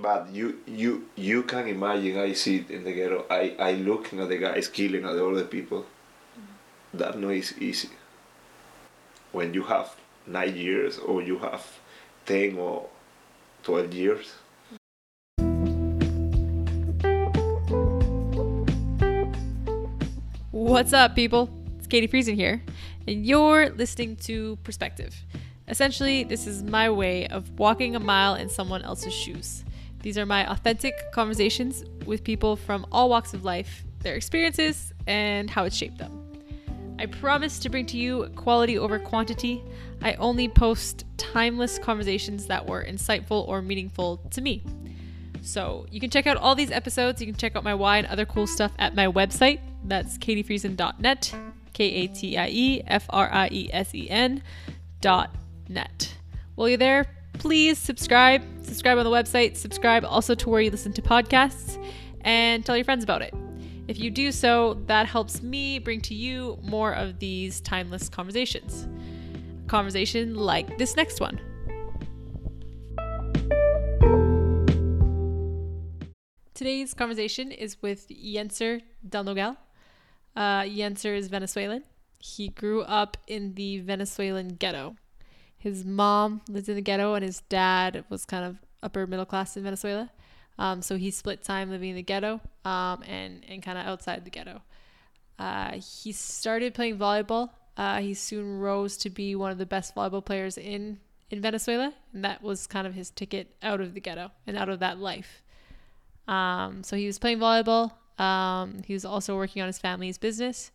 But you you you can imagine I see it in the ghetto. I I looking at the guys killing at the other people. That no is easy. When you have nine years or you have ten or twelve years. What's up, people? It's Katie Friesen here, and you're listening to Perspective. Essentially, this is my way of walking a mile in someone else's shoes. These are my authentic conversations with people from all walks of life, their experiences, and how it shaped them. I promise to bring to you quality over quantity. I only post timeless conversations that were insightful or meaningful to me. So you can check out all these episodes. You can check out my why and other cool stuff at my website. That's katiefriesen.net, K A T I E F R I E S E N dot net. While you're there, please subscribe. Subscribe on the website. Subscribe also to where you listen to podcasts and tell your friends about it. If you do so, that helps me bring to you more of these timeless conversations. A conversation like this next one. Today's conversation is with Yenser Del Nogal. Uh, Yenser is Venezuelan. He grew up in the Venezuelan ghetto. His mom lived in the ghetto, and his dad was kind of upper middle class in Venezuela. Um, so he split time living in the ghetto um, and, and kind of outside the ghetto. Uh, he started playing volleyball. Uh, he soon rose to be one of the best volleyball players in, in Venezuela, and that was kind of his ticket out of the ghetto and out of that life. Um, so he was playing volleyball. Um, he was also working on his family's business.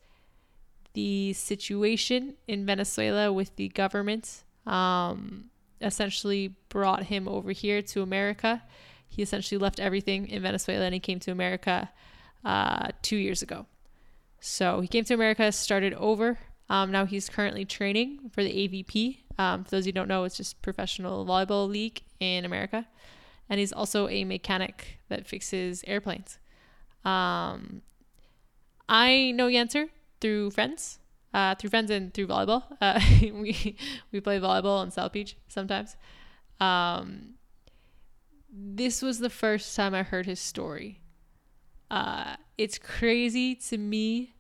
The situation in Venezuela with the government um, essentially brought him over here to America. He essentially left everything in Venezuela and he came to America uh, two years ago. So he came to America, started over. Um, now he's currently training for the AVP. Um, for those who don't know, it's just professional volleyball league in America, and he's also a mechanic that fixes airplanes. Um, I know Yenser through friends, uh, through friends and through volleyball. Uh, we we play volleyball on South Beach sometimes. Um, this was the first time I heard his story. Uh, it's crazy to me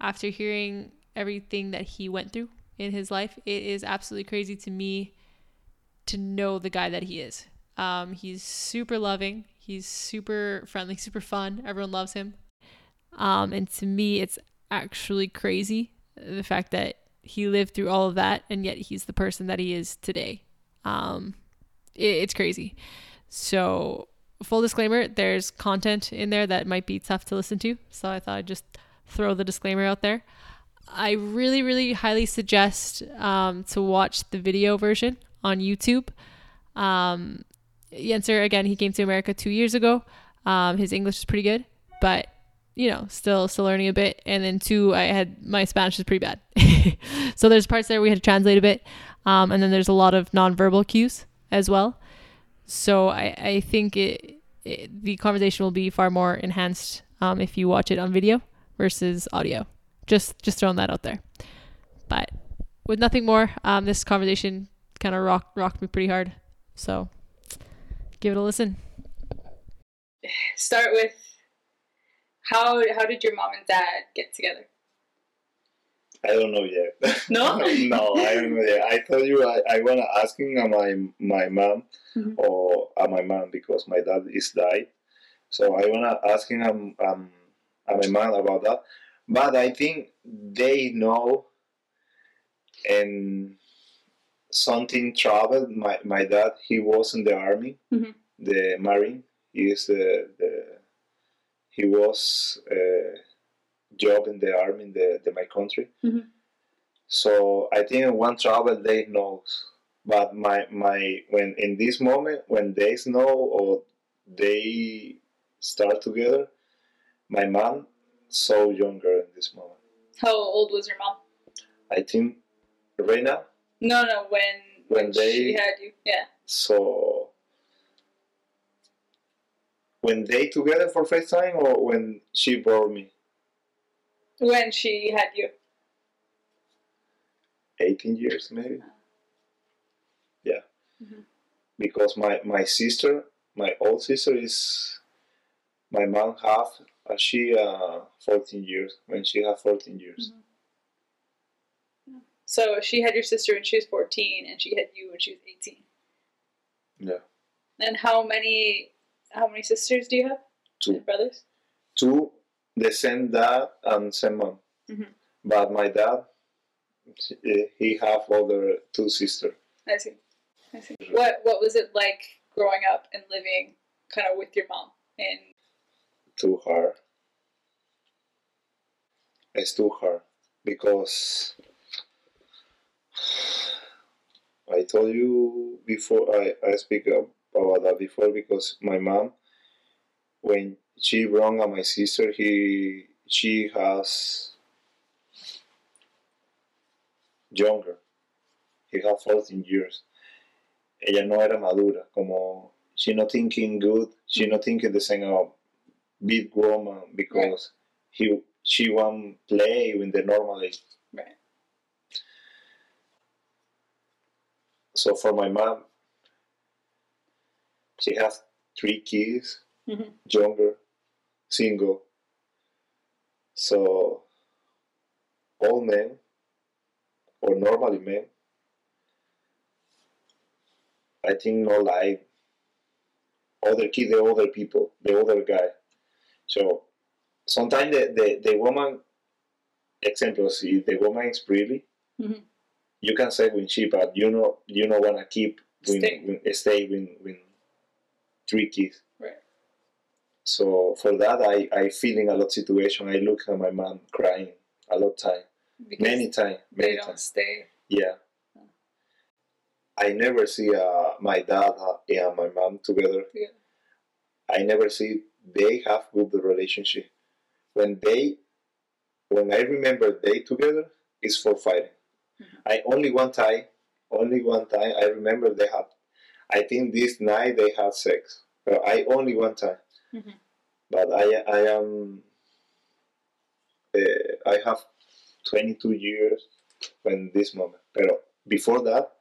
after hearing everything that he went through in his life. It is absolutely crazy to me to know the guy that he is. Um, he's super loving. He's super friendly, super fun. Everyone loves him. Um, and to me, it's actually crazy the fact that he lived through all of that and yet he's the person that he is today. Um, it, it's crazy. So, full disclaimer there's content in there that might be tough to listen to. So, I thought I'd just throw the disclaimer out there. I really, really highly suggest um, to watch the video version on YouTube. Um, Yenser, again, he came to America two years ago. Um, his English is pretty good, but you know, still still learning a bit. And then two, I had my Spanish is pretty bad. so there's parts there we had to translate a bit. Um, and then there's a lot of nonverbal cues as well. So I, I think it, it the conversation will be far more enhanced um, if you watch it on video versus audio. Just just throwing that out there. But with nothing more, um, this conversation kind of rocked rocked me pretty hard. So give it a listen. Start with how how did your mom and dad get together? I don't know yet. No? no, I don't know yet. I told you I, I wanna asking at my my mom Mhm. or at my mom because my dad is died. So I wanna asking um um at my mom about that. But I think they know and something traveled. My my dad he was in the army, Mhm. the marine. He is the, the he was uh, job in the army in the, the my country. Mhm. So I think one travel they knows, but my my when in this moment when they know or they start together, my mom so younger in this moment. How old was your mom? I think right now. No, no, when When she they- had you. Yeah. So when they together for first time or when she brought me When she had you. 18 years maybe. Yeah. Mhm. Because my my sister my old sister is my mom have uh, she uh 14 years when she had 14 years. So she had your sister when she was 14, and she had you when she was 18. Yeah, And how many how many sisters do you have? Two. And brothers? two the same dad and same mom. Mhm. But my dad, he- have other two sisters. I see. I see. What what was it like growing up and living kind of with your mom? And too hard. It's too hard because I told you before. I I speak about that before because my mom, when she wrong on my sister, he she has younger. He had 14 years. Ella no era madura, como she not thinking good, she not thinking the same about big woman because he she want play with the normal age. right. So for my mom, she has three kids, Mhm. younger, single. So all men, or normally men, I think no like other kid, the other people, the other guy. So sometimes the, the, the woman, example, if the woman is pretty, Mhm. you can say when she, but you know you don't wanna keep when, Stay. when stay with, with three kids. Right. So for that, I I feeling a lot situation. I look at my mom crying a lot time, Because many time, they many don't times. stay. Yeah. I never see uh, my dad uh, and my mom together. Together. I never see they have good relationship. When they, when I remember they together, is for fighting. Mhm. I only one time, only one time I remember they have. I think this night they had sex. But I only one time. Mhm. But I I am. Uh, I have 22 years when this moment. But before that,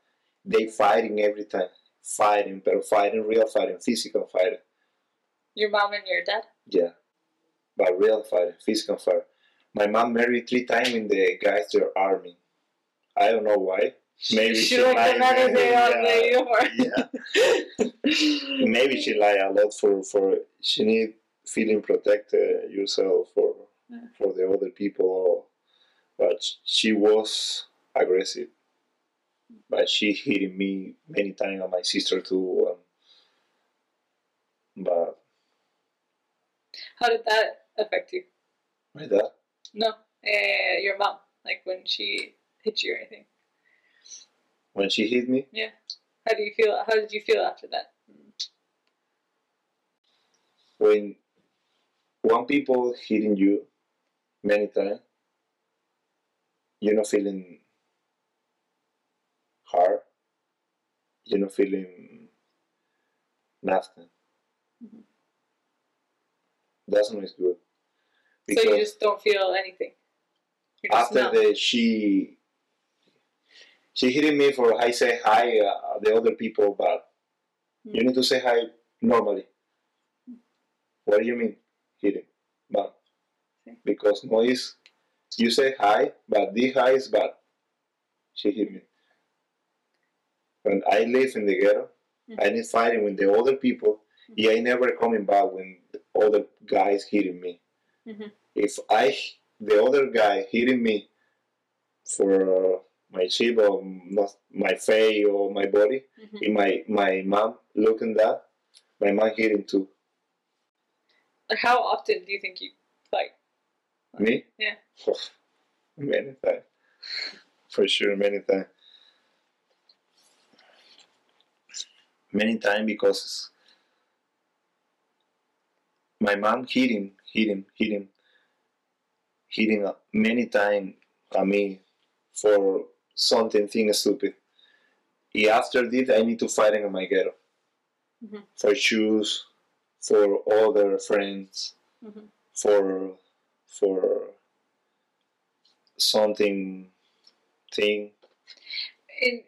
they fighting every time, fighting, but fighting, real fighting, physical fighting. Your mom and your dad? Yeah, but real fighting, physical fighting. My mom married three times in the Geister army. I don't know why. Maybe she, she lied. another day on yeah, yeah. Maybe she lie a lot for for she need feeling protected yourself for Yeah. for the other people, but she was aggressive. But she hitting me many times, and my sister too. Um, but How did that affect you? my dad, No, uh, your mom. Like when she hit you or anything. When she hit me, Yeah. How do you feel? How did you feel after that? when one people hitting you many times, you're not feeling hard, you're not feeling nothing. Mhm. That's not good. so you just don't feel anything. After the she she hitting me for I say hi uh, the other people, but Hmm. you need to say hi normally. What do you mean hitting? But Okay. because noise, you say hi, but the hi is bad. She hit me. When I live in the ghetto, I need fighting with the other people. Yeah, I never coming back when the other guys hitting me. Mhm. If I the other guy hitting me for uh, my chip or not my face or my body, Mhm. if my my mom looking that, my mom hitting too. How often do you think you fight? Me? Yeah. many times. For sure, many times. Many times because my mom hit him, hit him, hit him, hitting uh, many times at me for something thing stupid. And after this, I need to fight in my ghetto Mhm. for shoes, for other friends, Mhm. for for something thing And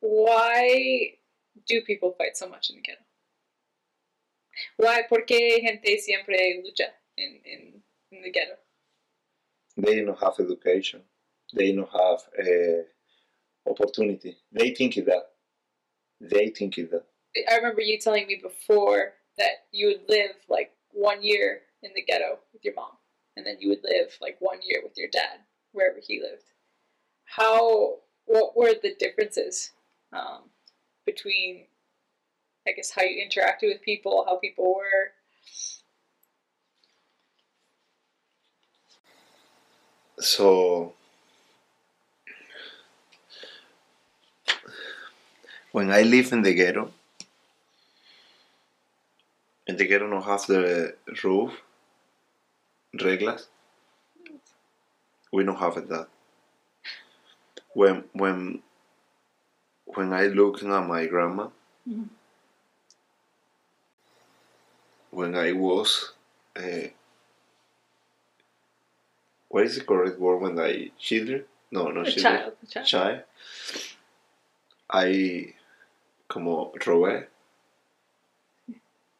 why do people fight so much in the ghetto? Why? ¿Por qué gente siempre lucha in, en, en the ghetto? They don't have education. They don't have uh, opportunity. They think it that. They think it that. I remember you telling me before that you would live like one year in the ghetto with your mom, and then you would live like one year with your dad wherever he lived. How? What were the differences um, between, I guess, how you interacted with people, how people were? So when I live in the ghetto, in the ghetto don't have the roof, reglas. We don't have that. When when when I look at my grandma, Mhm. when I was, uh, what is the correct word when I children? No, no A children. child, child. Child. I como robé.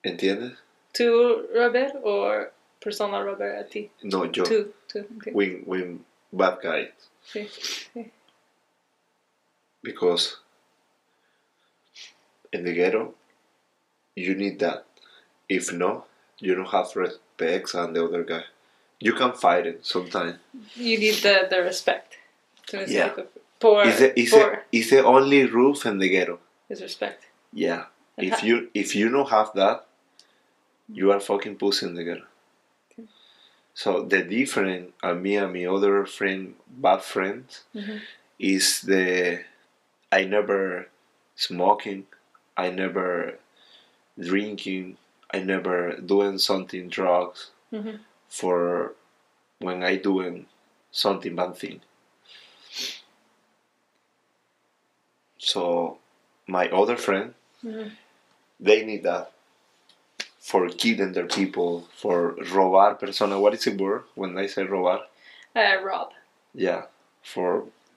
¿Entiendes? Tú, Robert, or persona Robert a ti? No, yo. Tú, tú. Okay. When when bad guy. Sí, sí. because in the ghetto you need that if no you don't have respect and the other guy you can fight it sometimes You need the, the respect. Tú Yeah. por, is the, is, por the, is the only roof in the ghetto his respect. yeah And if you if you don't have that you are fucking pussy in the ghetto Okay. so the difference and me and my other friend bad friends Mhm. is the I never smoking, I never drinking, I never doing something drugs Mhm. for when I doing something bad thing. So my other friend, Mhm. they need that for killing their people, for robar persona. What is the word when I say robar? Uh, Rob. Yeah, for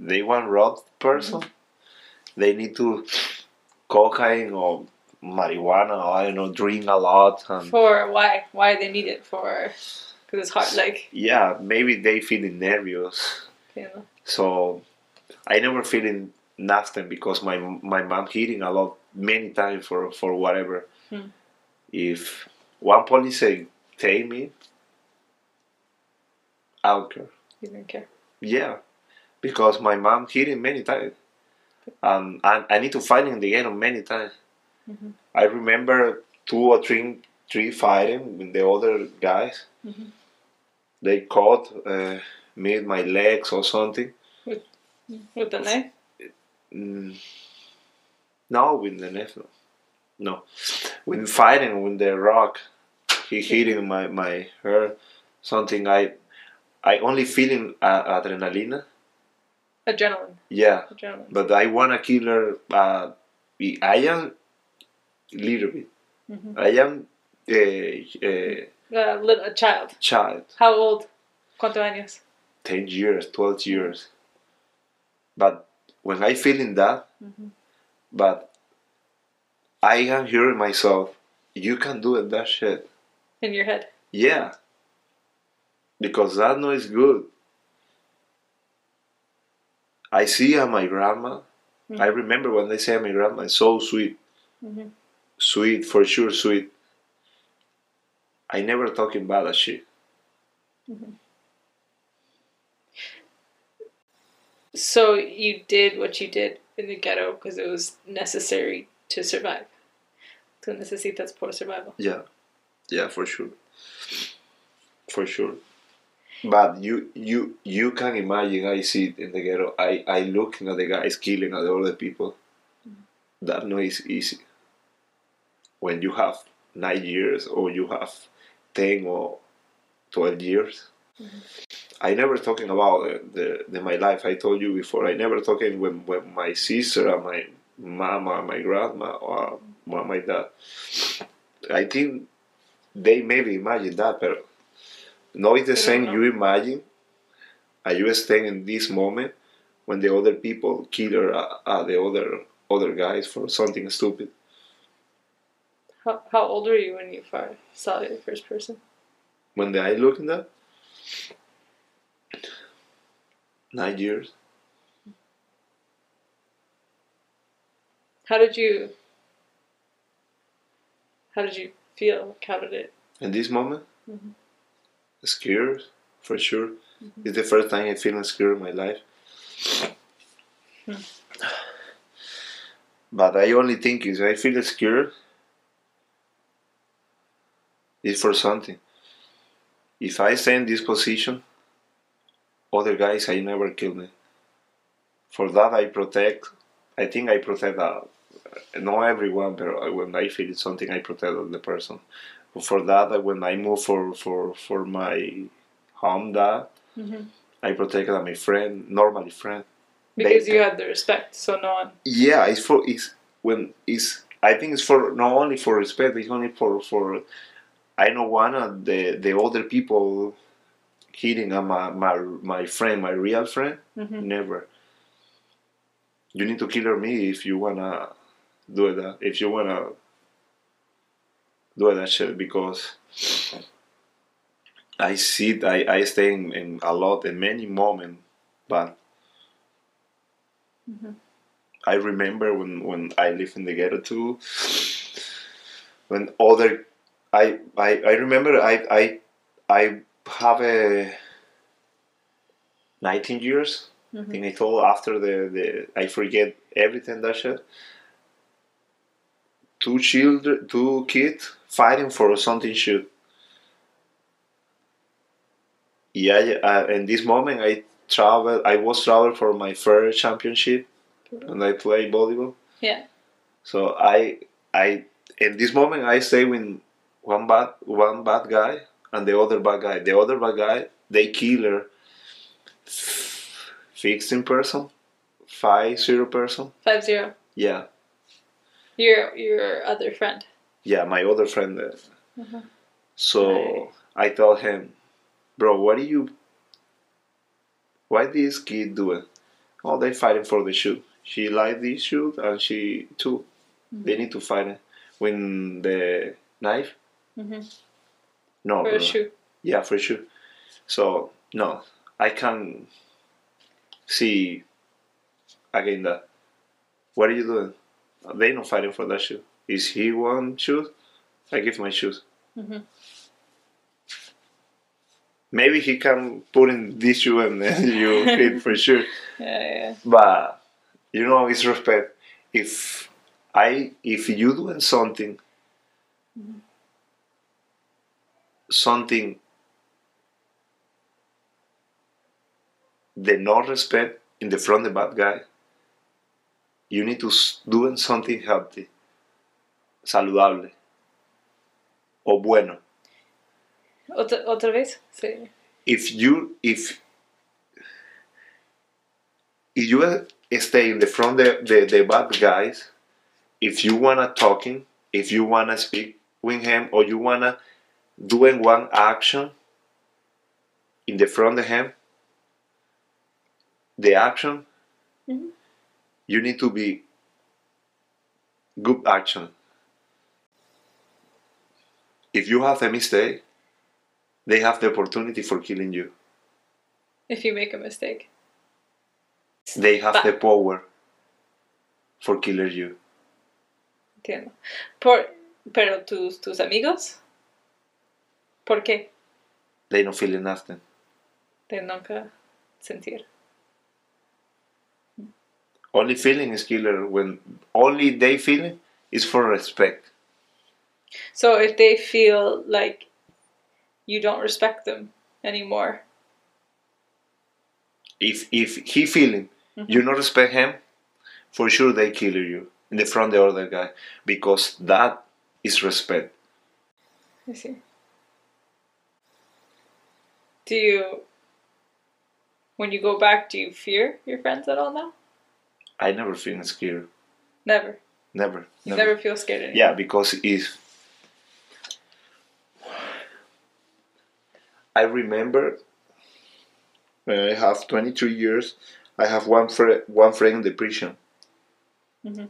they want robbed person, they need to cocaine or marijuana or I don't know, drink a lot and For why? Why they need it for? Because it's hard. Like, yeah, maybe they feeling nervous. know. So I never feeling nothing because my my mom hitting a lot many times for for whatever. Hmm. If one police say take me, I don't care. You didn't care. Yeah, because my mom hit him many times. Um, and I need to fight in the ghetto many times. Mhm. I remember two or three, three fighting with the other guys. Mhm. They caught uh, me my legs or something. With, With the knife? Mm, no, with the knife. No. when fighting with the rock, he hitting my my hair. Something I, I only feeling uh, adrenaline. Adrenaline. Yeah, Adrenaline. but I wanna kill her. Uh, I am little bit. Mhm. I am a, a Uh, little, a child. child, How old? ¿Cuántos años? ten years, twelve years. But when I feeling that, Mhm. but I am hearing myself, you can do it, that shit. In your head. Yeah, because that noise is good. I see uh, my grandma. Mhm. I remember when they say my grandma is so sweet. Mhm. sweet for sure sweet i never talking bad as she So you did what you did in the ghetto because it was necessary to survive. Tú necesitas por survival. yeah. Yeah for sure. For sure. But you you you can imagine i see it in the ghetto i i looking at the guys killing at the other people. Mm-hmm. That no is easy. When you have nine years or you have 10 or 12 years mm-hmm. I never talking about the, the my life. I told you before. I never talking when, when my sister and my mama, my grandma, or my, my dad. I think they maybe imagine that, but no, it's the same. You imagine, and you stand in this moment when the other people kill her, uh, uh, the other other guys for something stupid. How, how old were you when you saw the first person? When I look in that, nine years. How did you? How did you feel? How did it? In this moment, Mhm. scared for sure. It's the first time I feel scared in my life. Hmm. But I only think is I feel scared. It's for something. If I stay in this position, other guys I never kill me. For that I protect. I think I protect. Uh, not everyone, but when I feel it's something, I protect the person. For that, uh, when I move for for for my home, that Mhm. I protect my friend, normally friend. Because They- you had the respect, so no one. Yeah, it's for it's when it's. I think it's for not only for respect. It's only for for. I don't want the the other people hitting on my my my friend, my real friend. Mhm. Never. You need to kill me if you wanna do that. If you wanna do that shit because I see I I stay in, in a lot in many moments, but Mhm. I remember when when I lived in the ghetto too. When other, I I I remember I I I have a. 19 years I Mhm. think I told after the, the I forget everything that shit. Two children, two kids fighting for something shoot. Yeah, yeah, uh, in this moment I travel. I was travel for my first championship, and I play volleyball. Yeah. So I I in this moment I stay with one bad one bad guy and the other bad guy. The other bad guy they kill her. Fixing person, five zero person. Five zero. Yeah, Your your other friend. yeah, my other friend. uh, Mhm. So Right. I tell him, bro, what do you? Why this kid doing? Oh, they fighting for the shoe. She like this shoe, and she too. They need to fight it. When the knife? Mhm. No, For a shoe. Yeah, for sure. So no, I can see again that. What are you doing? They not fighting for that shoe. Is he one shoes? I give my shoes. Mhm. Maybe he can put in this shoe and then you fit for sure. Yeah, yeah. But you know, it's respect. If I, if you doing something, something, the no respect in the front of the bad guy, you need to doing something healthy, saludable, o bueno. Otra, otra vez. Sí. if you if if you stay in the front the, the, the bad guys if you wanna talking if you wanna speak with him or you wanna doing one action in the front of him the action Mhm. you need to be good action if you have a mistake they have the opportunity for killing you If you make a mistake. they have But- the power for killing you. Entiendo. Por, pero tus, tus amigos. ¿Por qué? They don't feel nothing. De nunca sentir. Only feeling is killer when only they feeling is for respect. So if they feel like you don't respect them anymore. If if he feeling mm-hmm. you don't respect him, for sure they kill you in the front of the other guy because that is respect. I see. Do you, when you go back, do you fear your friends at all now? I never feel scared. Never. Never. You never, feel scared anymore. Yeah, because if I remember when I have 23 years, I have one friend, one friend in the prison. Mhm.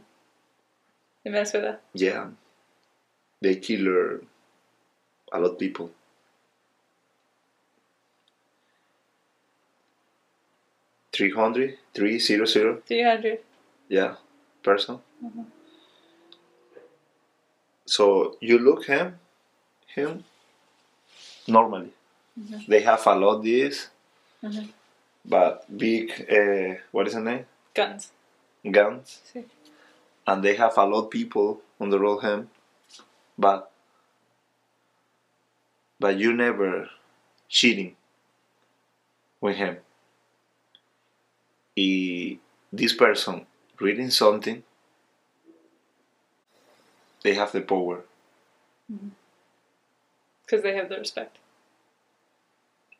in Venezuela. Yeah. They kill a lot of people. Three hundred, three zero zero, 300. yeah, person. So you look him, him, normally. They have a lot this, Mhm. but big, uh, what is the name? Guns. Guns. Sí. and they have a lot of people on the road him but but you never cheating with him He, this person reading something they have the power. Because they have the respect.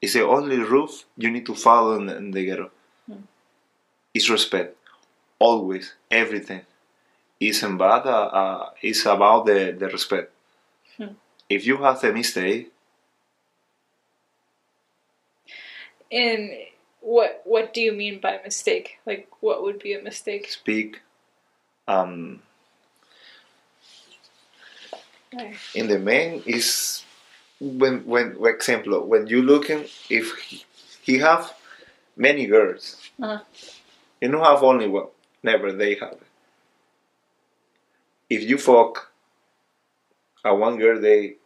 it's the only roof you need to follow in, in the ghetto. It's respect. Always. Everything. Isn't bad uh, uh, it's about the, the respect. Hmm. if you have a mistake And what what do you mean by mistake? Like, what would be a mistake? speak um, Right. in the main is when when for example when you looking if he, he have many girls Uh-huh. you don't have only one never they have if you fuck a one girl they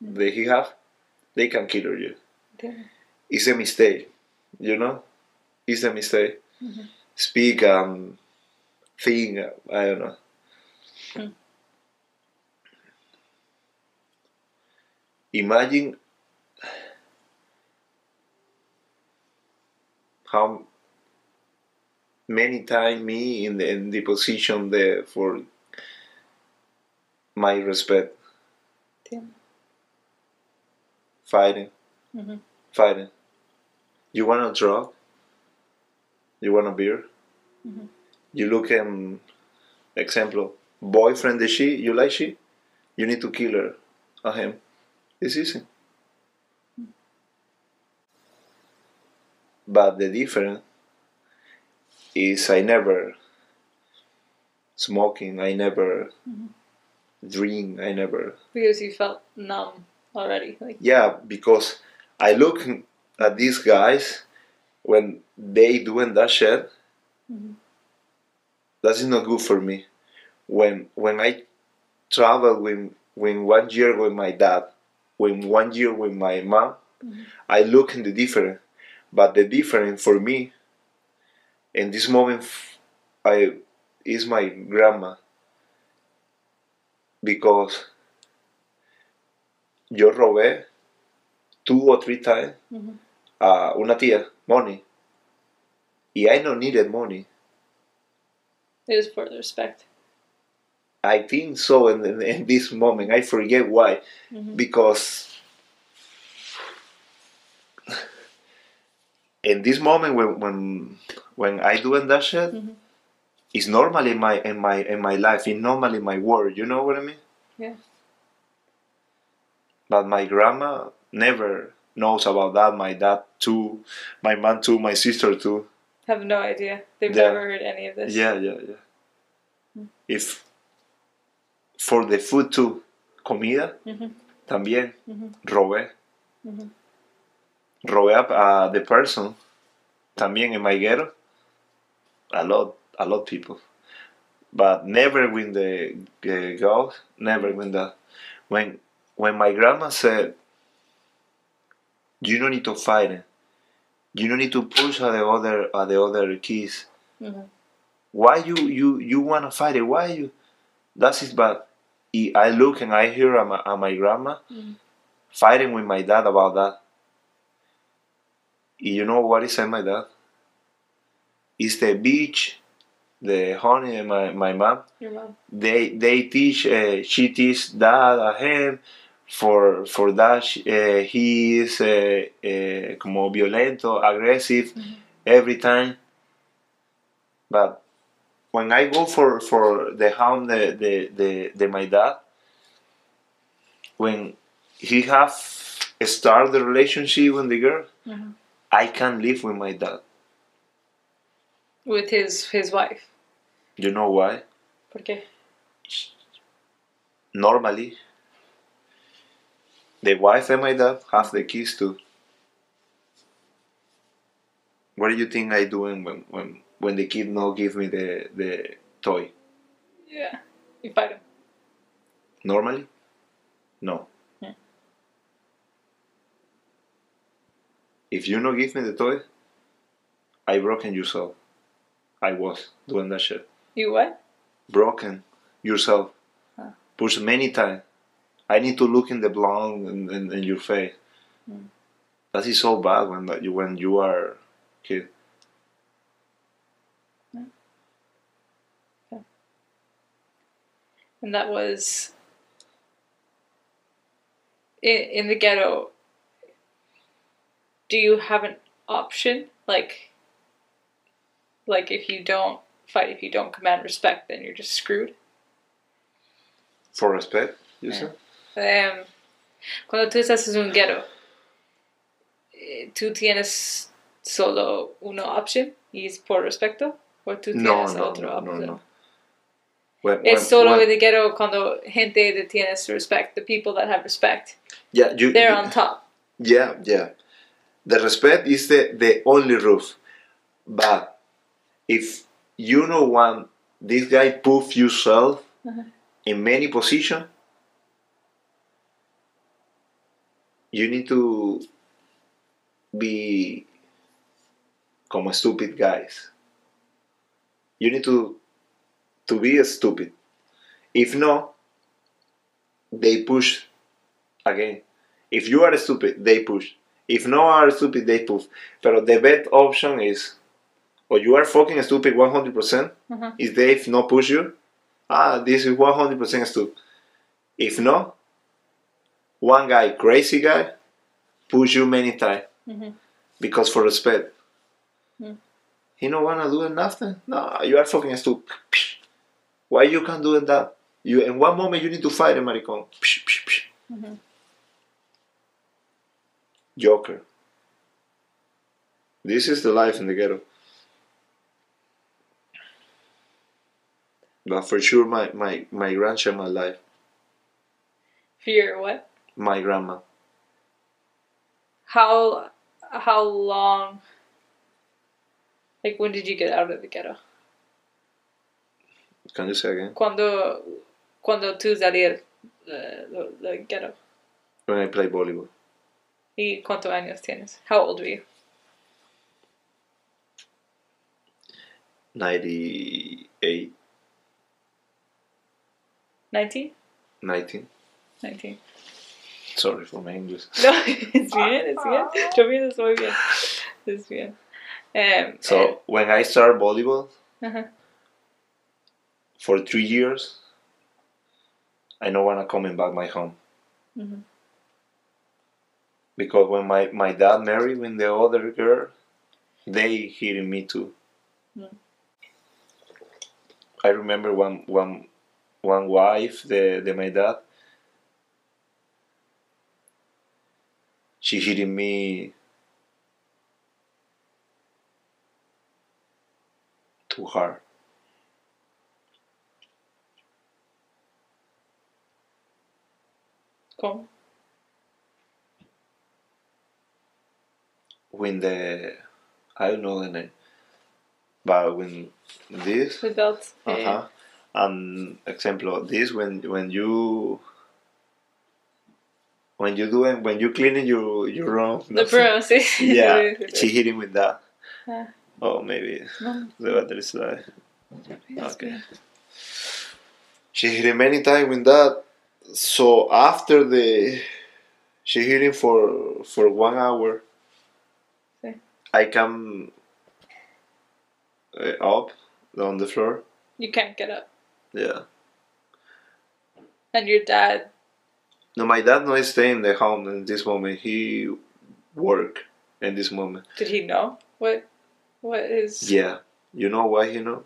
they he have they can kill you Damn. it's a mistake you know it's a mistake speak um thing i don't know Hmm. imagine how many time me in the, in the position there for my respect Damn. fighting Mhm. fighting you want a drug you want a beer? Mhm. you look um example boyfriend the she? You like she? You need to kill her. Or him. It's easy. But the difference is i never smoking i never drink i never Because you felt numb already. Like, yeah because i look at these guys when they doing that shit Mhm. that is not good for me when when i travel with when one year with my dad when one year with my mom i look in the different but the different for me in this moment i is my grandma because yo robé two or three times Mhm. A una tía money y I no needed money it was for the respect. I think so in, in, in this moment I forget why Mhm. because in this moment when when when I doing that shit Mhm. it's normal in my in my in my life it's normal in my world you know what I mean Yeah. but my grandma never knows about that my dad too my mom too my sister too Have no idea. They've Yeah. never heard any of this. Yeah, yeah, yeah. If for the food too, comida Mhm. también Mhm. robé. Mhm. Robé a, a the person también en my ghetto. A lot, a lot people. But never with the uh, never with that. When when my grandma said, "You don't need to fight it. You don't need to push at the other at the other kids." Mhm. why you you you want to fight it why you that's it but I- look and i hear at my, at my grandma Mhm. fighting with my dad about that you know what he said my dad it's the beach the honey and my, my mom Your mom. they they teach uh, she teach dad a him for for that uh, he is uh, uh, como violento aggressive every time but when I go for for the home the the the, the my dad when he have start the relationship with the girl Mhm. I can't live with my dad With his his wife. you know why ¿Por qué? normally the wife and my dad have the keys to. What do you think I doing when when when the kid no give me the the toy? Yeah. You fight him. Normally, no. Yeah. If you no give me the toy, I broken yourself. I was doing that shit. You what? Broken yourself. Huh. Push many times. I need to look in the blonde and in, in, your face. Mm. That is so bad when that you when you are kid. And that was in, in the ghetto. Do you have an option? Like, like if you don't fight, if you don't command respect, then you're just screwed. For respect, you Yeah. say? Em, cuando tú estás en un ghetto, eh, tú tienes solo una opción y es por respeto, o tú tienes no, otra no, no, opción. no. When, Es when- solo when- en el ghetto cuando gente that tienes respect, the people that have respect, yeah, you, they're you- on top. Yeah, yeah. The respect is the, the only roof. But if you know one, this guy prove yourself Uh-huh. in many position, you need to be como stupid guys. You need to to be stupid. If no, they push again. If you are stupid, they push. If no are stupid, they push. But the best option is, or you are fucking stupid 100%, Uh-huh. is they if no push you, ah, this is 100% stupid. If no, one guy, crazy guy, push you many times Mhm. because for respect. Mm. He don't wanna do nothing. No, you are fucking stupid. Why you can't do that? You in one moment you need to fight a maricon. Mhm. Joker. This is the life in the ghetto. But for sure, my my my grandchild, my life, Fear what? My grandma. How how long? Like when did you get out of the ghetto? Can you say again? Cuando cuando tú salir del ghetto. When I play volleyball, ¿Y cuántos años tienes? How old were you? ninety-eight, 19? 19. 19. Sorry for my English. No, es bien, es bien. Yo pienso muy bien. Es bien. Um, So when I start volleyball uh for three years, I don't wanna coming back my home. Mhm. because when my, my dad married with the other girl, they hitting me too. Mm. I remember one one one wife, the, the my dad, she hitting me too hard. ¿Cómo? When the I don't know the name, but when this The belt. Uh huh. And example, this when when you when you doing when you cleaning your your room. The sí. Yeah, she hit him with that. Ah. Oh, maybe No, the battery is like Okay. she hit him many times with that. So after the she hit him for for one hour. Sí. I come uh, up on the floor. You can't get up. Yeah. And your dad, No, my dad no is staying in the home in this moment. He work in this moment. did he know what what is Yeah. You know why he know?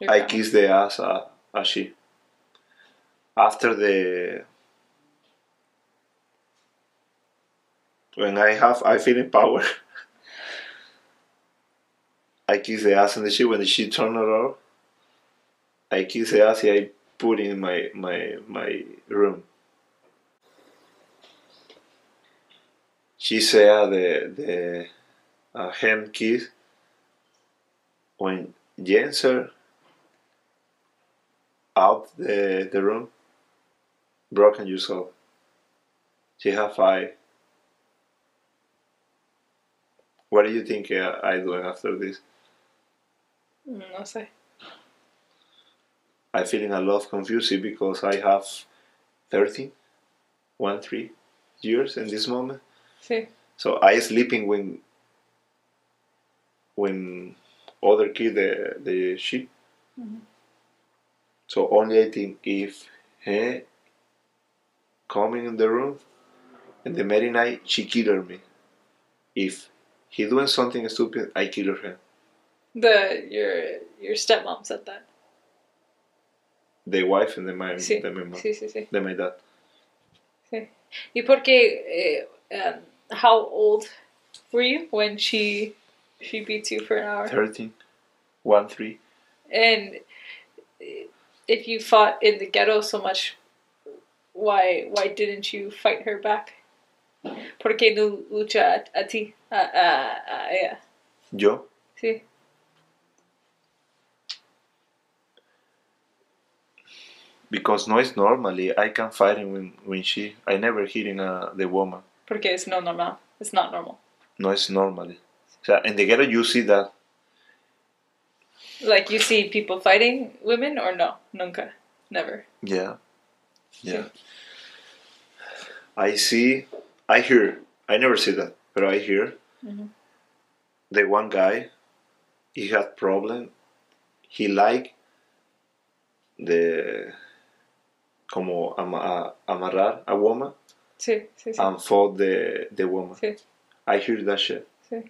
your I grandma- kiss the ass uh, as she. After the when I have I feel in power. I kiss the ass and the she when she turn around. I kiss the ass. I put in my my my room. She said the the uh, hand kiss when Jenser out the the room broken yourself. She have five. What do you think uh, I doing after this? No sé. I feeling a lot confused because I have 13, one, three years in this moment. Sí. So I sleeping when when other kid the the sheep. Mhm. So only I think if he coming in the room and the very night she kill me. If he doing something stupid, I kill him. The your your stepmom said that. The wife and the my Sí. the my mom, Sí, sí, sí. the my dad. Sí. ¿Y por qué? eh, um, how old were you when she she beat you for an hour? 13, one, three. And if you fought in the ghetto so much, why why didn't you fight her back? ¿Por qué no lucha a, a ti? A, a, a ella. Yo Sí. because no it's normally I can fight him when, when she I never hitting uh, the woman. Porque it's no normal. It's not normal. No it's normally. O sea, in the ghetto you see that Like you see people fighting women or no? Nunca. Never. yeah. Yeah. Sí. I see I hear I never see that, but I hear Mhm. the one guy he had problem he like the como ama, a- amarrar a woman Sí, sí, sí. and fought the the woman. Sí. I hear that shit. Sí.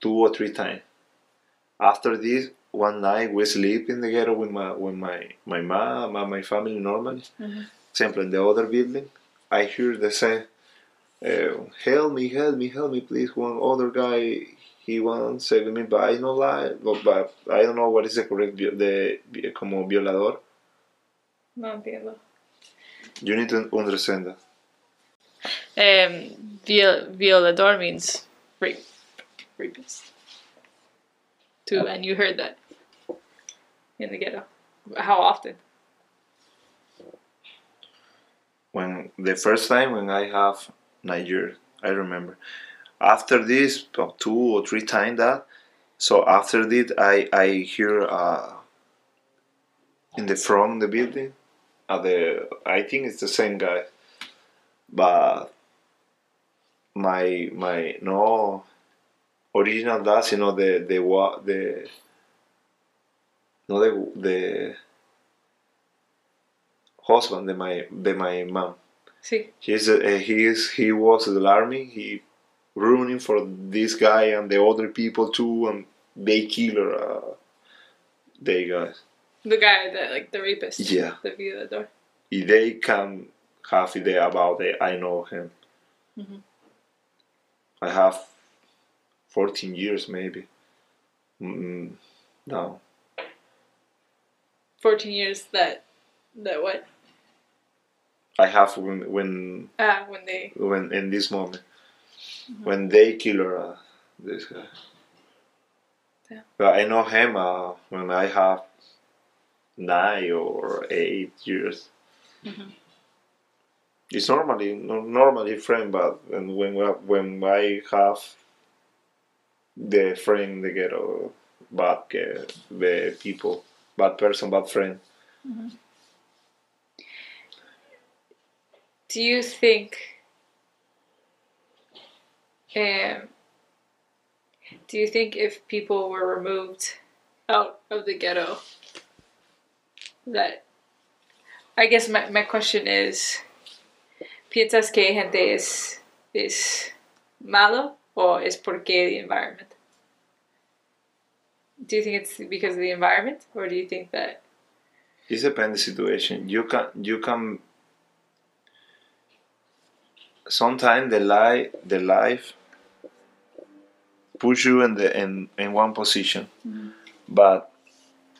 Two or three times. After this, one night we sleep in the ghetto with my with my my mom and my family normally. Mhm. Example in the other building, I hear the same. Uh, help me, help me, help me, please. One other guy, he wants save me, but I know lie, but, but I don't know what is the correct vi- the como violador. No entiendo. You need to understand that. Um, viol- violador means rape, rapist. Too, and you heard that in the ghetto. How often? when the first time when I have nine years, I remember. After this, two or three times that. So after this, I I hear uh, in the front the building, the I think it's the same guy, but my my no original dad, you know the the the no the the husband of my the my mom. Sí. He's uh, he is he was in the army. He ruining for this guy and the other people too, and they kill her. Uh, they guys. The guy that, like, the rapist. Yeah. The violador. If they can have idea about it, I know him. Mhm. I have fourteen years maybe. Mm, no, 14 years that, that what? I have when when Ah, when they, when in this moment Mhm. when they kill her, uh, this guy. Yeah. But I know him uh, when I have nine or eight years. Mhm. It's normally no- normally friend, but and when we- when I have the friend the ghetto bad uh, the people bad person bad friend. do you think, um, do you think if people were removed out of the ghetto, that, I guess my, my question is, ¿piensas que gente es, es malo o es porque the environment? Do you think it's because of the environment or do you think that, It depends the situation. You can you can sometimes the life the life push you in the in, in one position, Mhm. but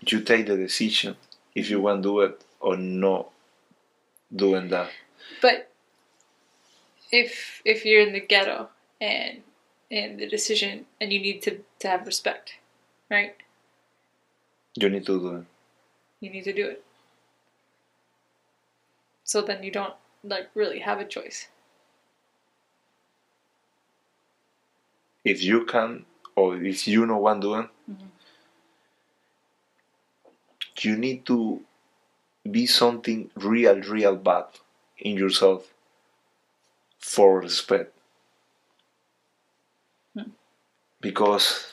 you take the decision if you want to do it or not doing that. But if if you're in the ghetto and and the decision and you need to, to have respect, right? You need to do it. You need to do it. So then you don't like really have a choice. If you can or if you know what doing, Mhm. You need to be something real, real bad in yourself for respect. Hmm. Because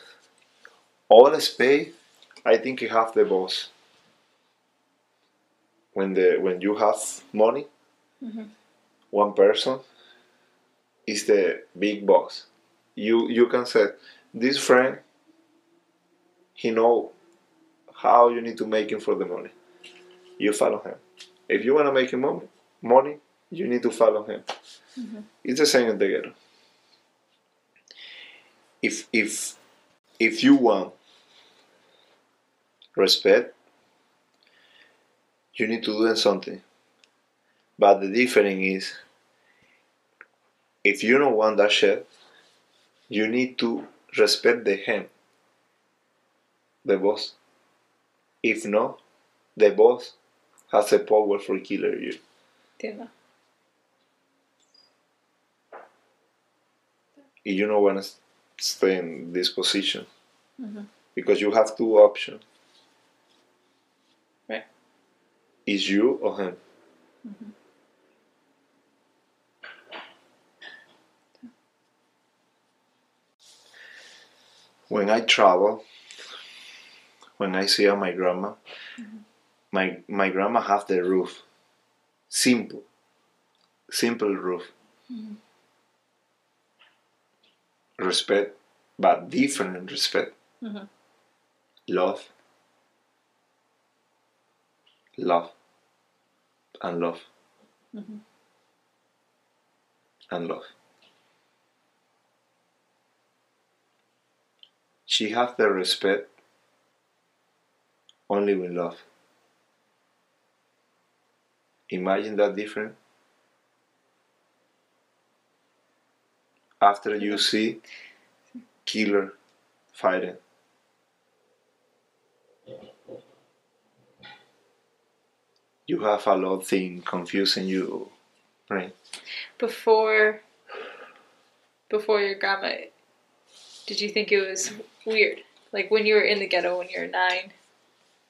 all the space, I think you have the boss. When the when you have money, Mhm. one person is the big boss. You you can say this friend he know how you need to make him for the money. You follow him. If you want to make him money, money, you need to follow him. Mm-hmm. It's the same in the ghetto. If if if you want respect, you need to do something. But the difference is, if you don't want that shit, you need to respect the him, the boss. If not, the boss has a power for killing you. Entiendo. And you don't want to stay in this position Mhm. because you have two options. Right. Is you or him. When I travel, when I see my grandma, my my grandma have the roof, simple, simple roof. Respect, but different respect. Mhm. Love, love, and love, Mhm. and love. She have the respect only with love. Imagine that different. After you see killer fighting. You have a lot of thing confusing you, right? Before before your grandma did you think it was weird? Like when you were in the ghetto when you were nine,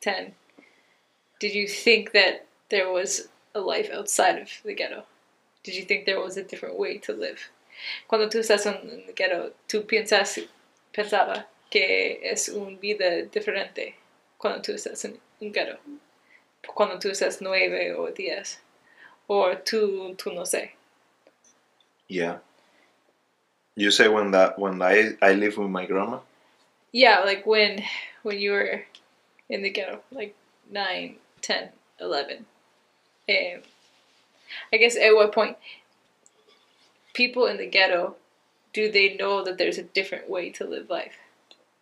ten, did you think that there was a life outside of the ghetto? Did you think there was a different way to live? Cuando tú estás en el ghetto, tú piensas, pensaba que es una vida diferente cuando tú estás en un ghetto. Cuando tú estás nueve o diez. O tú, tú no sé. Yeah. You say when that when I I live with my grandma. Yeah, like when when you were in the ghetto, like 9, 10, 11. Um, I guess at what point people in the ghetto do they know that there's a different way to live life?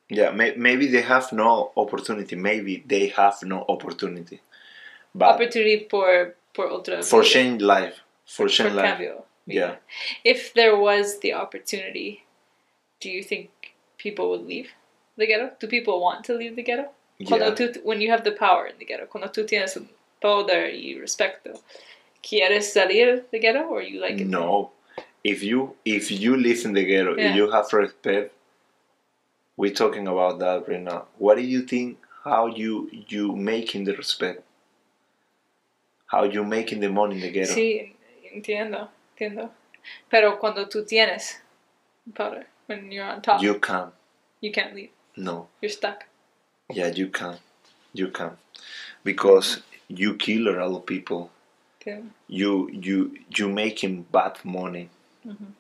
Yeah, may, maybe they have no opportunity. Maybe they have no opportunity. But Opportunity for for otra for change life, for change life. cambio. Yeah. If there was the opportunity, do you think people would leave the ghetto? Do people want to leave the ghetto? Cuando tú, when you have the power in the ghetto, cuando tú tienes el poder y respeto, ¿quieres salir the ghetto or you like it? No. If you if you live in the ghetto, Yeah. if you have respect, we're talking about that right now. What do you think? How you you making the respect? How you making the money in the ghetto? Sí, entiendo, entiendo. Pero cuando tú tienes power, when you're on top, you, can. You can't leave. No. You're stuck. Yeah, you can. You can. Because you kill a lot of people. Okay. You you you making bad money. Mhm.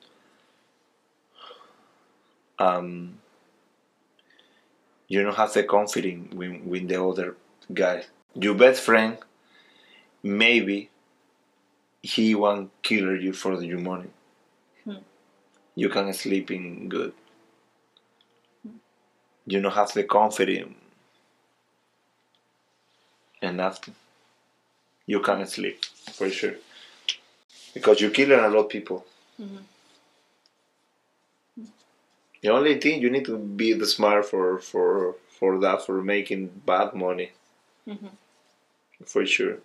Um you don't have the confidence with, with the other guy. Your best friend maybe he won't kill you for your money. Hmm. You can sleep in good. You don't have the confidence and nothing. You can't sleep for sure because you're killing a lot of people. Mhm. The only thing you need to be the smart for for for that for making bad money Mhm. for sure.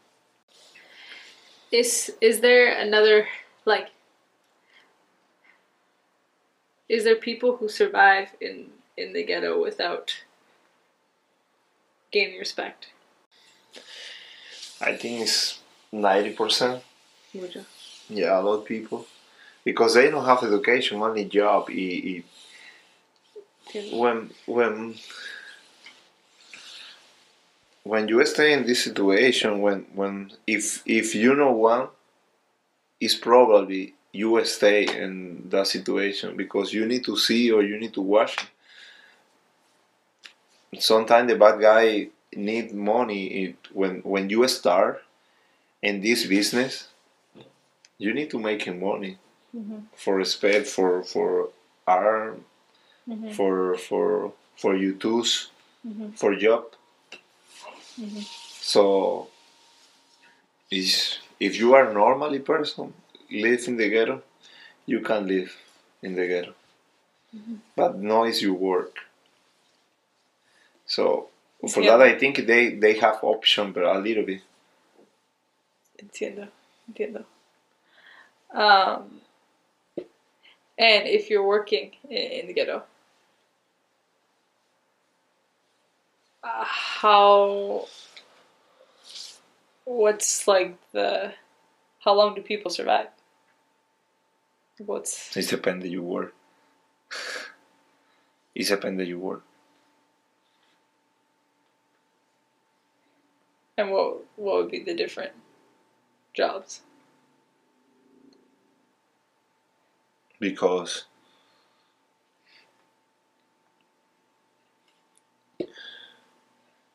Is is there another like? Is there people who survive in in the ghetto without gaining respect? I think it's ninety percent. Yeah, a lot of people because they don't have education, only job. i- i- when when when you stay in this situation when when if if you know one it's probably you stay in that situation because you need to see or you need to watch sometimes the bad guy need money it, when when you start in this business you need to make money Mhm. for respect for for art Mhm. for for for you tools Mhm. for job Mhm. so is if you are normally person live in the ghetto you can live in the ghetto but noise you work so for Yeah. that i think they they have option but a little bit Entiendo, entiendo. Um, and if you're working in, in the ghetto, uh, how, what's like the, how long do people survive? What's, it depends that you work it depends that you work and what, what would be the different jobs? because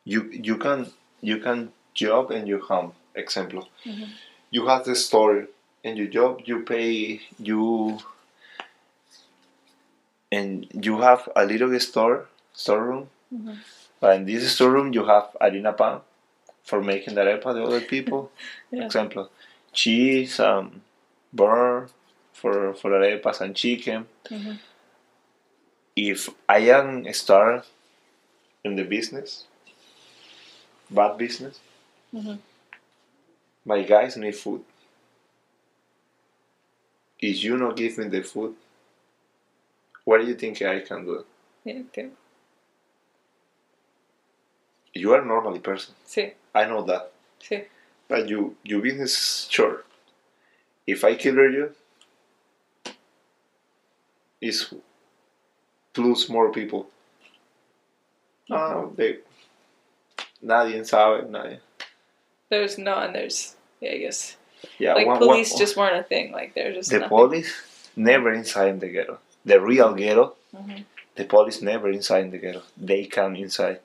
you you can you can job in your home example Mhm. you have the store in your job you pay you and you have a little store storeroom Mhm. but in this storeroom you have harina pan for making the arepa the other people Yeah. example cheese um burr for for arepas and chicken Mhm. if I am start in the business, bad business, Mhm. my guys need food. If you not give me the food, what do you think I can do? Yeah, entiendo. You are a normally person. Sí, I know that. sí. But you your business is short. If I kill you, it's plus more people. Ah, they, nadie sabe, nadie. There's no, and there's, yeah, I guess. Yeah, like one- police one- just weren't a thing. Like they're just the nothing. police never inside the ghetto. The real ghetto, Mhm. the police never inside the ghetto. They come inside.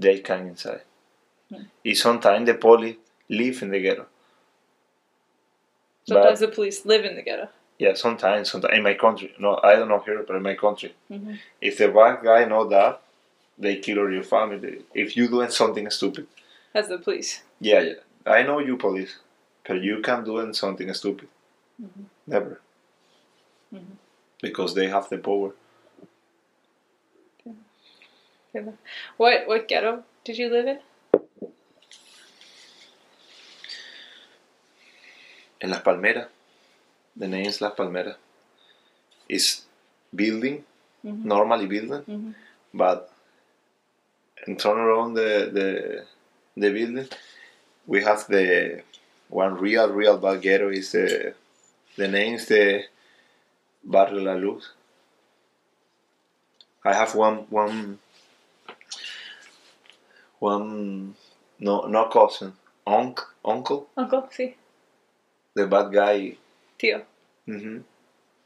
They come inside. Hmm. And sometimes the police live in the ghetto. Sometimes but the police live in the ghetto. yeah, sometimes, sometimes in my country. No, I don't know here, but in my country, Mhm. if the bad guy know that, they kill your family. If you doing something stupid, As the police. yeah, yeah. I know you police, but you can't doing something stupid. Mhm. Never. Mhm. Because they have the power. What what ghetto did you live in? In Las Palmeras. The name is Las Palmeras. It's building, Mhm. normally building, Mhm. but and turn around the, the the building, we have the one real real bad ghetto is the the name is the Barrio La Luz. I have one one one no no cousin uncle uncle Uncle, sí. the bad guy Tío. hmm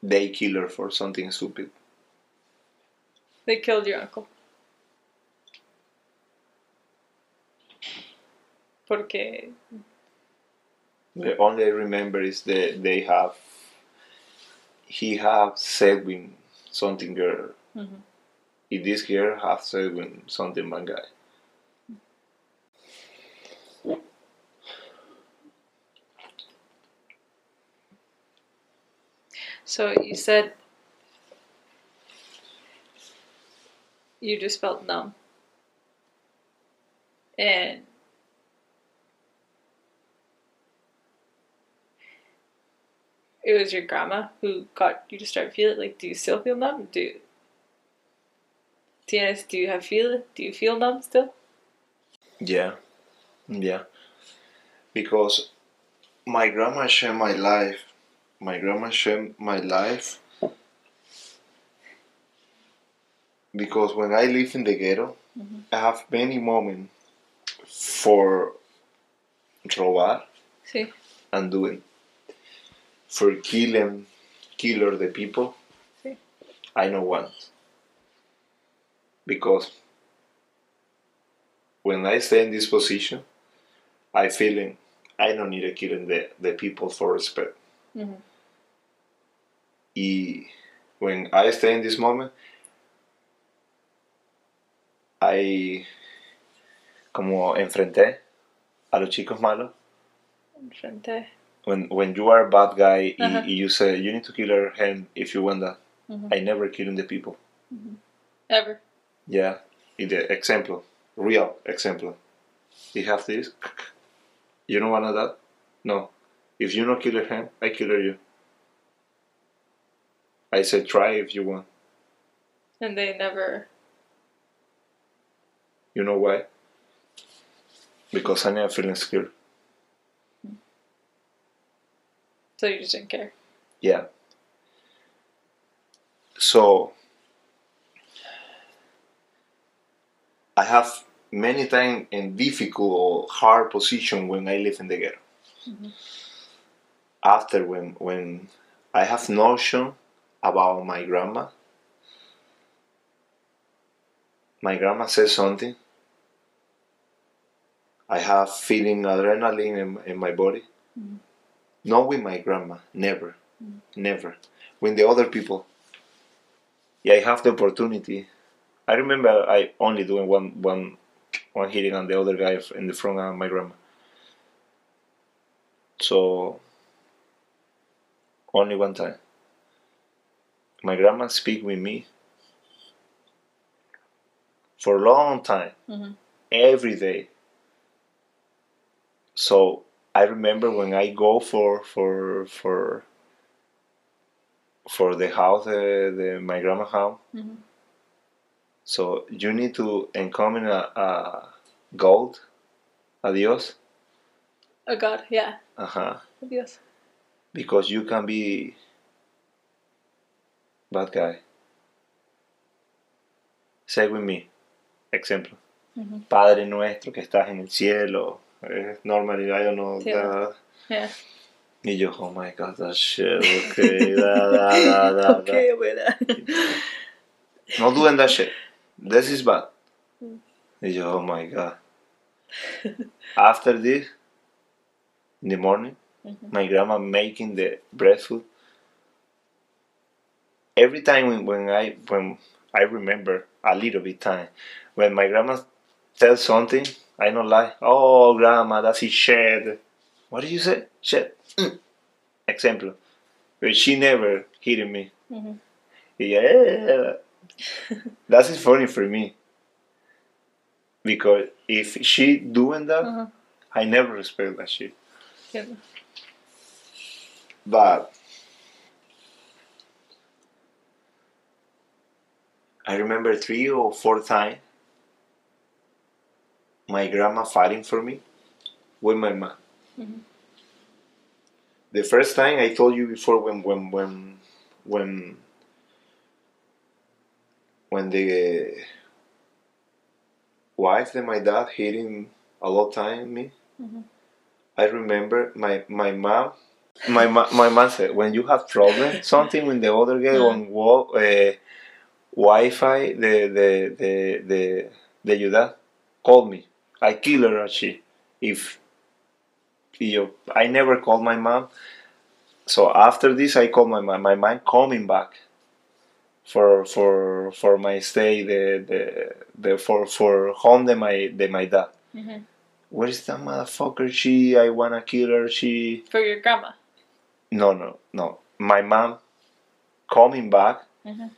They kill her for something stupid. They killed your uncle. Porque The only I remember is that they have he have said with something girl. Mhm. If this girl have said with something bad guy. So you said you just felt numb. And it was your grandma who got you to start feeling like do you still feel numb? Do Tienes, do you have feel do you feel numb still? Yeah, yeah. Because my grandma shared my life. My grandma shared my life. Because when I live in the ghetto, mm-hmm. I have many moments for robar Sí. and doing for killing killer the people. Sí. I know once. Because when I stay in this position, I feeling I don't need to killing the, the people for respect. Mhm. Y when I stay in this moment, I como enfrenté a los chicos malos. Enfrente. When when you are a bad guy y, Ajá. y you say you need to kill him if you want that, Mhm. I never killing the people. Ever. Yeah. Y the example, real example. You have this. You don't want that? No. If you don't kill him, I kill you. I said try if you want. And they never You know why? Because I never feeling scared. so you just didn't care. Yeah. So I have many times in difficult or hard position when I live in the ghetto. Mm-hmm. After when when I have notion about my grandma, my grandma says something. I have feeling adrenaline in, in my body. Mm. Not with my grandma, never, mm. never. With the other people. Yeah, I have the opportunity. I remember I only doing one one one hitting on the other guy in the front of my grandma. So only one time. My grandma speak with me for a long time, Mhm. every day. So I remember when I go for for for for the house, uh, the my grandma house. Mhm. So you need to encomind a, a gold, a Dios, Oh God, yeah. uh-huh, Yes. Because you can be bad guy. Say with me, ejemplo. Mhm. Padre nuestro que estás en el cielo. Eh, normally, I don't know. Da- Yeah. Y yo, oh my god, that shit, okay, da, da, da, da, da. Okay, that. Not doing that shit. This is bad. Mm. Y yo, oh my god. After this, in the morning, Mhm. my grandma making the breast food. Every time when, when I when I remember a little bit time, when my grandma tells something, I don't lie. Oh, grandma, that's his shit. What did you say? Shit. Mm. Example. But she never hitting me. Mhm. Yeah. That is funny for me. Because if she doing that, Uh-huh. I never respect that shit. Yeah. But I remember three or four times my grandma fighting for me with my mom. Mhm. The first time I told you before when when when when when the wife of my dad hitting a lot of time me. Mhm. I remember my my mom my my mom said when you have problem something with the other guy Mm. on wo- uh, Wi-Fi the the the the the ayuda call me I kill her she if you yo, I never called my mom so after this I called my mom my mom coming back for for for my stay the the, the for for home de my de my dad Mhm. where is that motherfucker she I wanna kill her she For your grandma. No no no my mom coming back Mhm.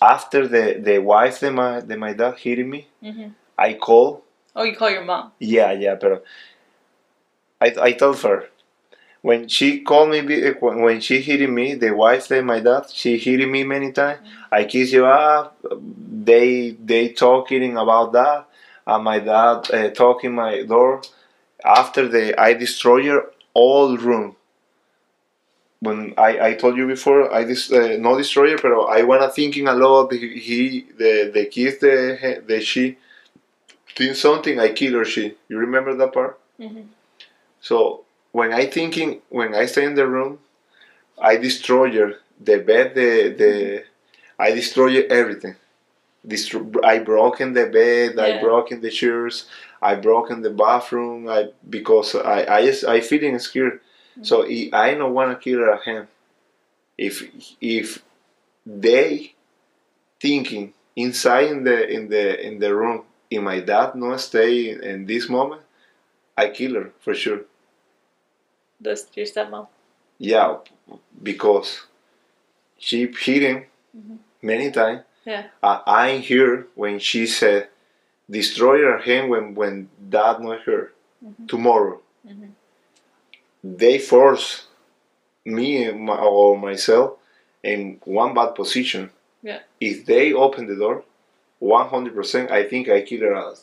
after the the wife that my that my dad hitting me. Mhm. I call. Oh, you call your mom. Yeah, yeah, but I I told her when she called me when she hitting me, the wife that my dad, she hitting me many times. I kiss you up. They they talking about that, and my dad uh, talking my door. After the I destroy her all room. When I, I told you before, I dis, uh, no destroyer, but I wanna thinking a lot. He, he the the kiss the the she did something. I kill her. She. You remember that part? Mhm. So when I thinking when I stay in the room, I destroy her, the bed, the the I destroy everything. Destro- I broken the bed. I Yeah. broken the chairs. I broken the bathroom. I because I I just I feeling scared. So I, I don't wanna kill her him. If if they thinking inside in the in the in the room, if my dad not stay in, in this moment, I kill her for sure. That's your stepmom. Yeah, because she hit him Mhm. many times. Yeah. I, I here when she said, "Destroy her hand when when dad not here Mhm. tomorrow." Mhm. They force me or myself in one bad position. Yeah. If they open the door, one hundred percent, I think I kill her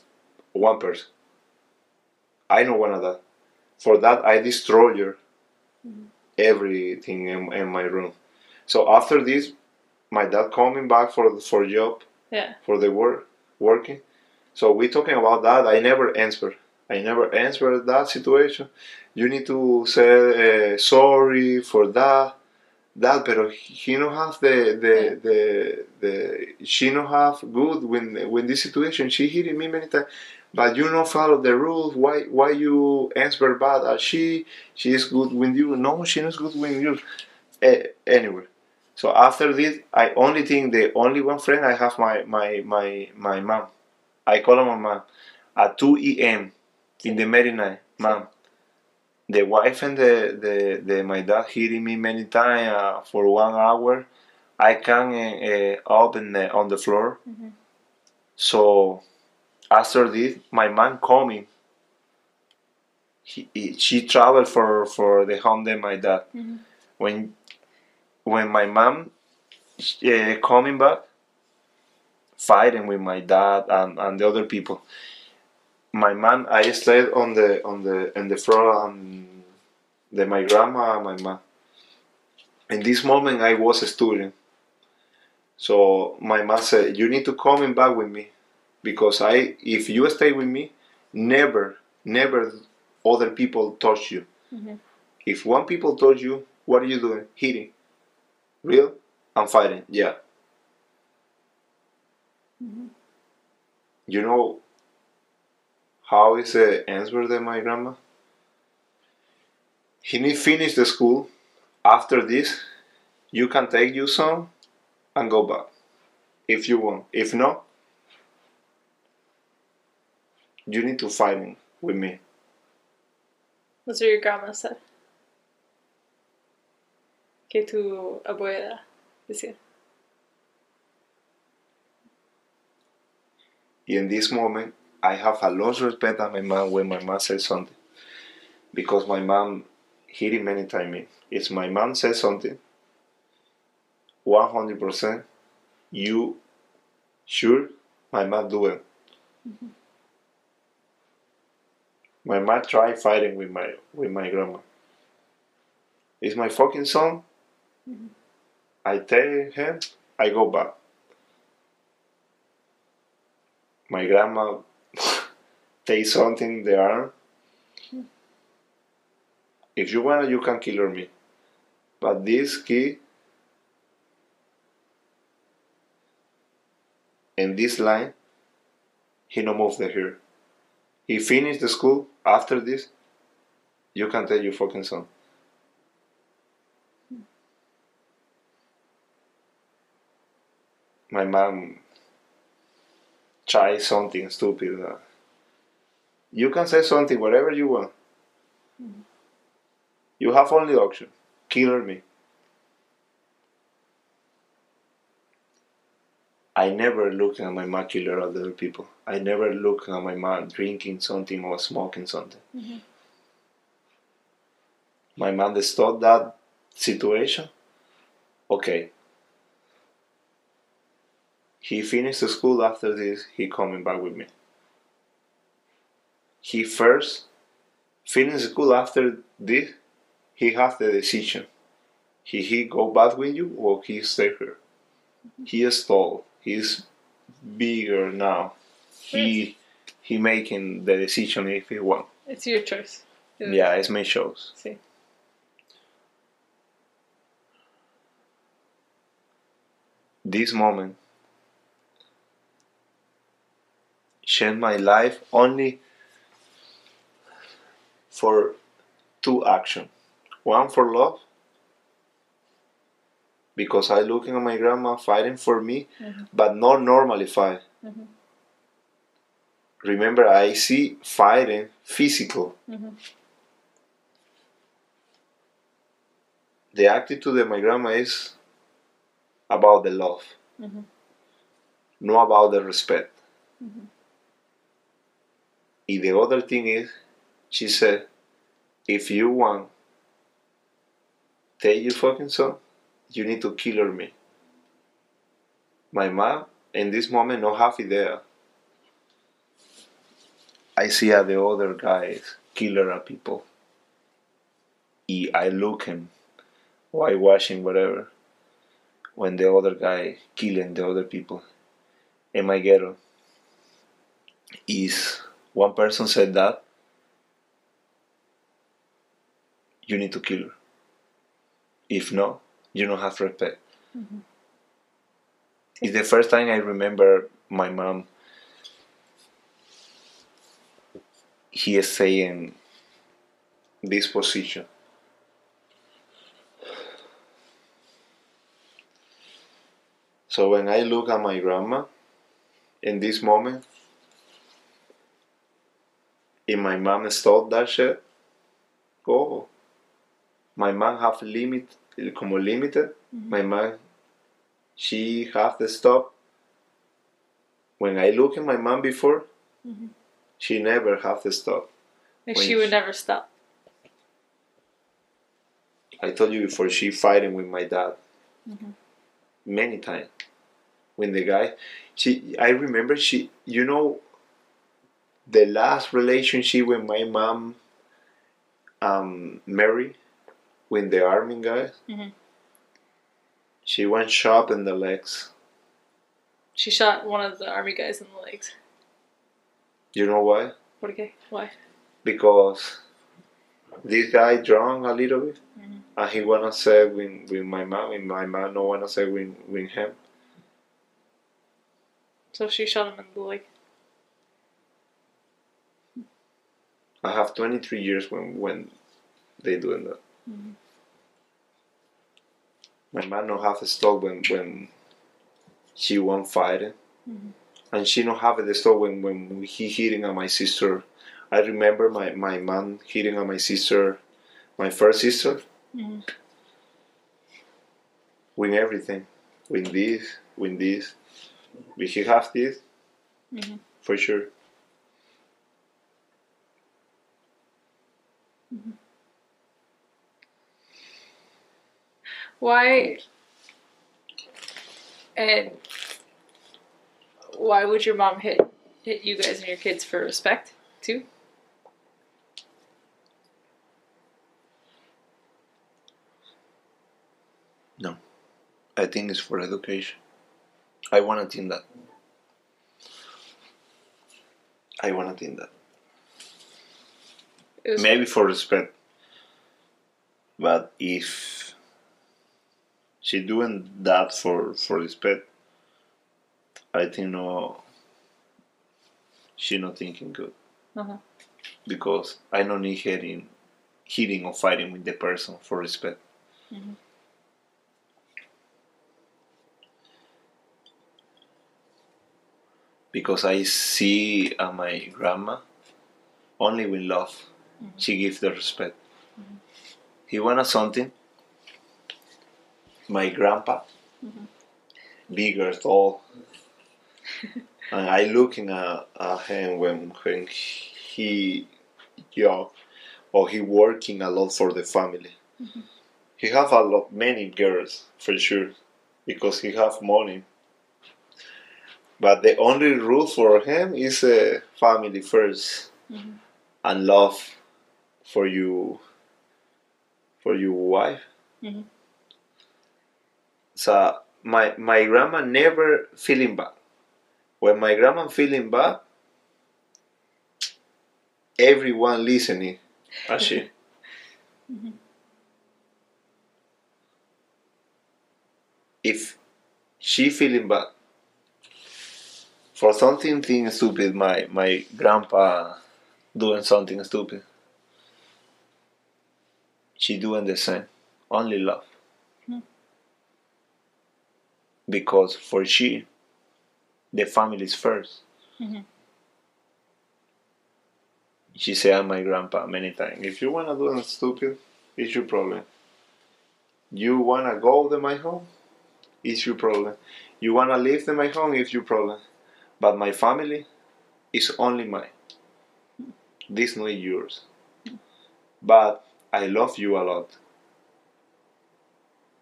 one person. I know one of that. For that, I destroy her Mhm. everything in, in my room. So after this, my dad coming back for for job Yeah. for the work working. So we talking about that. I never answer. I never answer that situation. You need to say uh, sorry for that. That, but he no have the the the the she no have good when when this situation. She hitting me many times, but you no follow the rules. Why why you answer bad? Uh, she she is good with you. No, she is good with you. Uh, anyway, so after this, I only think the only one friend I have my my my my mom. I call her my mom at two a.m. in the midnight, mom. The wife and the, the, the my dad hitting me many times uh, for one hour. I can uh, uh, up in the, on the floor. Mhm. So after this, my mom coming. He, he- she traveled for for the home that my dad. Mhm. When when my mom uh, coming back, fighting with my dad and, and the other people. My mom, I stayed on the on the in the floor and the my grandma and my mom. In this moment, I was a student. So my mom said, "You need to come back with me, because I, if you stay with me, never, never, other people touch you. Mhm. If one people touch you, what are you doing? Hitting. Real? I'm fighting. Yeah. Mhm. You know how is the answer that my grandma? He need finish the school. After this, you can take your son and go back if you want. If not, you need to fight him with me. That's what your grandma said. Que tu abuela decía. And in this moment, I have a lot of respect at my mom when my mom says something. Because my mom hit it many times me. If my mom says something, 100% you sure my mom do it. Mm-hmm. My mom try fighting with my with my grandma. It's my fucking son. Mm-hmm. I tell him, I go back. My grandma take something in the arm. If you wanna, you can kill me. But this key in this line, he no move the hair. He finished the school. After this, you can tell your fucking son. My mom try something stupid. uh, You can say something, whatever you want. You have only option. Kill me. I never look at my mom kill other people. I never look at my mom drinking something or smoking something. Mhm. My mom stopped that situation. Okay. He finished the school after this. He coming back with me. He first finished school after this. He has the decision. He he go back with you or he stay here. Mm-hmm. He is tall. He's bigger now. He he making the decision if he want. It's your choice. Yeah, it's my choice See. This moment changed my life only for two actions. One for love, because I looking at my grandma fighting for me, Mhm. but not normally fight. Mhm. Remember, I see fighting physical. Mhm. The attitude of my grandma is about the love, Mhm. not about the respect. And the other thing is, she said, if you want, take your fucking son, you need to kill her." me. My mom, in this moment, no half idea. I see the other guys killer people. I look him, while watching whatever, when the other guy killing the other people. In my ghetto, is one person said that you need to kill her. If not, you don't have respect. Mhm. It's the first time I remember my mom. He is saying this position. So when I look at my grandma in this moment, if my mom stopped that shit, go. My mom have limit, como limited. Mhm. My mom, she have to stop. When I look at my mom before, Mhm. she never have to stop. Like she would she- never stop. I told you before, she fighting with my dad Mhm. many times. When the guy, she, I remember she, you know, the last relationship with my mom, um, Mary, with the army guy, Mhm. she went shot in the legs. She shot one of the army guys in the legs. You know why? What okay? Why? Because this guy drunk a little bit, Mhm. and he wanna say with, with my mom, and my mom no wanna say with, with him. So she shot him in the leg. I have 23 years when when they doing that. Mhm. My mom no have a stop when when she won't fighting, Mhm. and she don't have the stop when when he hitting at my sister. I remember my my mom hitting on my sister, my first sister, Mhm. with everything, with this, with this. Will he have this? Mhm. For sure. Why? And why would your mom hit hit you guys and your kids for respect too? No, I think it's for education. I wanna think that. I wanna think that. Maybe for respect. But if she doing that for for respect, I think no. She not thinking good Uh-huh. because I don't need hitting, hitting or fighting with the person for respect. Mhm. Because I see uh, my grandma only with love. Mhm. She gives the respect. He wanted something. My grandpa, Mhm. bigger, tall, and I looking at, at him when when he young or he working a lot for the family. He have a lot many girls for sure because he have money. But the only rule for him is uh, family 1st Mhm. and love for you for your wife. Mhm. So my my grandma never feeling bad. When my grandma feeling bad, everyone listening. Actually. Mhm. If she feeling bad for something thing stupid, my my grandpa doing something stupid. She doing the same. Only love. Because for she, the family is 1st Mhm. She said my grandpa many times, if you wanna do something stupid, it's your problem. You wanna go to my home, it's your problem. You wanna live in my home, it's your problem. But my family is only mine. This not yours. But I love you a lot.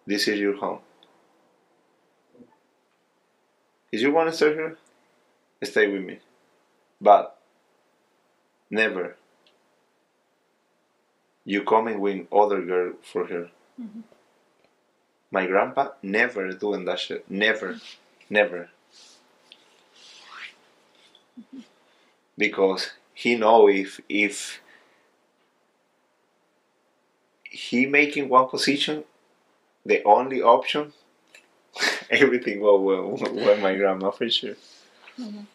This is your home. If you wanna stay here, stay with me. But never you coming with other girl for her. Mhm. My grandpa never doing that shit. Never. Never. Because he know if if he making one position, the only option, everything will well with my grandma for sure. Mhm.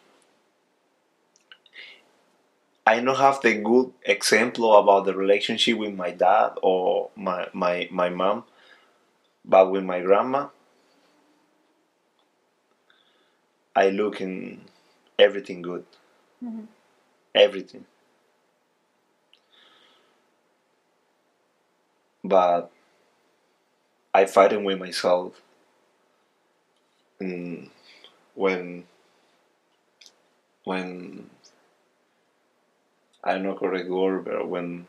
I don't have the good example about the relationship with my dad or my my, my mom, but with my grandma, I look in everything good. Mhm. Everything. But I fighting with myself mm, when when I don't know correct word, but when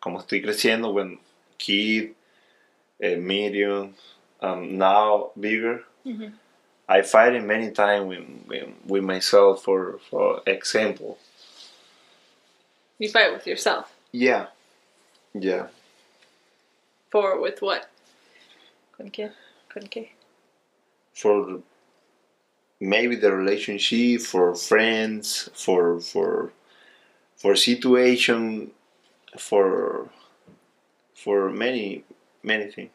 como estoy creciendo, when kid, uh, medium, um, now bigger, Mhm. I fight it many times with, with, with myself for for example. You fight with yourself. Yeah, yeah. For with what? Con qué? Con qué? For maybe the relationship, for friends, for for for situation, for for many many things.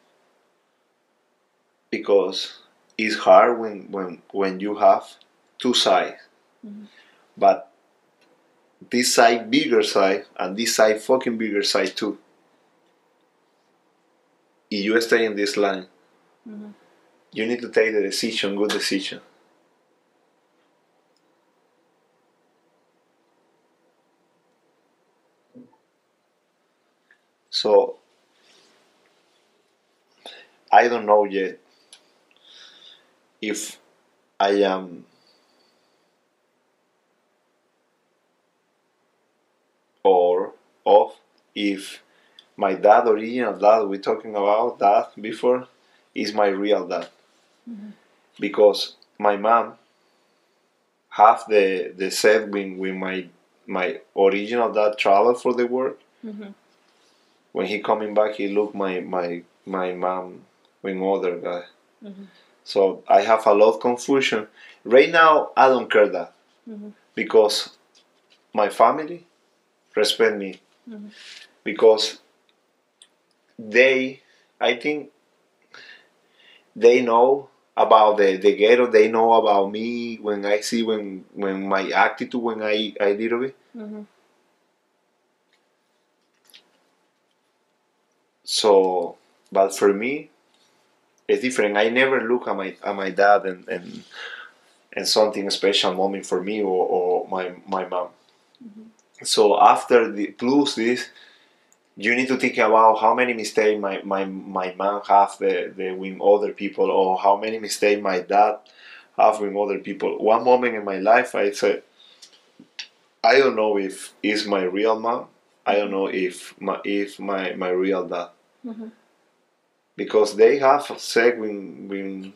Because it's hard when when when you have two sides, Mhm. but this side bigger side and this side fucking bigger side too. If you stay in this line, Mhm. You need to take the decision, good decision. So I don't know yet if I am or of if my dad original dad we talking about that before is my real dad Mhm. because my mom have the the set when when my my original dad travel for the work Mhm. when he coming back he look my my my mom with other guy Mhm. so i have a lot of confusion right now i don't care that Mhm. because my family respect me Mhm. because they i think they know about the, the ghetto they know about me when i see when when my attitude when i i little bit Mhm. So, but for me, it's different. I never look at my at my dad and and, and something special moment for me or, or my my mom. So after the plus this, you need to think about how many mistakes my, my, my mom have the, the with other people or how many mistakes my dad have with other people. One moment in my life, I said, I don't know if is my real mom. I don't know if my if my, my real dad. Mhm. Because they have sex with, with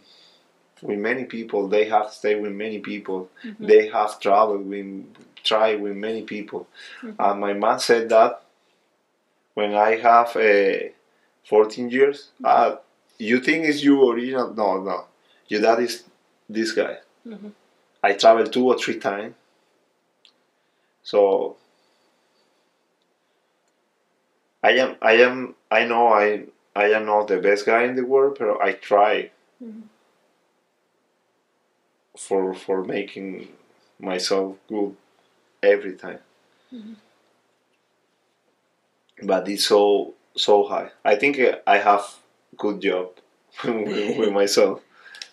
with many people. They have stayed with many people. Mhm. They have traveled with tried with many people. Mhm. And my mom said that when I have uh, 14 years, ah, you think it's you original? No, no. Your dad is this guy. Mhm. I traveled two or three times. So I am I am I know I I am not the best guy in the world, but I try Mhm. for for making myself good every time. But it's so so high. I think uh, I have good job with, myself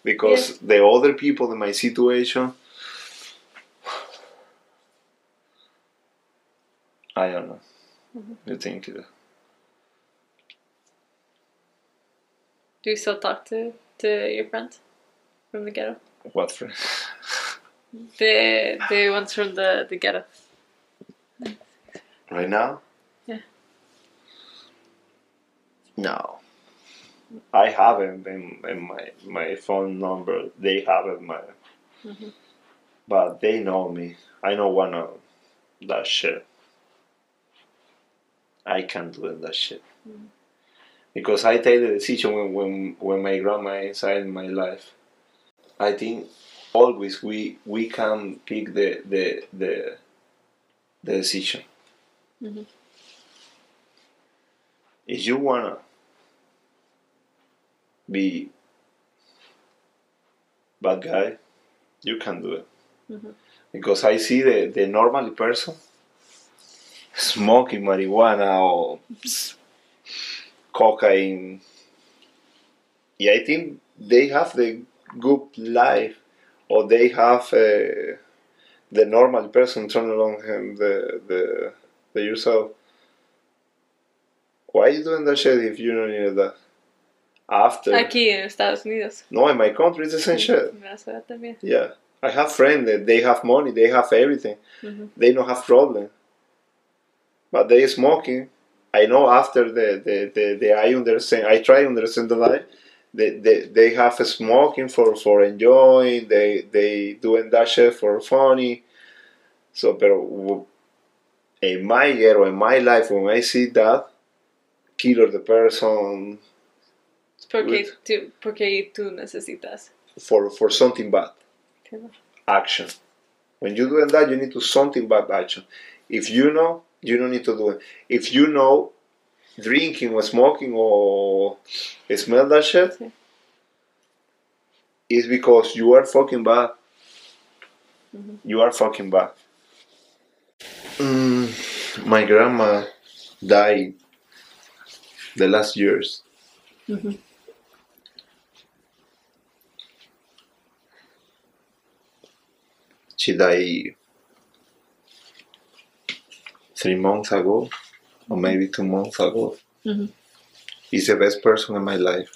because the other people in my situation I don't know. Mhm. You think uh, Do you still talk to, to your friend from the ghetto? what friend? The the ones from the, the ghetto. Right now? Yeah. No. I haven't in, in my my phone number. They haven't my Mhm. but they know me. I know one of that shit. I can't do that shit. Mhm. Because I take the decision when, when when my grandma is inside my life. I think always we we can pick the the the, the decision. Mhm. If you wanna be bad guy, you can do it. Mhm. Because I see the, the normal person smoking marijuana or cocaine. Yeah, I think they have the good life, or they have uh, the normal person turn along him the the the yourself. Why are you doing that shit if you don't need that? After Aquí en Estados Unidos. no, in my country it's the same shit. En Venezuela también. Yeah, I have friends that they have money, they have everything, Mhm. they don't have problem, but they smoking. I know after the the, the, the I understand, I try to understand the life. They, they, they have smoking for, for enjoying. They they doing that shit for funny. So, pero in my year or in my life, when I see that, kill the person Porque tú, porque tú necesitas. for for something bad. Action. When you're doing that, you need to something bad action. If you know, you don't need to do it. If you know, drinking or smoking or smell that shit, Sí. is because you are fucking bad. Mhm. You are fucking bad. Mm, my grandma died the last years. Mhm. She died three months ago, or maybe two months ago. Mhm. He's the best person in my life.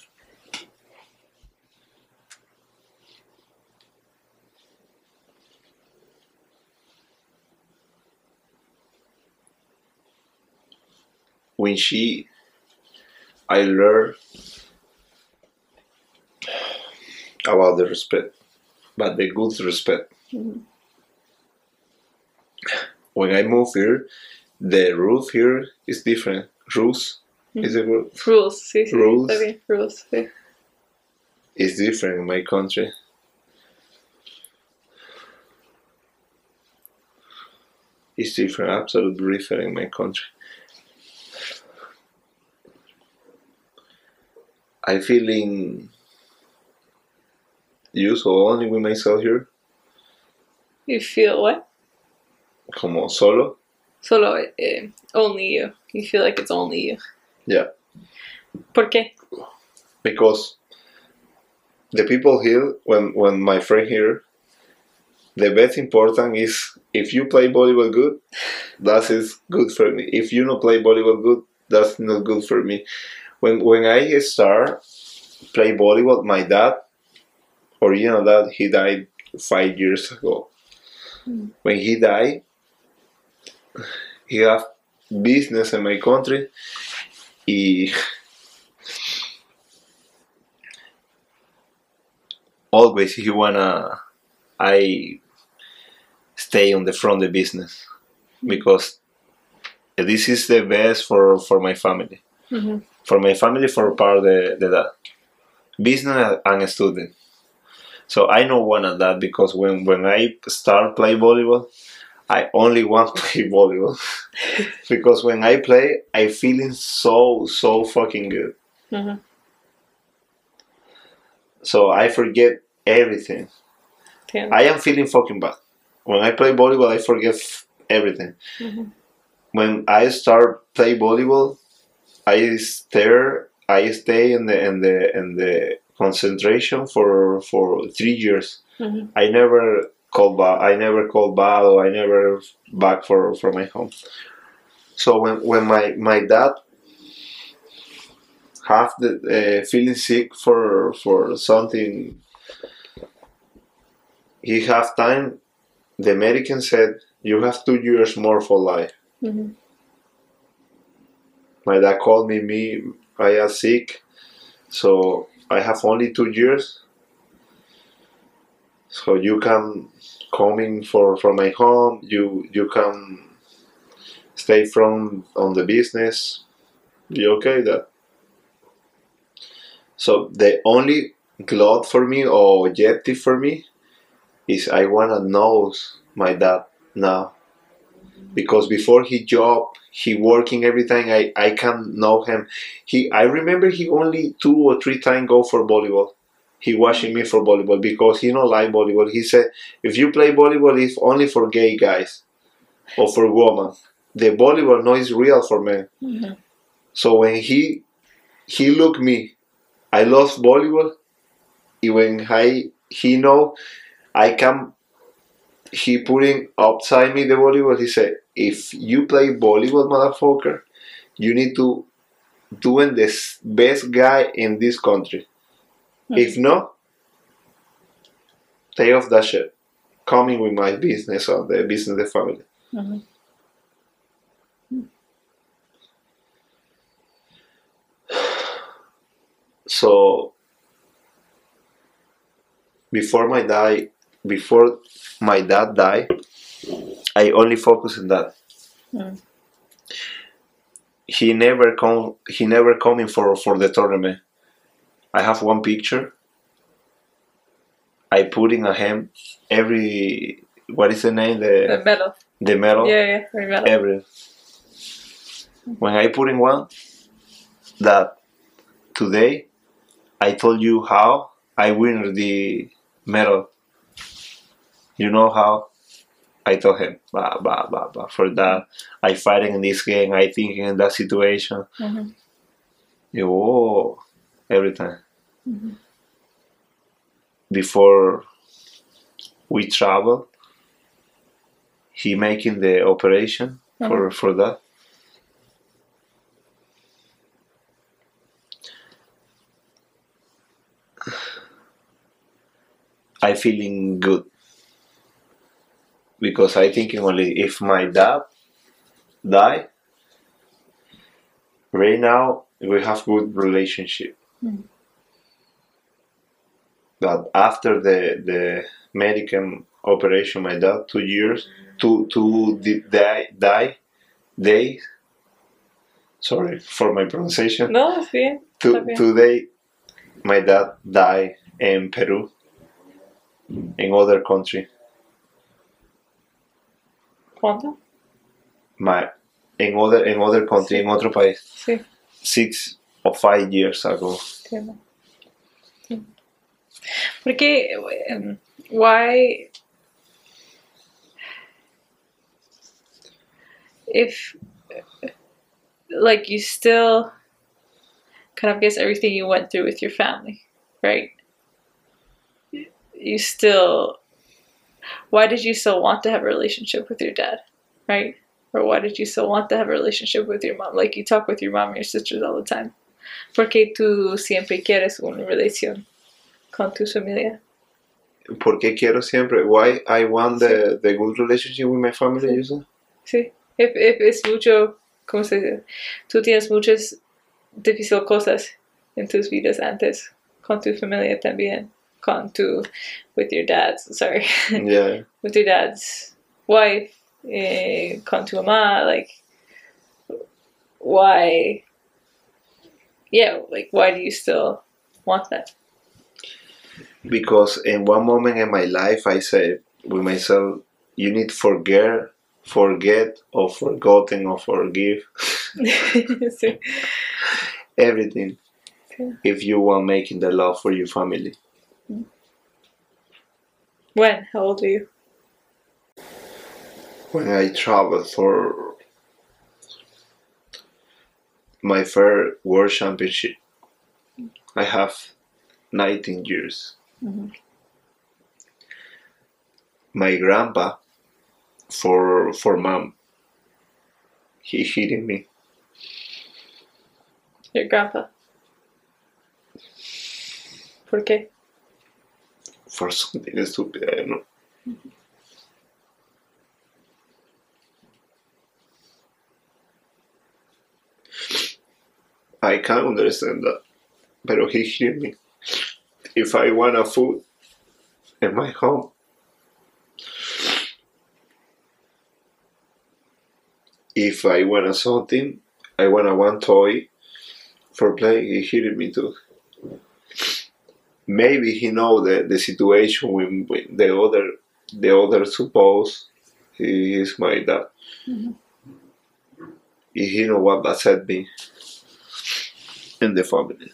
When she, I learned about the respect, but the good respect. Mhm. When I moved here, the roof here is different. Mm. Rules is the word? Rules, sí, sí. Rules. Está bien, rules, sí. is different in my country. It's different, absolutely different in my country. I feel in use or only with myself here, You feel what? Como solo. Solo, eh, only you. You feel like it's only you. Yeah. ¿Por qué? because the people here when when my friend here the best important is if you play volleyball good that is good for me if you don't play volleyball good that's not good for me when when i start play volleyball my dad original dad he died five years ago. Mm. When he died, he have business in my country. He always he wanna I stay on the front of the business because this is the best for for my family Mm-hmm. for my family for part of the, the that business and student so i know one of that because when when i start play volleyball i only want to play volleyball because when i play i feeling so so fucking good Mm-hmm. so i forget everything Damn. i am feeling fucking bad when i play volleyball i forget f- everything Mhm. when i start play volleyball I stare. I stay in the in the in the concentration for for three years. Mhm. I never called back. I never called back, or I never back for for my home. So when when my my dad have the uh, feeling sick for for something, he have time. The American said you have two years more for life Mhm. my dad called me me i am sick so i have only two years so you can coming for from my home you you can stay from on the business. You okay that? So the only glad for me or objective for me is i wanna know my dad now. Because before he job he working every time I, I can know him. He i remember he only two or three times go for volleyball he watching me for volleyball because he don't like volleyball. He said if you play volleyball it's only for gay guys or for women. The volleyball no is real for men. Mhm. so when he he look me i lost volleyball. When i he know i can he putting upside me the volleyball. He said if you play volleyball motherfucker you need to doing this best guy in this country if not stay off that shit coming with my business or the business of the family. Mhm. so before my die before my dad died i only focus on that. Mm. he never come he never coming for for the tournament i have one picture i put in a him every what is the name The the medal. the medal Yeah, yeah, the medal. every when I put in one that today I told you how I win the medal. You know how? I told him, bah, bah, bah, bah. For that, I fighting in this game. I thinking in that situation. Mhm. You oh, every time Mhm. before we travel, he making the operation for for that. I feeling good because I thinking only if my dad die right now we have good relationship. Mm. But after the the medical operation, my dad two years two two di- die die days. Sorry for my pronunciation. No, it's bien. Two, okay. Today, my dad died in Peru, in other country. ¿Cuánto? My in other in other country, in other país, Sí, six or five years ago. Porque, um, why, if, like, you still kind of guess everything you went through with your family, right? You still, why did you still want to have a relationship with your dad, right? Or why did you still want to have a relationship with your mom? Like, you talk with your mom and your sisters all the time. Porque tú siempre quieres una relación con tu familia. ¿Por qué quiero siempre? Why I want the, the good relationship with my family, Sí. you say? Sí. If, if es mucho, ¿cómo se dice? Tú tienes muchas difíciles cosas en tus vidas antes, con tu familia también, con tu, with your dad's, sorry, Yeah. with your dad's wife, eh, con tu mamá, like, why, yeah, like, why do you still want that? Because in one moment in my life, I said with myself, you need to forget, forget, or forgotten, or forgive everything if you want making the love for your family. When? How old are you? When I traveled for my first world championship, I have 19 years. Mhm. My grandpa, for for mom, he hitting me. Your grandpa. ¿Por qué? for something stupid. I don't know. I can't understand that, but he hear me. If I want a food in my home, if I want a something, I want a one toy for playing. He hear me too maybe he know the, the situation when, when the other the other suppose he is my dad. Mhm. He know what upset me in the family.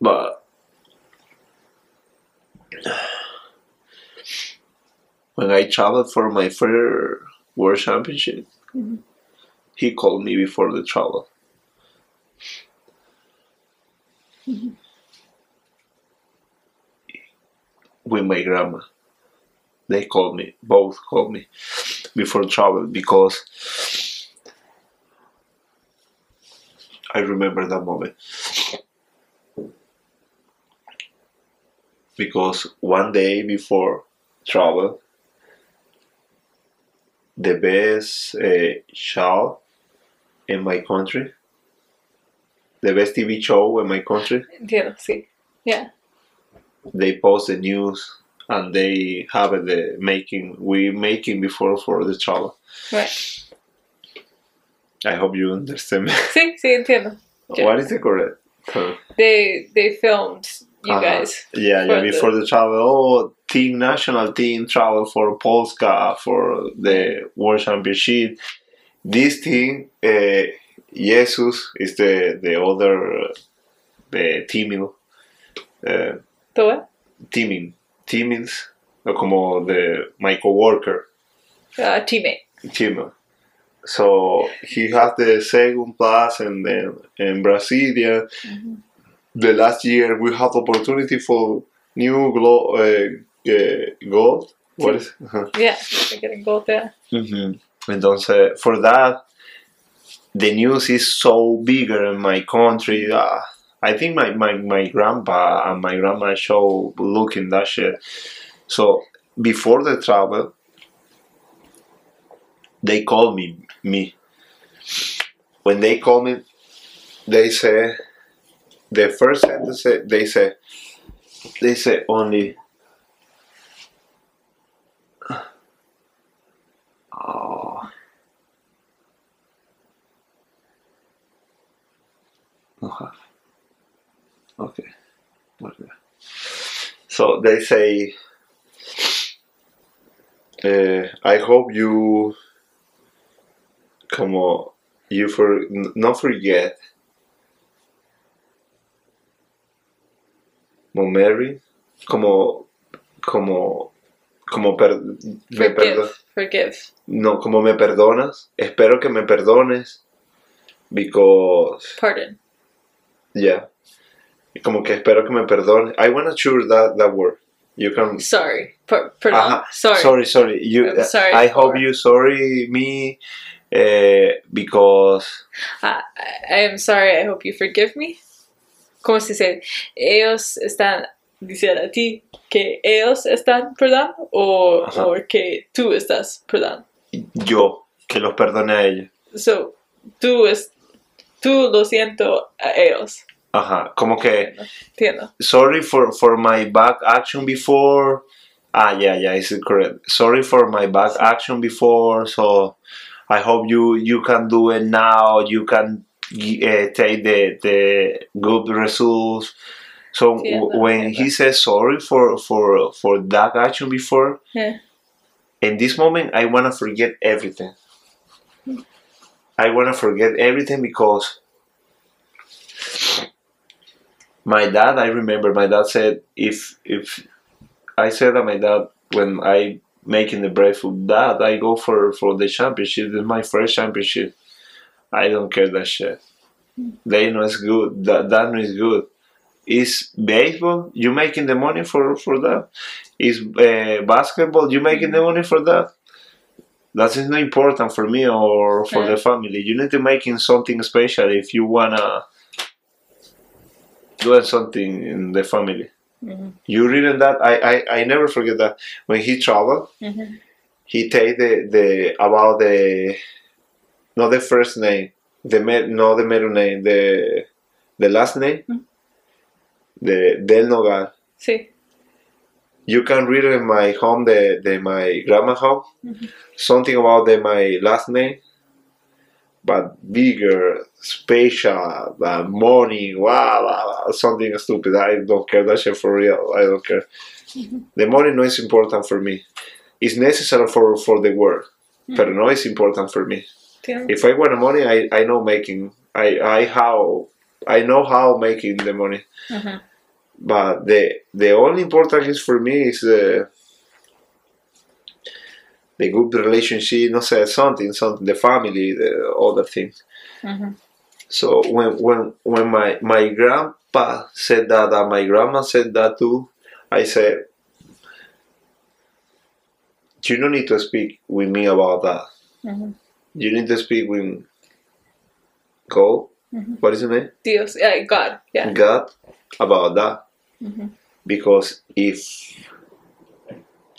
But when I traveled for my first world championship, Mhm. he called me before the travel. with my grandma. They called me, both called me before travel because I remember that moment. Because one day before travel, the best uh, show in my country, the best TV show in my country, Entiendo, sí. Yeah. they post the news and they have the making we making before for the travel. Right. I hope you understand me. Sí, sí, entiendo. Yeah. What is the correct? term? They they filmed you Uh-huh. guys. Yeah, yeah. Before the travel, oh, team national team travel for Polska for the World Championship. This team, uh, Jesus is the the other uh, the teaming, uh, The what? teaming, teamings, uh, como the my coworker. Uh, teammate. Chima. So he has the second place and then in Brasilia. The last year we had opportunity for new glo- uh, uh, gold. What is? Uh-huh. Yeah, they're getting gold there. Entonces, for that, the news is so bigger in my country. Uh, I think my, my, my grandpa and my grandma show looking that shit. So before the travel, they call me me. When they call me, they say the first sentence they say they say only. Oh. Okay. Okay. So they say, uh, I hope you, como, you for n- not forget, Mary, como, como, como per, me Forgive. Forgive. no, como me perdonas, espero que me perdones, because Pardon. Yeah. Como que espero que me perdone. I wanna choose that, that word. You can. Sorry. Per-. Ajá. Sorry. Sorry, sorry. You. I'm sorry I hope for- you sorry me, uh, because I, I am sorry. I hope you forgive me. ¿Cómo se dice? Ellos están decir a ti que ellos están perdonando o, Ajá. o que tú estás perdonando. Yo, que los perdone a ellos. So, tú, es, tú lo siento a ellos. Ajá, como que, Entiendo. sorry for, for my bad action before. Ah, yeah, yeah, it's correct. Sorry for my bad action before, so I hope you you can do it now. You can uh, take the the good results. So Yeah, when he says sorry for for for that action before, Yeah. in this moment I wanna forget everything. I wanna forget everything because my dad. I remember my dad said if if I said that my dad when I making the bread for that, I go for for the championship. This is my first championship. I don't care that shit. They know it's good. That that know is good. Is baseball you making the money for for that? Is uh, basketball you making the money for that? That is not important for me or for the family. You need to making something special if you wanna do something in the family. Mhm. You reading that? I, I I never forget that when he traveled, Mhm. he take the the about the not the first name, the med, not the middle name, the the last name, Mm. the Del Nogal. Sí. You can read in my home, the the my grandma home, Mhm. something about the my last name, but bigger, spatial, uh, money, wow, something stupid. I don't care that shit for real. I don't care. The money no is important for me. It's necessary for for the work, but no is important for me. Entiendo. If I want money, I, I know making. I I how I know how making the money. Ujú. But the the only important is for me is the the good relationship. No say something, something the family, the other things. Ujú. So when when when my my grandpa said that, and my grandma said that too, I said, you don't need to speak with me about that. Ujú. You need to speak with God. Mhm. What is the name? Dios, yeah, God, yeah. God about that. Ujú. Because if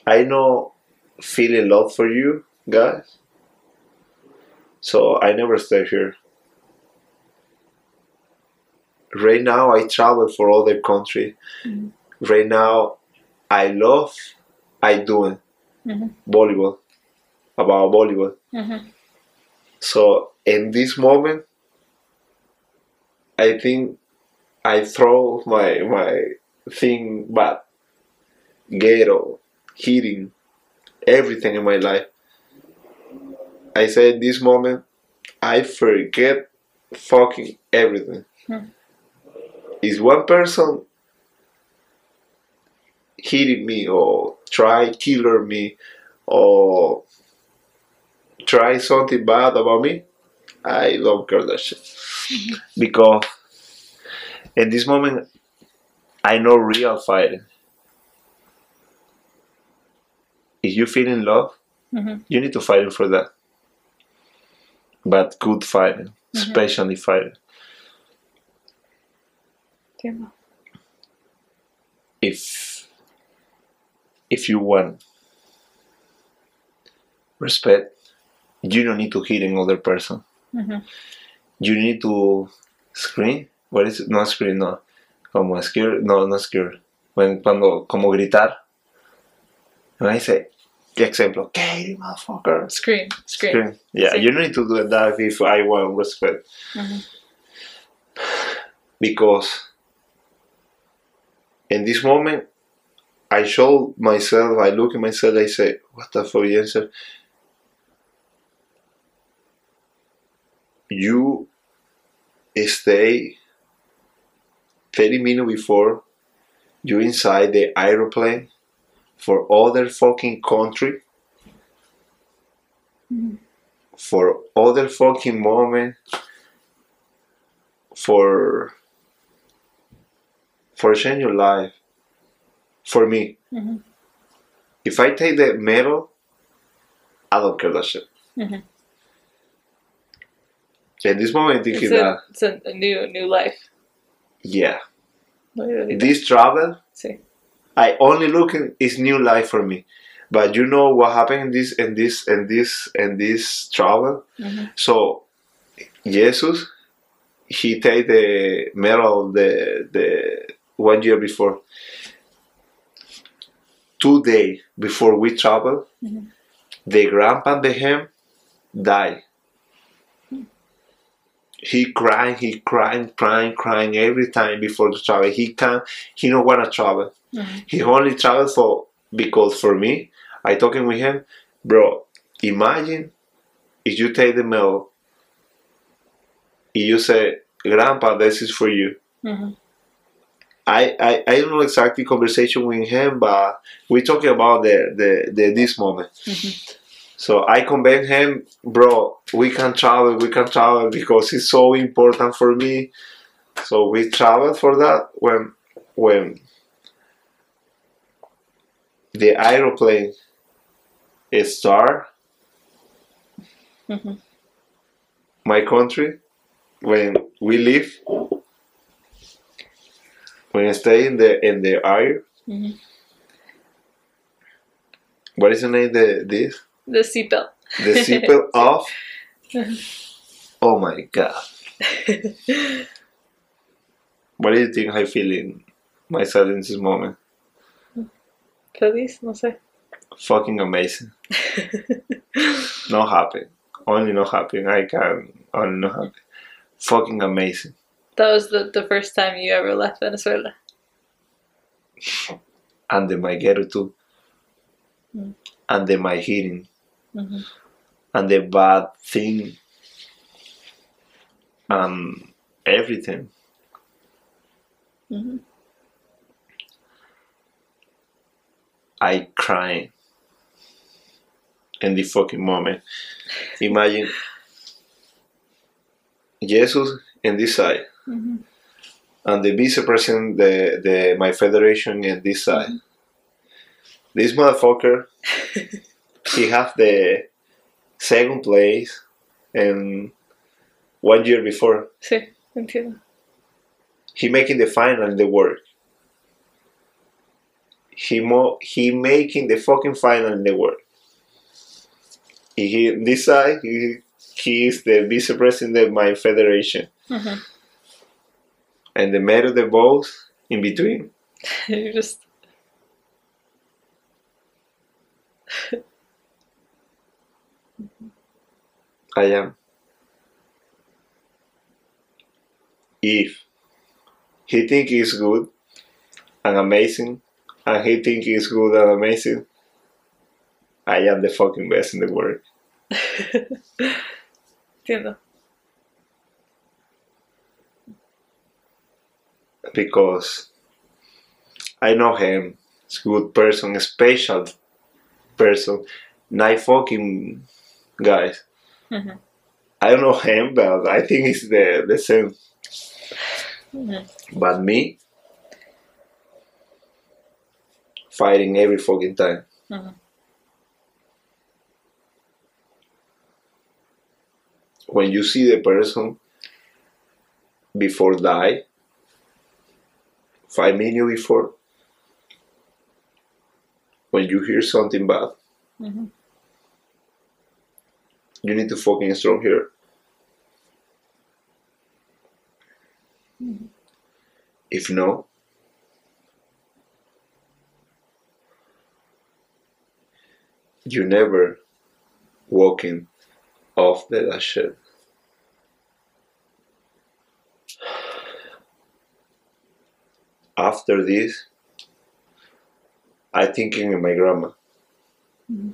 I know feeling love for you guys, so I never stay here. Right now I travel for other country. Mhm. Right now I love I doing Mhm. volleyball about volleyball. Ujú. So in this moment, I think I throw my my thing back, ghetto, hitting, everything in my life. I say in this moment, I forget fucking everything. Hmm. Is one person hitting me or try killer me or try something bad about me, I don't care that shit. Because in this moment, I know real fighting. If you feel in love, Ujú. you need to fight for that. But good fighting, Mhm. especially fighting. If if you want respect, you don't need to hit another person. Ujú. you need to scream. What is it? No scream, no. Como scare, no, no scare. When, cuando, como gritar. When I say, ejemplo, Katie, motherfucker. Scream, scream. Scream. Yeah, Sí. you don't need to do that if I want respect. Ujú. Because in this moment, I show myself, I look at myself, I say, what the fuck, Jensen? You stay 30 minutes before you inside the aeroplane for other fucking country for other fucking moment for for change your life for me Mhm. if I take the medal I don't care that shit Mhm. in this moment thinking It's, that a, it's a, new new life. yeah this travel Sí. I only look looking is new life for me. But you know what happened in this and this and this and this travel? Mhm. So Jesus, he take the medal the the one year before. Two days before we travel, Mhm. the grandpa de him died. He crying, he crying, crying, crying every time before the travel. He can't, he don't wanna travel. Mhm. He only travel for because for me, I talking with him, bro. Imagine if you take the mail, and you say, "Grandpa, this is for you." Mhm. I, I, I don't know exactly conversation with him, but we talking about the, the, the this moment. Mhm. So I convince him, bro, we can travel, we can travel because it's so important for me. So we traveled for that when when the aeroplane start Mhm. my country when we leave when I stay in the in the air Mhm. what is the name the this The seatbelt. the seatbelt off oh my god what do you think I feel in myself in this moment No sé. fucking amazing not happy only not happy I can only not happy fucking amazing That was the, the first time you ever left Venezuela. and the my ghetto too Mm. and the my hearing Mhm. and the bad thing and everything Mhm. I crying in the fucking moment. Imagine Jesus in this side Mhm. and the vice president, the, the my federation in this side. This motherfucker, he have the second place and one year before Sí, entiendo. he making the final in the work. He mo he making the fucking final in the work. He this side he, he is the vice president of my federation, Mhm. and the mayor of the boss in between. You just. I am. If he think he's good and amazing, and he think he's good and amazing, I am the fucking best in the world. Entiendo. because I know him. He's a good person, a special person. nice fucking guys. Mhm. I don't know him, but I think it's the, the same. Mhm. But me, fighting every fucking time. Mhm. When you see the person before die, five minutes before, when you hear something bad, Mhm. you need to fucking strong here. If no, you never walking off the shit. After this, I thinking of my grandma. Mhm.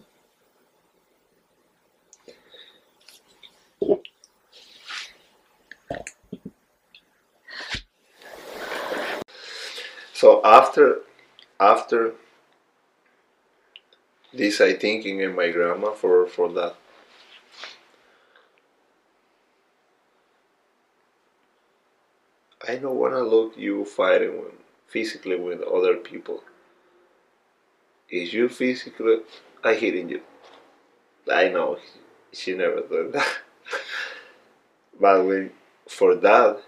So after after this I thinking in my grandma for for that. I don't wanna look you fighting with, physically with other people. Is you physically I hitting you. I know she never done that. but when for that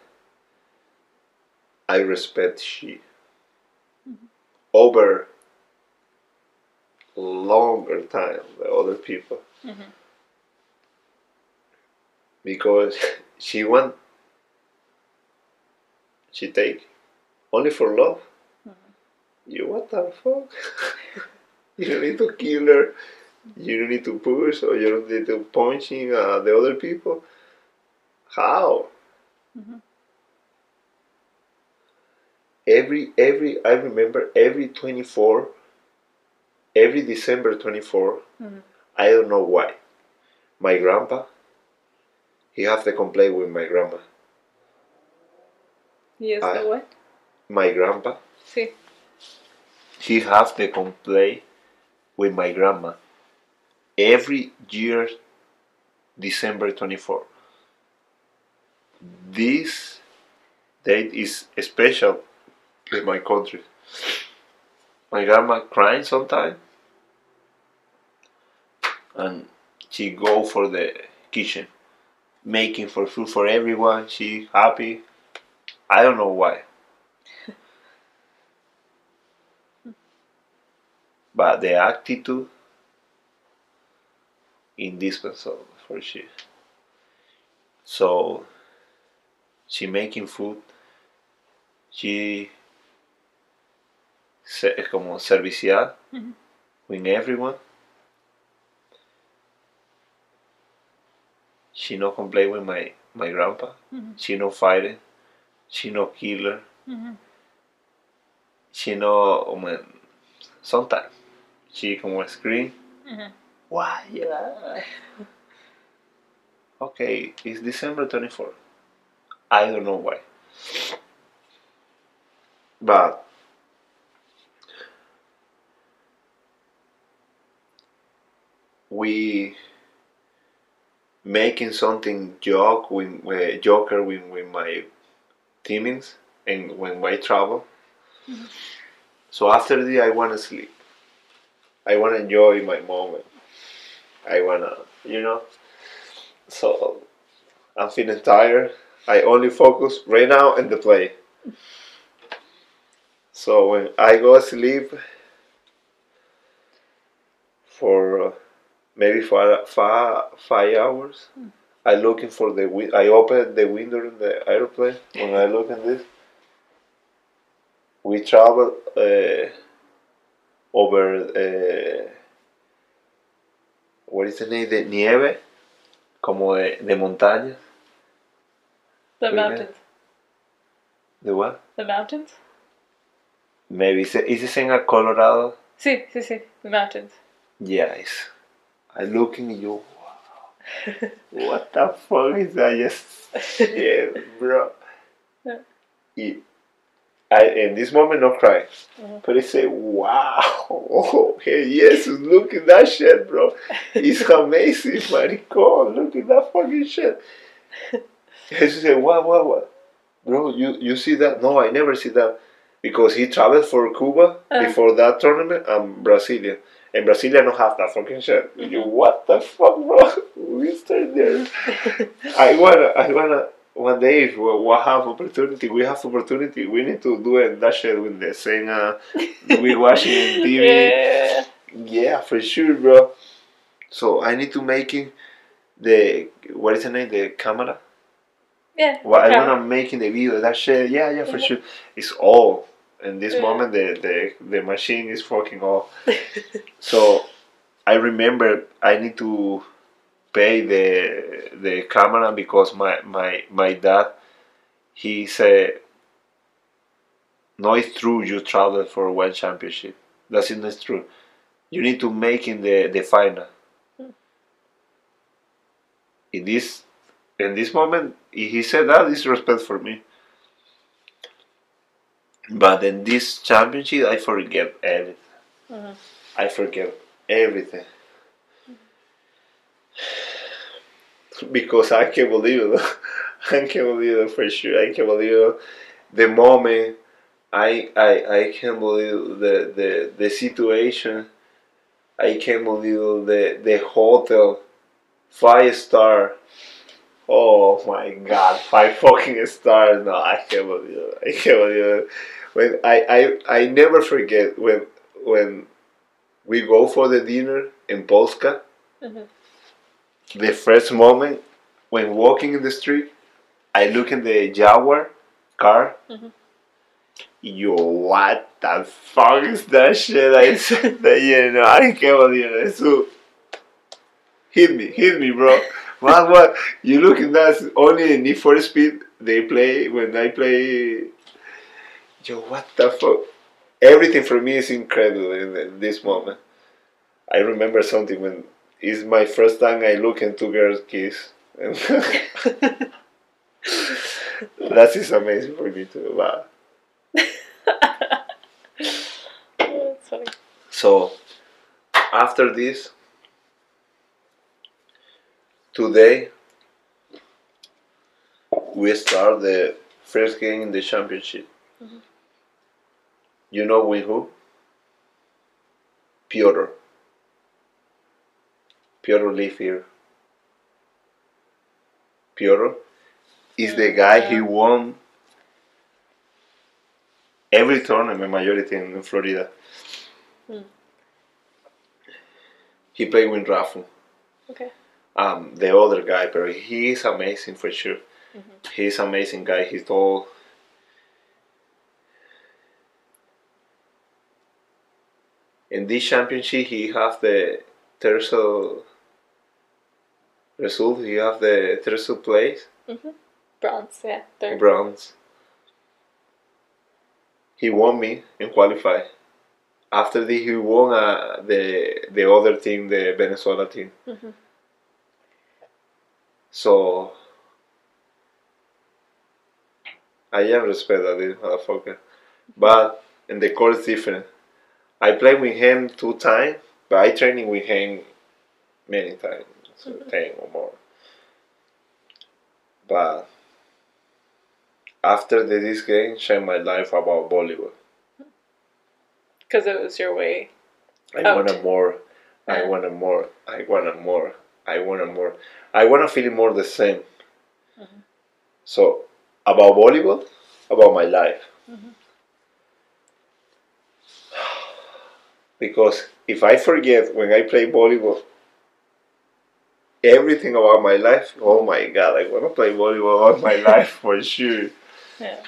I respect she mm-hmm. over longer time the other people. Mhm. because she want she take only for love. You what the fuck? You don't need to kill her. You don't need to push or you don't need to punching uh, the other people. How? Mhm. every every i remember every 24 every december 24 Mhm. i don't know why my grandpa he have to complain with my grandma Yes, I- the what? my grandpa Sí. he have to complain with my grandma every year december 24 this date is special in my country my grandma crying sometime and she go for the kitchen making for food for everyone she happy i don't know why but the attitude indispensable for she. So she making food, she es como servicial Mhm. with everyone. She no complain with my my grandpa. Mhm. She no fighting. She no killer. Mhm. She no um, sometimes she como scream. Mhm. Why? Yeah. Okay, it's December 24th. I don't know why. But we making something joke with, with joker with, with my teammates and when I travel. So after the I wanna sleep. I wanna enjoy my moment. I wanna, you know. So I'm feeling tired. I only focus right now in the play. So when I go sleep for uh, maybe for five hours, I looking for the win- I open the window in the airplane. When I look at this, we travel uh, over. Uh, what is the name? De nieve, como de, de montaña. The Okay. mountains. The what? The mountains? Maybe is it, is it in Colorado? Sí, sí, sí. The mountains. Yes. I looking at you. What the fuck is that? Yes. Yeah, bro. Yeah. Y- I in this moment not cry, Mhm. but I say, wow, oh, hey, yes, look at that shit, bro. It's amazing, maricon. Look at that fucking shit. And He said, what, what, what, bro? You you see that? No, I never see that because he traveled for Cuba Uh. before that tournament and Brasilia. And Brasilia don't have that fucking shit. You what the fuck, bro? We stay there. I wanna, I wanna. One day, if we we have opportunity, we have opportunity. We need to do it, that shit with the same. Uh, we watching TV. Yeah. Yeah, for sure, bro. So I need to making the what is the name? The camera. Yeah. Well, I wanna making the video. That shit. Yeah, yeah, for sure. It's all. In this Yeah. moment, the, the the machine is fucking off. So I remember I need to pay the the camera because my my my dad he said no it's true you travel for one championship. That's not true. You need to make in the the final. Hmm. In this in this moment he said that is respect for me but in this championship I forget everything Mhm. I forget everything. because I can't believe it. I can't believe it for sure. I can't believe it. the moment. I I I can't believe the the the situation. I can't believe the the hotel, five star. Oh my god, five fucking stars! No, I can't believe it. I can't believe it. when I, I I never forget when when we go for the dinner in Polska. Mhm. The first moment when walking in the street, I look in the Jaguar car. Mhm. Yo, what the fuck is that shit? I said that, you know, I can't believe it. So, hit me, hit me, bro. What, what? You look at that, only in Need for Speed they play, when I play, yo, what the fuck? Everything for me is incredible in, in this moment. I remember something when it's my first time I look into girls' kiss. That is amazing for me too. Wow. Funny. So after this, today we start the first game in the championship. Mhm. You know with who? Piotr. Piotr live here. Piotr is the Mm, guy he won every tournament majority in Florida. Hmm. He played with Rafu. Okay. Um, the other guy, but he is amazing for sure. Mhm. He's amazing guy. He's tall. In this championship, he have the tercel result. He have the tercel place Bronze, yeah. Third. bronze. He won me in qualify. After this, he won uh, the the other team, the Venezuela team. Mhm. So I am respect that this motherfucker. But in the court is different. I played with him two times, but I training with him many times, so mm-hmm. ten or more. But after the, this game, changed my life about volleyball. Because it was your way. I Out. wanted more. I wanted more. I wanted more. I wanted more. I want to feel more the same. Mhm. So, about volleyball, about my life. Mhm. Because if I forget when I play volleyball, everything about my life, oh my god, I want to play volleyball all my life for sure. Yeah.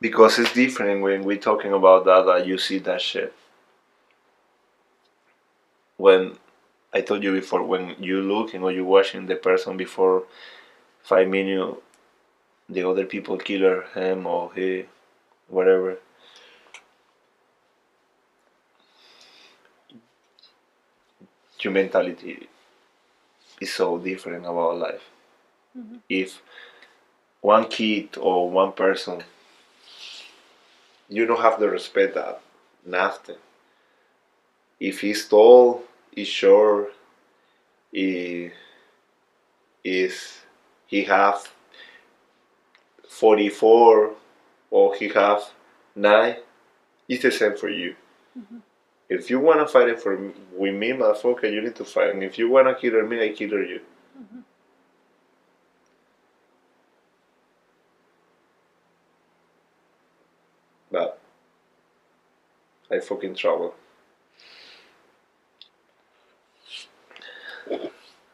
Because it's different when we're talking about that, that you see that shit. When I told you before, when you looking or you watching the person before five minutes, the other people kill her, him or he, whatever. Your mentality is so different about life. Mhm. If one kid or one person you don't have the respect that nothing. If he's tall, he's short, he is he have forty four or he have nine, it's the same for you. Mhm. If you wanna fight it for with me, motherfucker, you need to fight. And if you wanna kill me, I kill you. Mhm. But I fucking trouble.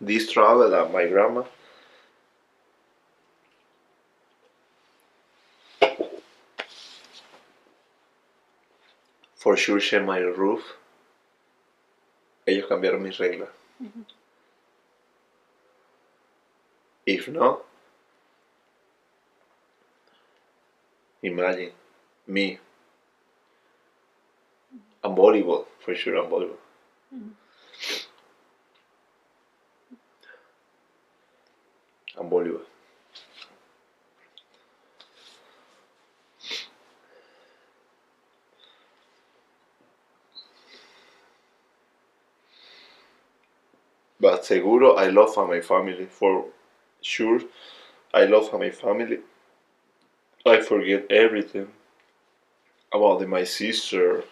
This trouble that my grandma for sure share my roof. Ellos cambiaron mis reglas. If no, imagine me. Unbelievable, for sure, unbelievable. Mhm. Unbelievable. But seguro, I love my family for sure. I love my family. I forget everything about my sister,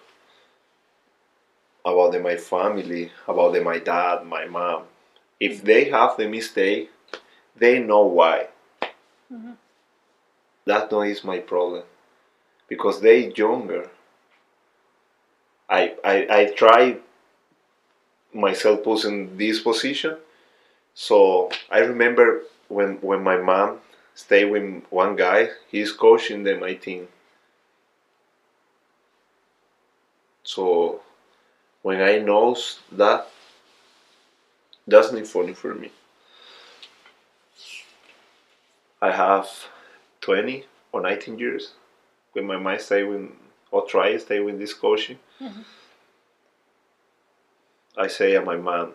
about my family, about my dad, my mom. If they have the mistake, they know why. Mhm. That no is my problem. because they younger. I I I try myself put in this position. So I remember when when my mom stayed with one guy, he's coaching them my team. So when I knows that that's not funny for me. I have 20 or 19 years when my mind stay with or try to stay with this coaching. Mm-hmm. I say to my mom,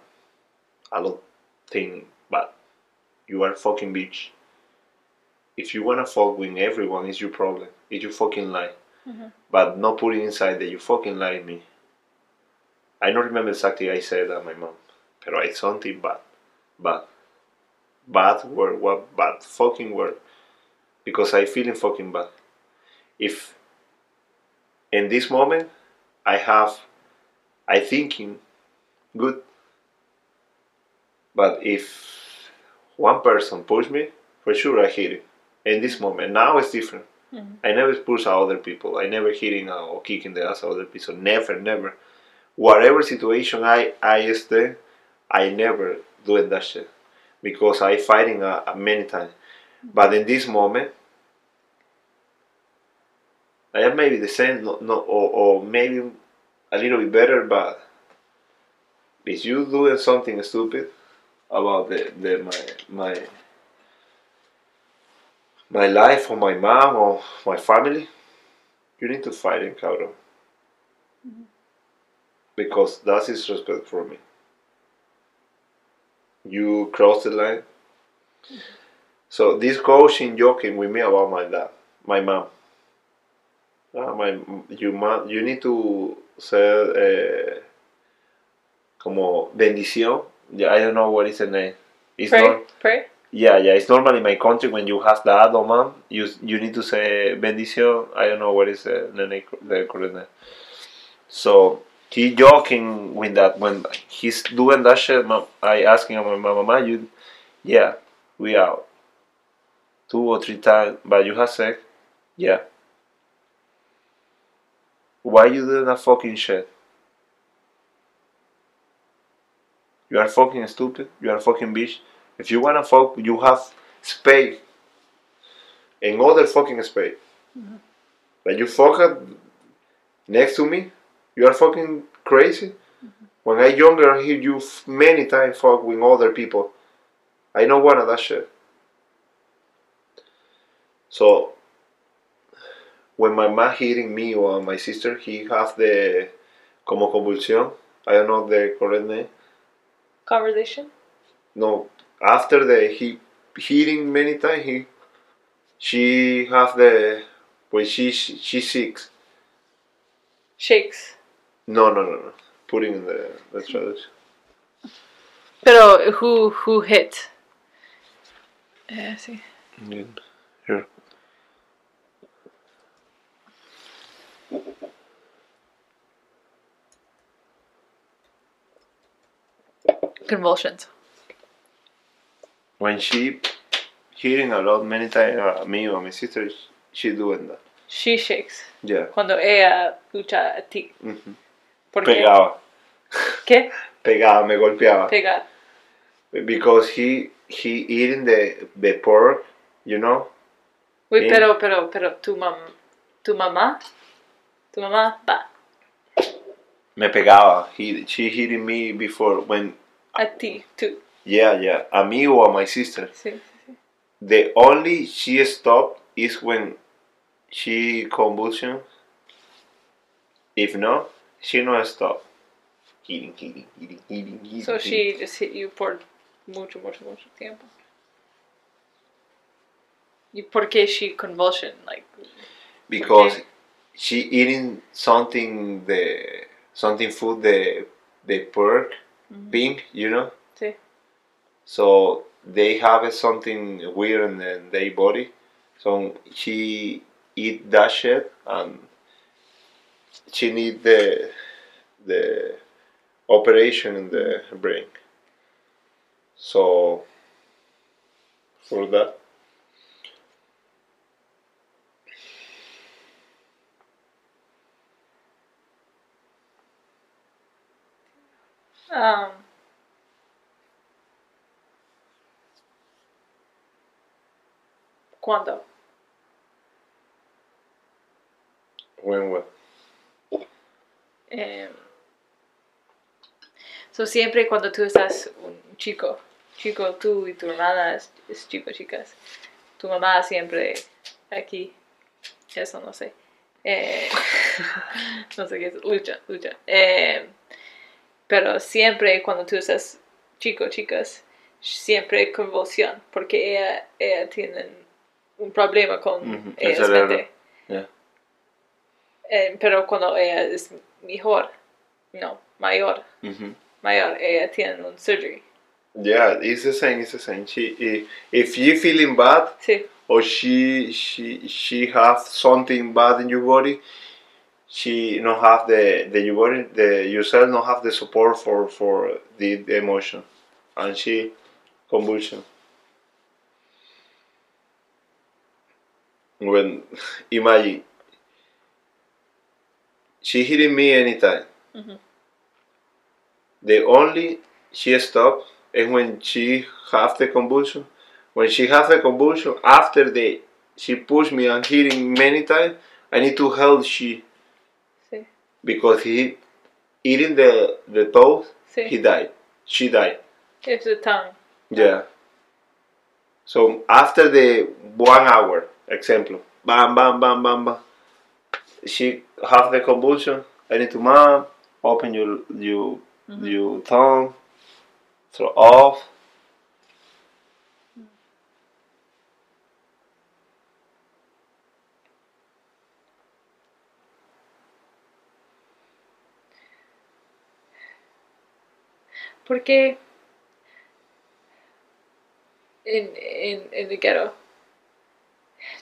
I don't think, but you are fucking bitch. If you wanna fuck with everyone, it's your problem. It's your fucking lie. Mm-hmm. But not putting inside that you fucking lie me. I don't remember exactly I said that my mom, but I something bad, bad, bad word, what bad fucking word, because I feeling fucking bad. If in this moment I have, I thinking good, but if one person push me, for sure I hit it. In this moment, now it's different. Mm-hmm. I never push other people. I never hitting or kicking the ass of other people. Never, never. Whatever situation I I stay, I never doing that shit because I fighting uh, many times. But in this moment, I am maybe the same, no, no or, or maybe a little bit better. But if you doing something stupid about the, the my my my life or my mom or my family, you need to fight and counter. Because that's respect for me. You cross the line. So this coaching joking with me about my dad, my mom. Ah, my you mom, you need to say eh, como bendición. Yeah, I don't know what is the name. It's Pray, not pray. yeah, yeah. It's normally in my country when you have dad or mom, you you need to say bendición. I don't know what is the the, the correct name. So he joking with that when he's doing that shit. I asking him, my mama, you, yeah, we out two or three times, but you have sex, yeah. Why you doing that fucking shit? You are fucking stupid. You are fucking bitch. If you wanna fuck, you have space. Another fucking space. Mm-hmm. But you fuck up next to me, you are fucking crazy. Mm-hmm. When I younger, I hear you f- many times fuck with other people. I don't want that shit. So when my mom hitting me or my sister, he have the como convulsión. I don't know the correct name. Conversation. No, after the he hitting many times, he she have the when she she six. Shakes. No, no, no, no. Putting in the the traduction. Pero who who hit? Eh, sí. Here. Convulsions. When she hitting a lot many times uh, me or my sister, she doing that. She shakes. Yeah. Cuando ella lucha a ti. Mhm. ¿Por qué? Pegaba, ¿Qué? pegaba, me golpeaba. Pegar. Because he he eating the the pork, you know. Uy, pero, pero, pero, tu mam, tu mamá, tu mamá, va, Me pegaba. He she hitting me before when a ti, tú. yeah yeah a me or a my sister. Sí, sí, sí. The only she stopped is when she convulsion. If no, she no stop. eating, eating, eating, eating, hitting. So she just hit you por mucho, mucho, mucho tiempo. ¿Y por qué she convulsion? Like, because she eating something the something food the the pork mm-hmm. pink, you know. sí. So they have something weird in their body. So she eat that shit and she need the the operation in the brain. So for that. Um, ¿Cuándo? When what? Eh, so siempre cuando tú estás un chico, chico tú y tu hermana es, es chico, chicas, tu mamá siempre aquí, eso no sé, Eh, no sé qué es, lucha, lucha. Eh, pero siempre cuando tú estás chico, chicas, siempre convulsión, porque ella, ella tiene un problema con Ujú, el ellas cerebro. mente. Yeah. Eh, pero cuando ella es mejor, no, mayor, hmm mayor, ella tiene un surgery. Yeah, it's the same. It's the same. She, i- if you feeling bad Sí, or she, she, she have something bad in your body, she not have the, the your body, the yourself not have the support for for the, the emotion, and she convulsion. When imagine she hitting me anytime. Mhm. The only she stop is when she have the convulsion. When she have the convulsion, after the she push me and hitting many times, I need to help she sí, because he eating the the toes, sí. he died. She died. It's the tongue. Yeah. So after the one hour, example, bam, bam, bam, bam, bam, she have the convulsion. I need to mom, open your your mm-hmm. your tongue, throw off. Porque en, en, en el ghetto,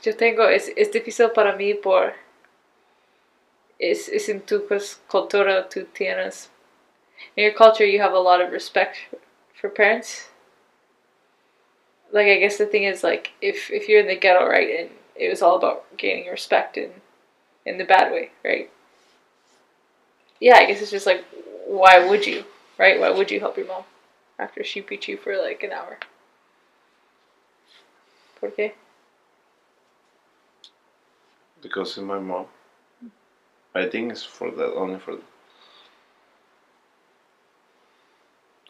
yo tengo, es, es difícil para mí por, es, es en tu cultura, tú tienes, in your culture you have a lot of respect for parents. Like I guess the thing is like if if you're in the ghetto, right, and it was all about gaining respect in in the bad way, right? Yeah, I guess it's just like why would you? right? Why would you help your mom after she beat you for like an hour? ¿Por qué? because it's my mom. I think it's for that only for.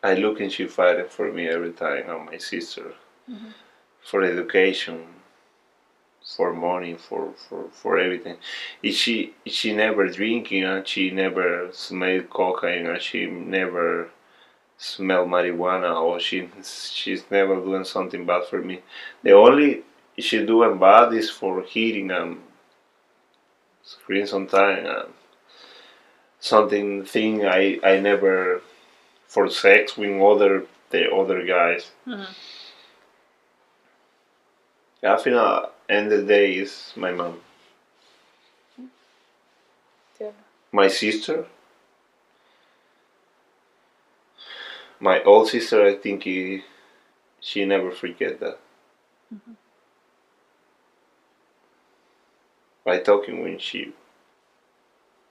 I look and she fighting for me every time, and my sister, mm-hmm. for education, for money, for for for everything. And she she never drinking and she never smell cocaine and she never smell marijuana or she she's never doing something bad for me. The only she doing bad is for hitting and screen sometime and uh, something thing I I never for sex with other the other guys. Mm-hmm. I think uh, end of the day is my mom. Yeah. My sister. My old sister, I think he, she never forget that. Mm-hmm. I talking when she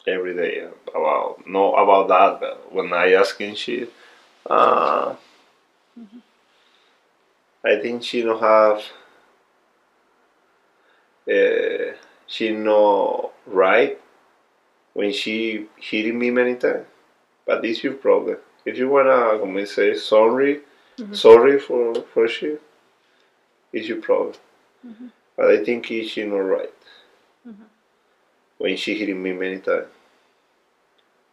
every day about no about that, but when I asking she, uh, I think she don't have. Uh, she no right when she hitting me many times, but this your problem. If you wanna, como say, sorry, sorry for for she, it's your problem. But I think she not right Mm-hmm. when she hitting me many times.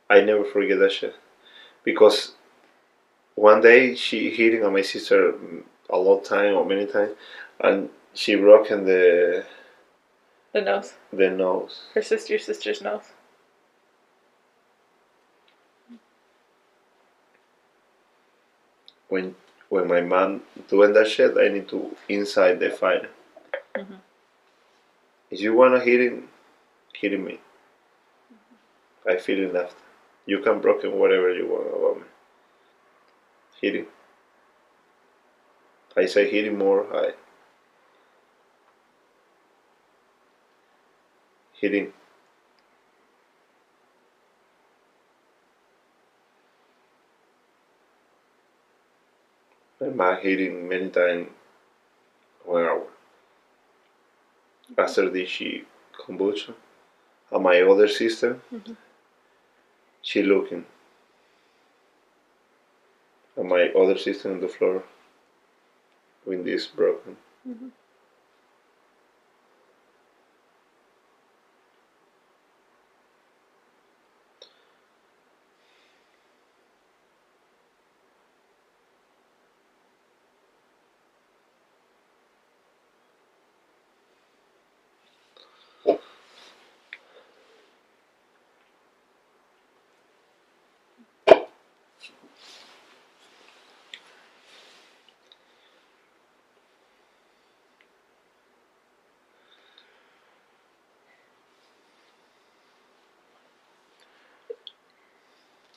I never forget that shit because one day she hitting on my sister a lot time or many times, and she broken the The nose. the nose. Her sister, sister's nose. When when my mom doing that shit, I need to inside the fire. Mm-hmm. If you wanna hit him, hit me. I feel it. You can broken whatever you want about me. Hit him. I say hit him more high. Hit him. My mom hitting many times one hour. After this, she convulsion. And my other sister, Mhm. she looking. And my other sister on the floor with this broken. Mhm.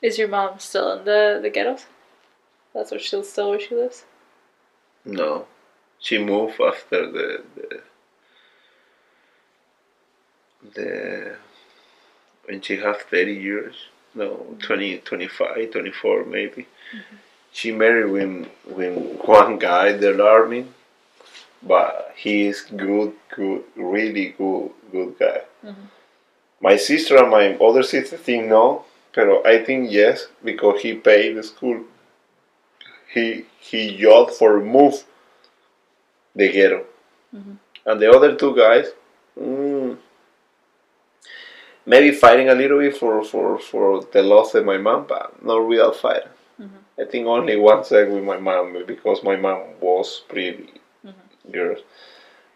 Is your mom still in the the ghettos? That's where she'll still where she lives. No, she moved after the the, the when she had 30 years. No, 20, 25, 24 maybe. She married with, with one guy, the army, but he is good, good, really good, good guy. Mhm. My sister and my other sister think no, but I think yes because he paid the school. He he yelled for move the ghetto, Mhm. and the other two guys, mm, maybe fighting a little bit for for for the loss of my mom, but not real fight. Mhm. I think only one side with my mom because my mom was pretty Mhm. girl,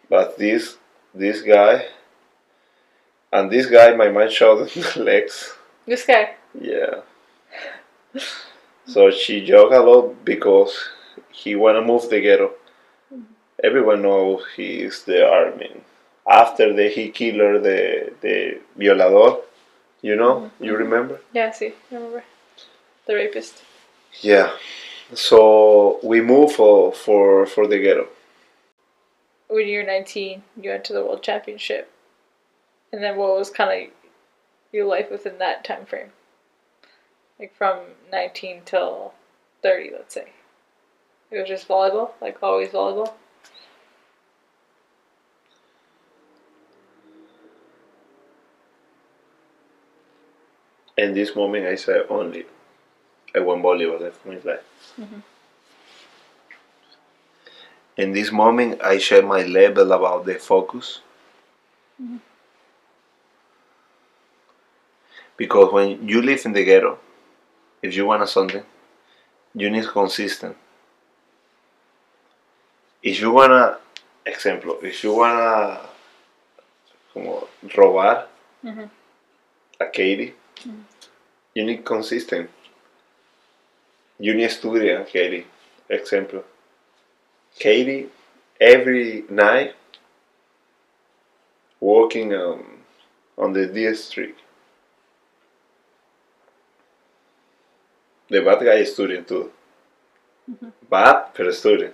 but this this guy and this guy, my mom showed the legs. This guy. Yeah. So she joke a lot because he wanna move the ghetto. Everyone knows he is the army. After the he killed the the violador, you know, mm-hmm. you remember? Yeah, I see. Remember. The rapist. Yeah. So we move for for for the ghetto. When you were nineteen, you went to the world championship. And then what was kind of your life within that time frame? Like from nineteen till thirty, let's say. It was just volleyball, like always volleyball. In this moment, I say only I won volleyball of my life. Mhm. In this moment, I share my level about the focus. Because when you live in the ghetto, if you want something, you need consistent. If you wanna, ejemplo, if you wanna como robar Mhm. a Katie, you need consistent. You need studio, Katie. Example. Katie, every night, walking um, on the district. The bad guy is studying too. Mm-hmm. Bad, but studying.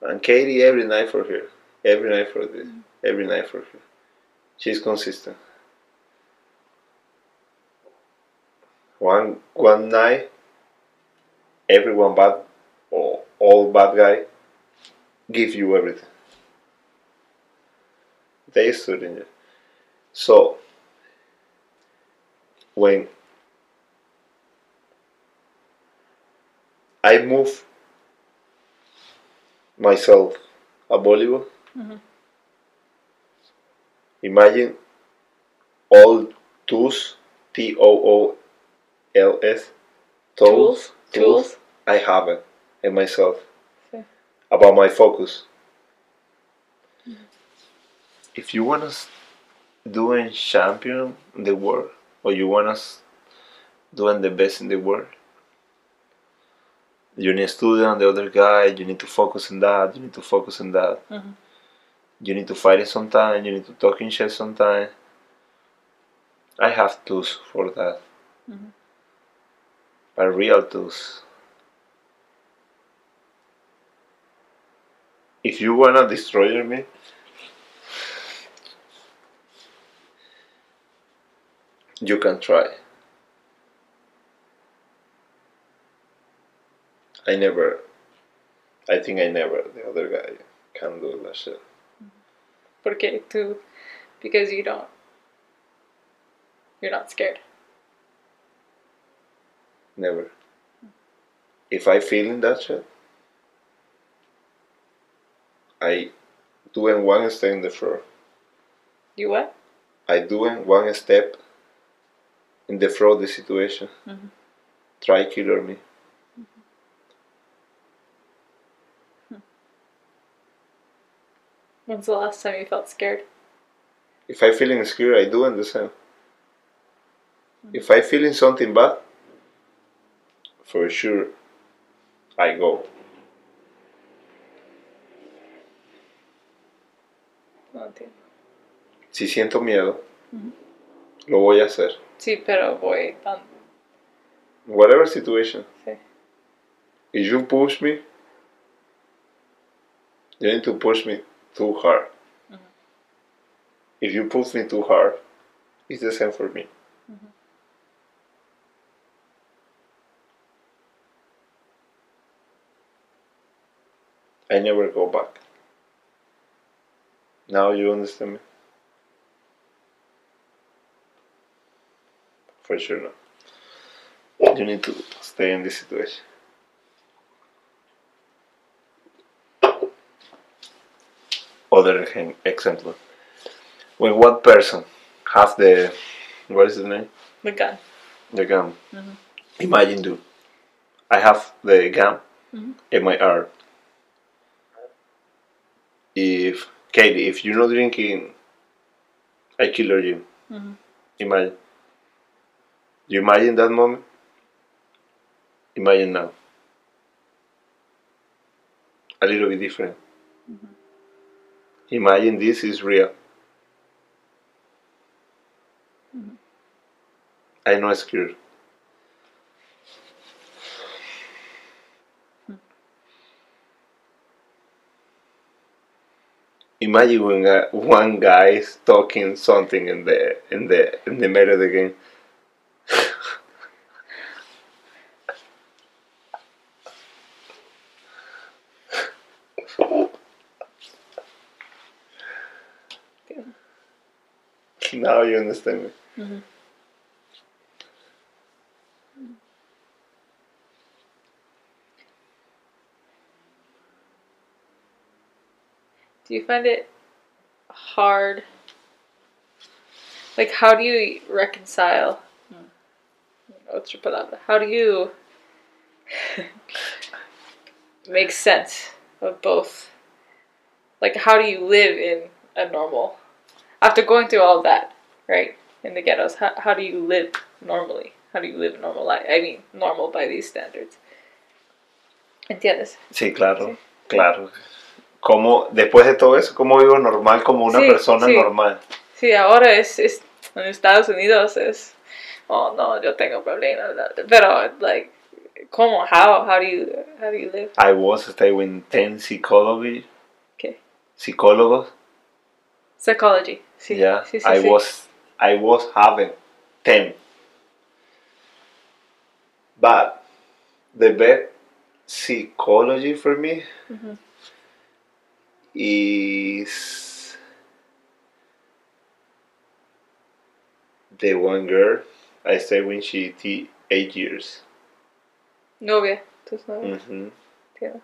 And Katie every night for her. Every night for this. Mm-hmm. Every night for her. She's consistent. One one night, everyone bad or all bad guy give you everything. They stood in it. So when I move myself a Bollywood, Mhm. imagine all tools, T O O L S, tools, Tools. I have it in myself Okay. about my focus. If you want to doing champion in the world, or you want us doing the best in the world, you need to study on the other guy. You need to focus on that. You need to focus on that. Mhm. You need to fight it sometime. You need to talk in shit sometime. I have tools for that. Mhm. But real tools. If you wanna destroy me, you can try. I never I think I never. The other guy can do that shit. Porque tú, because you don't, you're not scared. Never. If I feel in that shit, I doing one step in the floor. You what? I doing one step in the floor of the situation. Mhm. Try killer me. When's the last time you felt scared? If I'm feeling scared, I doing the same. If I feeling something bad, for sure, I go. No entiendo. Si siento miedo, Ujú. lo voy a hacer. Sí, pero voy tan. Whatever situation. Sí. If you push me, you need to push me too hard. Mhm. If you push me too hard, it's the same for me. I never go back. Now you understand me? For sure not. You need to stay in this situation. Other example. When one person have the what is the name? The gun. The gun. Mhm. Imagine do. I have the gun Mhm. in my arm. If Katie, if you're not drinking, I kill you. Mhm. Imagine. You imagine that moment? Imagine now. A little bit different. Imagine this is real. I know it's scared. Imagine when one guy is talking something in the in the in the middle of the game. Now you understand me. Mhm. Do you find it hard? Like, how do you reconcile? Otra. How do you make sense of both? Like, how do you live in a normal? After going through all that, right? In the ghettos, how, how do you live normally? How do you live a normal life? I mean, normal by these standards. ¿Entiendes? Sí, claro, claro. Como después de todo eso, cómo vivo normal como una Sí, persona sí. normal. Sí, ahora es, es en Estados Unidos es, oh no, yo tengo problemas, pero like, ¿cómo? How? How do you, how do you live? I was stay with 10 psychology, Okay. psicólogos. Psychology. Sí, yeah, sí, sí, I sí. was I was having 10. But the best psychology for me Mhm. is the one girl I stayed when she t- eight years. Novia. Tus novias. hmm Entiendo.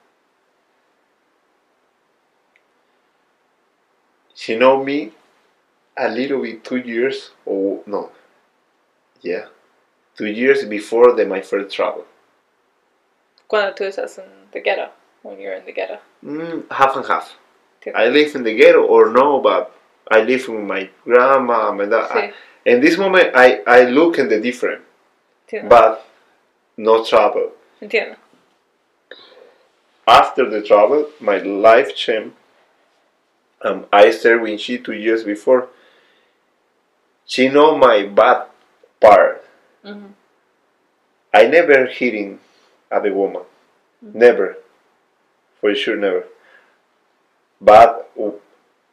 She know me a little bit two years or no, yeah, two years before the my first travel. Cuando tú estás en the ghetto. When you're in the ghetto. Mm, half and half. I live in the ghetto or no, but I live with my grandma. My dad. Sí, In this moment, I I look in the different, entiendo. but no travel. Entiendo. After the travel, my life changed. Um, I started when she two years before. She know my bad part. Mhm. I never hitting at a woman. Never. For sure, never. But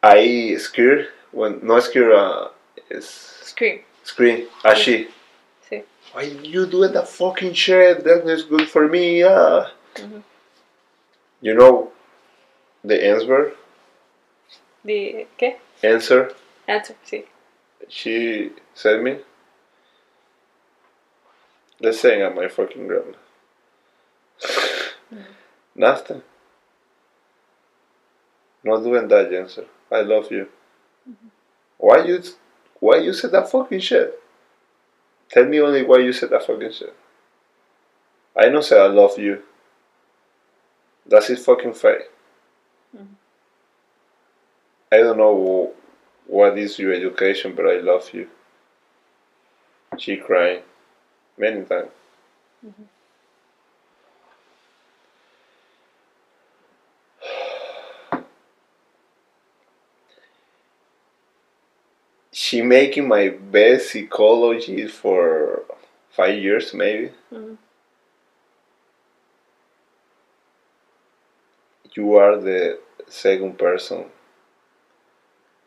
I scared when no scared uh, is Scream. scream as she. Sí. Why you doing that fucking shit? That is good for me. Yeah. Mhm. You know the answer? The ¿qué? Answer Answer, sí. She sent me? Let's say at my fucking grandma. Nothing. Not doing that, answer. I love you. Why you why you said that fucking shit? Tell me only why you said that fucking shit. I don't say I love you. That's his fucking fake. Mhm. I don't know what is your education, but I love you. She crying many times. She making my best psychology for five years maybe. Mhm. You are the second person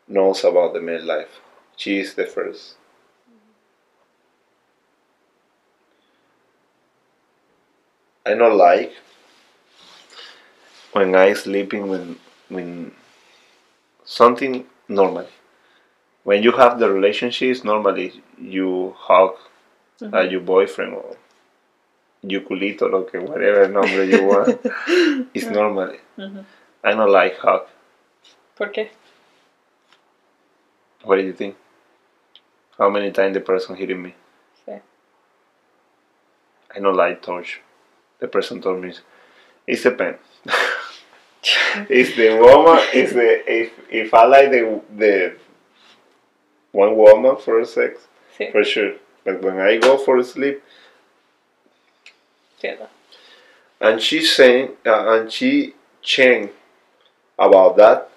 knows about the male life. She is the first. I don't like when I sleeping when when something normal. When you have the relationships, normally you hug uh, your boyfriend or you culito, que whatever number you want. it's normal. Mhm. I don't like hug. ¿Por qué? What do you think? How many times the person hitting me? Sí. I don't like touch. The person told me it's a pen. it's the woman. It's the if if I like the the one woman for sex Sí, for sure. But when I go for sleep entiendo. and she saying uh, and she saying about that,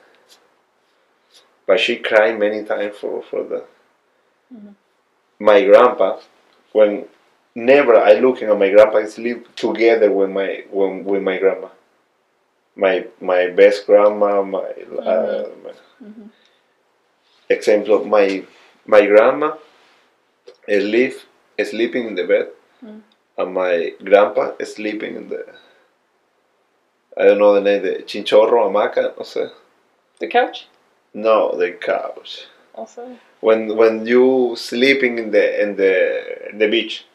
but she cried many times for for that. Mhm. My grandpa, when never I looking at my grandpa sleep together with my when, with my grandma. My my best grandma, my, uh, my Mhm. example, my my grandma sleep sleeping in the bed, Mm. and my grandpa sleeping in the. I don't know the name, the chinchorro, hamaca, no sé. The couch? No, the couch. Also. When when you sleeping in the in the the beach.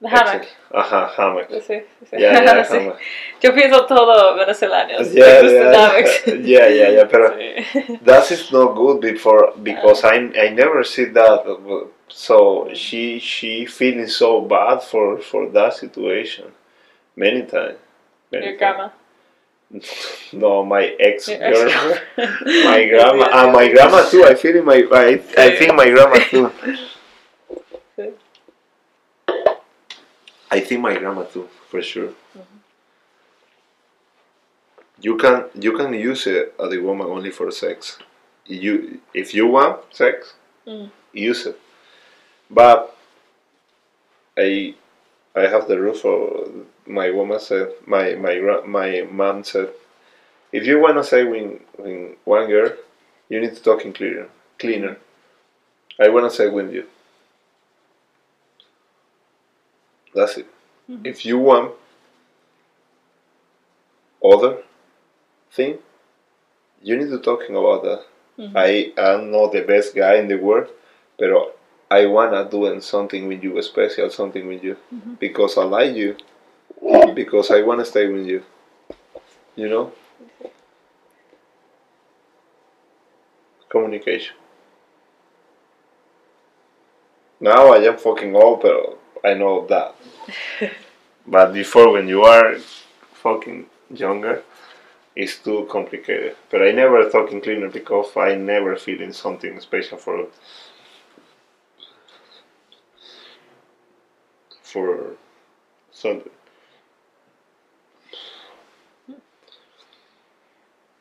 The hammock. Ajá, hammock. Sí, sí. Yeah, yeah, Sí. hammock. Yo pienso todo venezolano. Yeah, yeah, hammocks. yeah, yeah, yeah, pero Sí. that is not good before ah. because I I never see that. So she she feeling so bad for for that situation, many times. Many Your times. grandma. No, my ex girlfriend, my grandma and my grandma too. I feel in my I, I think my grandma too. I think my grandma too, for sure. You can you can use it as a woman only for sex. You if you want sex, Mm. use it. But I I have the rule for my woman said my my my mom said if you wanna say with, with one girl, you need to talk in cleaner cleaner. I wanna say with you. That's it. If you want other thing, you need to talking about that. Mhm. I am not the best guy in the world, but I wanna doing something with you, special something with you, mm-hmm. because I like you, because I wanna stay with you. You know. Communication. Now I am fucking old, but I know that. but before, when you are fucking younger, it's too complicated. But I never talking cleaner because I never feeling something special for for something.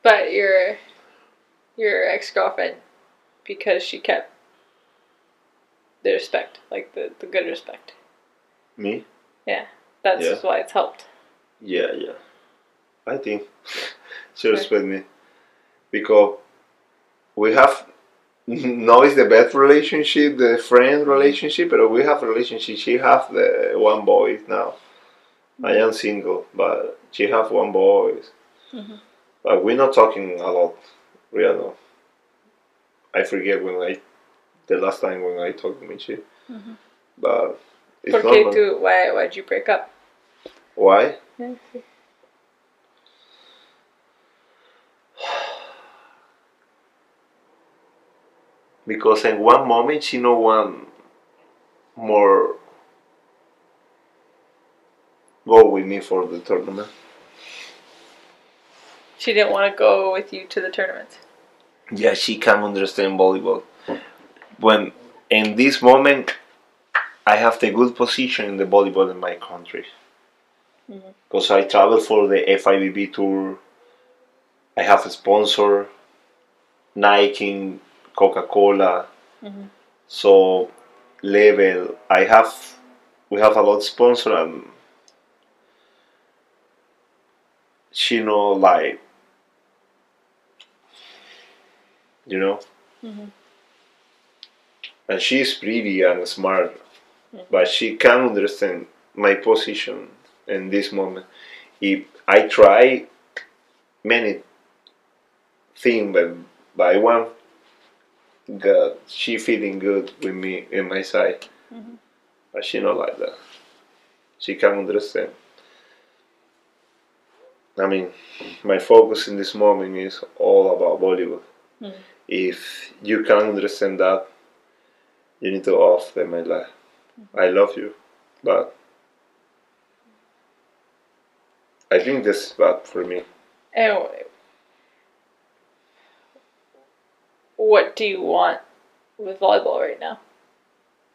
But your your ex girlfriend, because she kept the respect, like the, the good respect. Me? Yeah. That's Yeah. why it's helped. Yeah, yeah. I think she respect me because we have no is the best relationship, the friend relationship, but we have relationship. She have the one boy now. I am single, but she have one boy. Mhm. But we're not talking a lot, really. No. I forget when I, the last time when I talked to Michi, Mhm. but it's ¿Por qué normal. tú, why, why'd you break up? Why? Because in one moment she no want more go with me for the tournament. She didn't want to go with you to the tournament. Yeah, she can understand volleyball. When in this moment, I have the good position in the volleyball in my country. Mhm. Because I travel for the FIVB tour. I have a sponsor, Nike, Coca Cola. Mhm. So level, I have, we have a lot of sponsor and she know like, you know, Mhm. and she's pretty and smart, but she can understand my position in this moment. If I try many things, but by one, God, she feeling good with me in my side, Mhm. but she not like that. She can't understand. I mean, my focus in this moment is all about volleyball. Mm. If you can't understand that, you need to off them my life. I love you, but I think this is bad for me. What do you want with volleyball right now?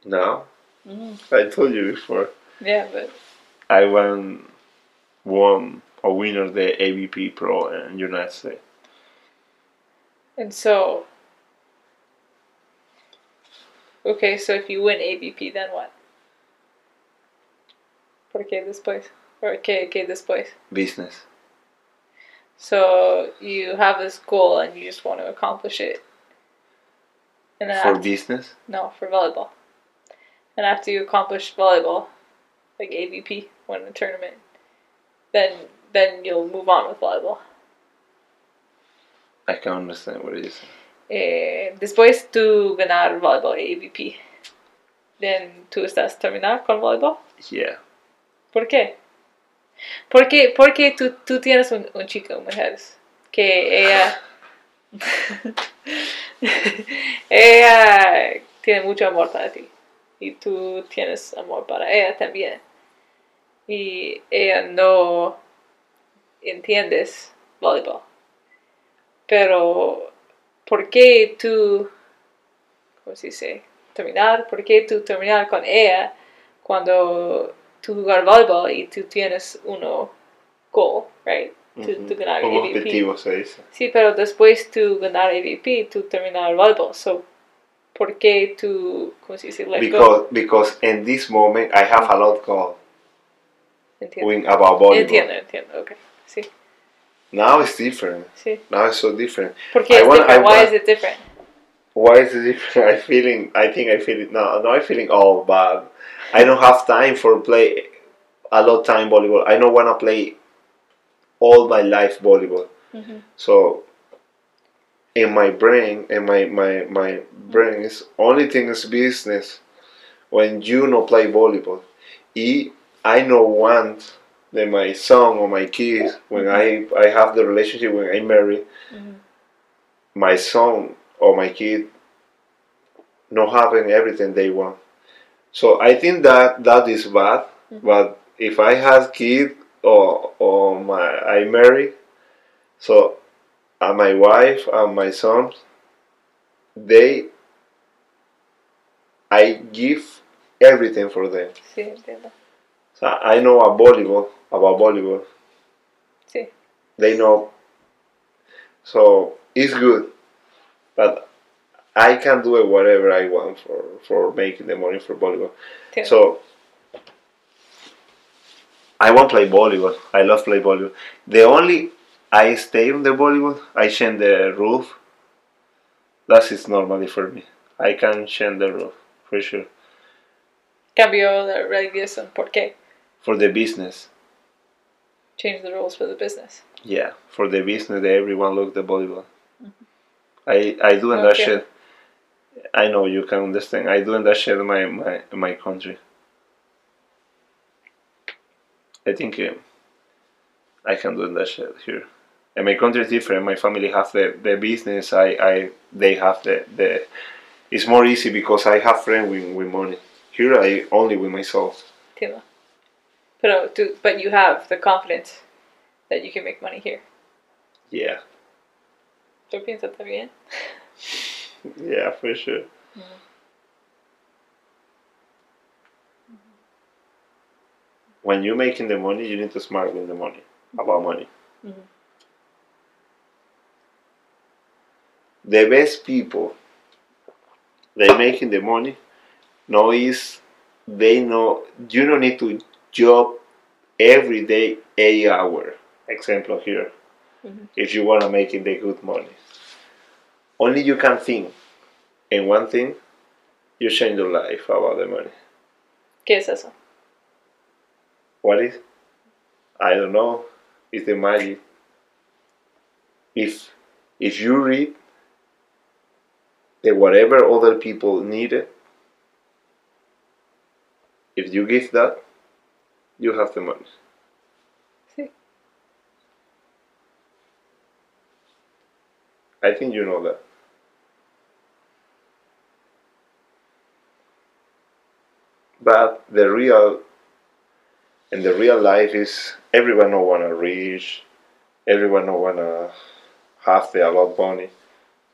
Now, Mhm. I told you before, Yeah, but I won won a winner the AVP Pro in United States. and so okay, so if you win AVP, then what? ¿Por qué después? Or qué, qué después? Business. So you have this goal and you just want to accomplish it. And then For after, business? no, for volleyball. And after you accomplish volleyball, like AVP, win the tournament, then then you'll move on with volleyball. I can understand what it is. Eh, después tú ganar volleyball AVP, then tú estás terminar con volleyball. Yeah. ¿Por qué? Porque, porque tú, tú tienes un, un chico, mujeres, que ella, ella tiene mucho amor para ti y tú tienes amor para ella también. Y ella no entiendes voleibol. Pero, ¿por qué tú, cómo se dice, terminar? ¿Por qué tú terminar con ella cuando tú jugar voleibol y tú tienes uno goal, right? Tú, tú mm-hmm. ganar Un AVP. objetivo se dice. Sí, pero después tú ganar AVP, tú terminar voleibol. So, ¿por qué tú, cómo se dice, let go? Because because in this moment I have a lot called Entiendo. win about volleyball. Entiendo, entiendo, ok. Sí, Now it's different. sí. Now it's so different. ¿Por qué I es want- different? I Why want- is it different? Why is it different? I feeling I think I feel it now. Now I feeling all bad. I don't have time for play a lot time volleyball. I don't wanna play all my life volleyball. Mhm. So in my brain, in my my my brain is only thing is business when you no play volleyball. E I no want that my son or my kids when I I have the relationship when I marry Mhm. my son or my kid not having everything they want. So I think that that is bad. But if I have kid or or my I marry, so and my wife and my sons, they I give everything for them. Sí, entiendo. So I know about volleyball about volleyball. Sí. They know. So it's good, but I can do it whatever I want for for making the money for volleyball. Entiendo. So I want to play volleyball. I love play volleyball. The only I stay on the volleyball, I change the roof. That is normally for me. I can change the roof for sure Cambio the regulation. ¿Por qué? for the business. Change the rules for the business. Yeah, for the business, everyone look the volleyball. Mm-hmm. I I do that Okay. shit. I know you can understand. I do in that shit in my my my country. I think uh, I can do that shit here. And my country is different. My family have the, the business. I, I they have the, the it's more easy because I have friends with, with money. Here I only with myself. Entiendo. Pero tú, but you have the confidence that you can make money here. Yeah. Yo pienso también. Yeah, for sure. When you're making the money, you need to smart with the money about money. Mhm. The best people, they making the money. No, is they know you don't need to job every day eight hour. Example here, Mhm. if you wanna making the good money. Only you can think, and one thing, you change your life about the money. ¿Qué es eso? What is? I don't know. It's the magic. If if you read the whatever other people needed, if you give that, you have the money. Sí. I think you know that. But the real and the real life is everyone don't wanna reach, everyone don't wanna have the a lot money.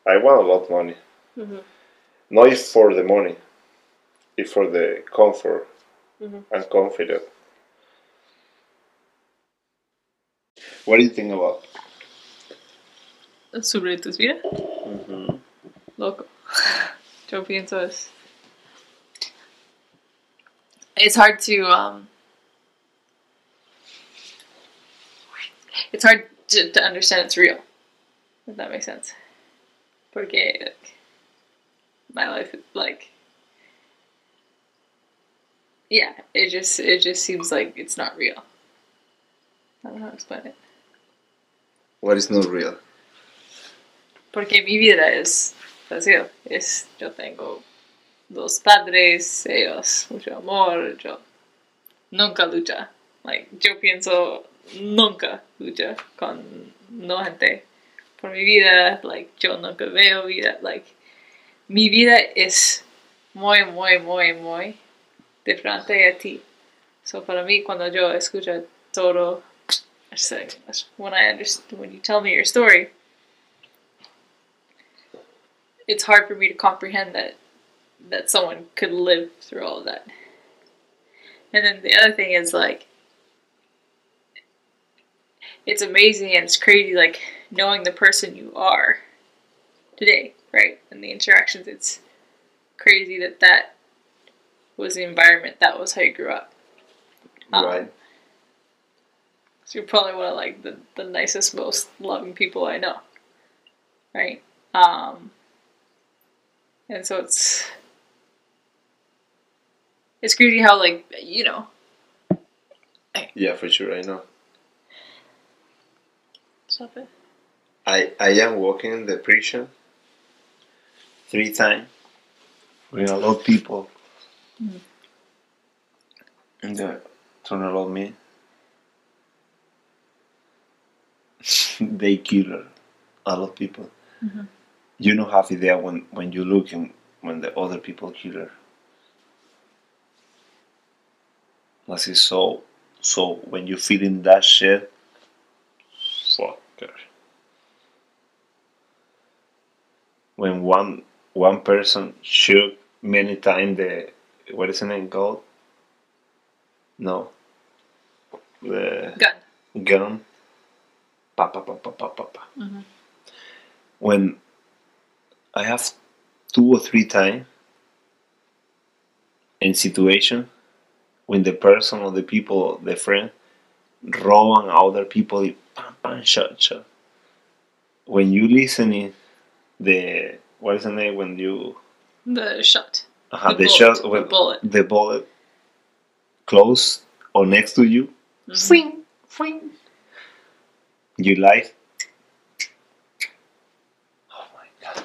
I want a lot money. Mhm. Not for the money, it's for the comfort Mhm. and confidence. What do you think about? Sobre tus vidas. Loco. Yo pienso es. It's hard to um. It's hard to, to understand it's real. If that makes sense. Porque like, my life is like. Yeah, it just it just seems like it's not real. I don't know how to explain it. What is not real? Porque mi vida es vacío. Es, yo tengo dos padres, ellos, mucho amor, yo nunca lucha. Like, yo pienso nunca lucha con no gente por mi vida. Like, yo nunca veo vida. Like, mi vida es muy, muy, muy, muy diferente a ti. So, para mí, cuando yo escucho todo, I say, when I understand, when you tell me your story, it's hard for me to comprehend that that someone could live through all of that. And then the other thing is like it's amazing and it's crazy like knowing the person you are today, right? And the interactions it's crazy that that was the environment that was how you grew up. Um, Right. So you're probably one of like the, the nicest, most loving people I know. Right? Um and so it's it's crazy how like you know Yeah, for sure, I know. Stop it. I, I am walking in the prison three times with a lot of people. Mhm. And they turn a lot me. they kill a lot of people. Mhm. You don't have idea when, when you look in when the other people kill her. That is so so when you feeling that shit fuck when one one person shoot many times the what is the name called? No. The Gun. gun. Pa pa pa pa pa pa pa. Mhm. When I have two or three times in situation when the person or the people, the friend, rob other people, pam pam shot shot. When you listening, the what is the name when you The shot. uh, the, bullet, shot the bullet. the bullet close or next to you, Mhm. swing, swing. you like? Oh my god!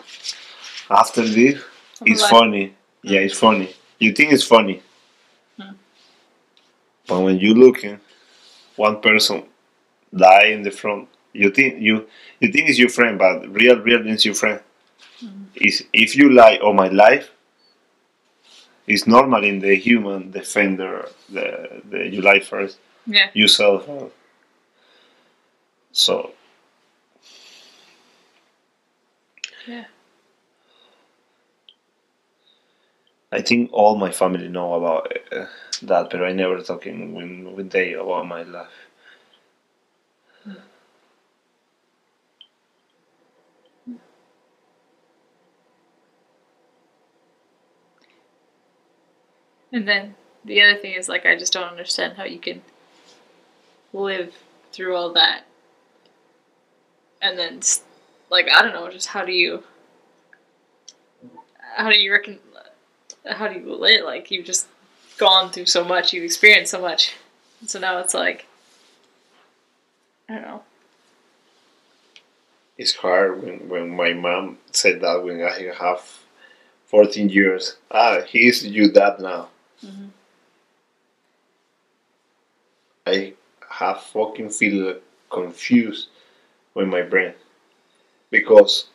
After this, it's Like- funny. Yeah, it's funny. You think it's funny, Hmm. but when you looking, one person die in the front. You think you you think it's your friend, but real real is your friend. Is if you lie all my life, it's normal in the human defender. The, the you lie first Yeah. yourself. So Yeah. I think all my family know about uh, that, but I never talking with, with they about my life. And then the other thing is like I just don't understand how you can live through all that. And then like I don't know, just how do you how do you reckon how do you live like you've just gone through so much, you've experienced so much. So now it's like I don't know. It's hard when, when my mom said that when I have 14 years. Ah, he's your dad now. Mhm. I have fucking feel confused with my brain because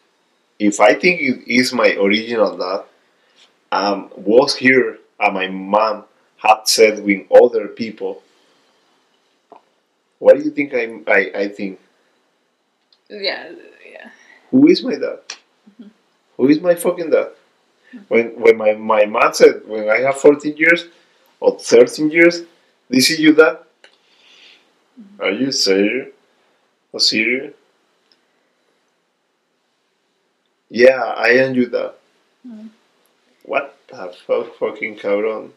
if I think it is my original dad, um, was here and my mom had said with other people, what do you think I'm I, I think? Yeah, yeah. Who is my dad? Who is my fucking dad? When when my, my mom said when I have 14 years or 13 years, this is you dad? Are you serious? Or serious? Yeah, I am your dad. Mm. What the fuck, fucking cabron?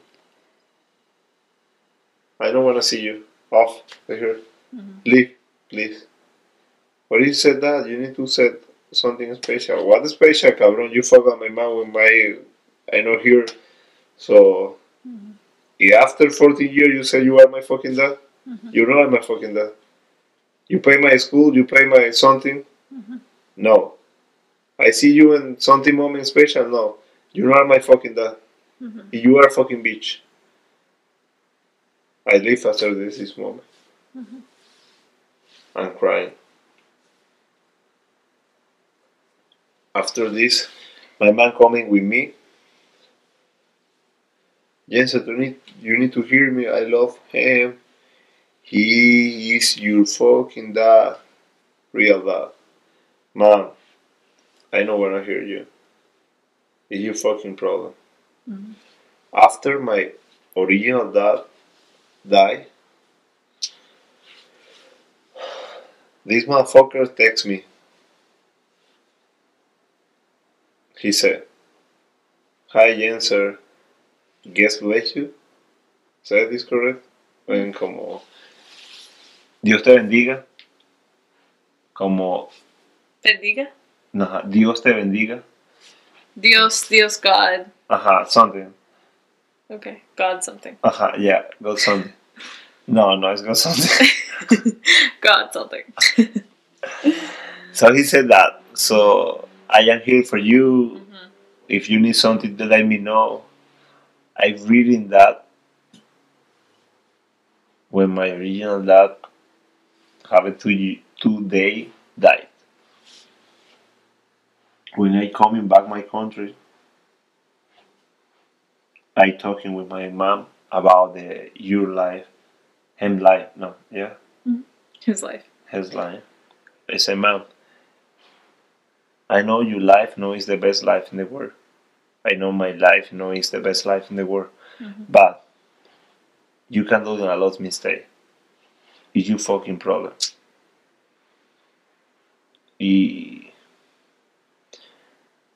I don't want to see you. Off here. Mm-hmm. Leave, please. What you said that? You need to say something special. What special, cabrón? You fuck on my mom with my. I know here. So. Mm-hmm. yeah, After 14 years, you say you are my fucking dad? Mm-hmm. You're not my fucking dad. You pay my school, you pay my something? Mm-hmm. No. I see you in something moment special? No. You're not my fucking dad. You are a fucking bitch. I leave after this, this moment. I'm crying. After this, my man coming with me. Jensen, you need, you need to hear me. I love him. He is your fucking dad. Real dad. Mom, I know when I hear you. It's your fucking problem. Mm-hmm. After my original dad died, this motherfucker texts me. He said, Hi Jenser, guess bless you. ¿Sabes this correct? Ven como Dios te bendiga. Como Bendiga? no, Dios te bendiga. Dios, Dios, God. Ajá, something. Okay, God something. Ajá, yeah, God something. No, no, it's God something. God something. So he said that. So I am here for you. Mm-hmm. If you need something, to let me know. I read in that when my original dad have a two, two day died. When I coming back my country, I talking with my mom about the your life, him life. No, yeah, mm-hmm. His life. his life. I say, mom, I know your life, no, is the best life in the world. I know my life, no, is the best life in the world. Mm-hmm. But you can do a lot of mistake. It's your fucking problem. Y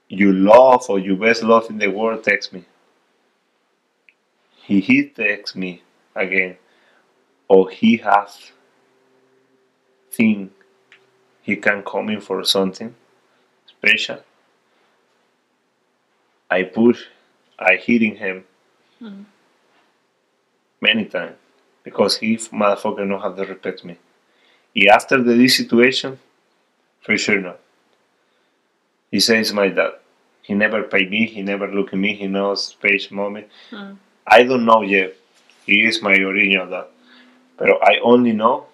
your love or your best love in the world text me. He he text me again. Or he has thing he can come in for something special. I push, I hitting him many times because he motherfucker know how to respect me. Y after the this situation, for sure not. He says my dad. He never paid me. He never look at me. He knows space mommy. Mm. I don't know yet. He is my original dad, but I only know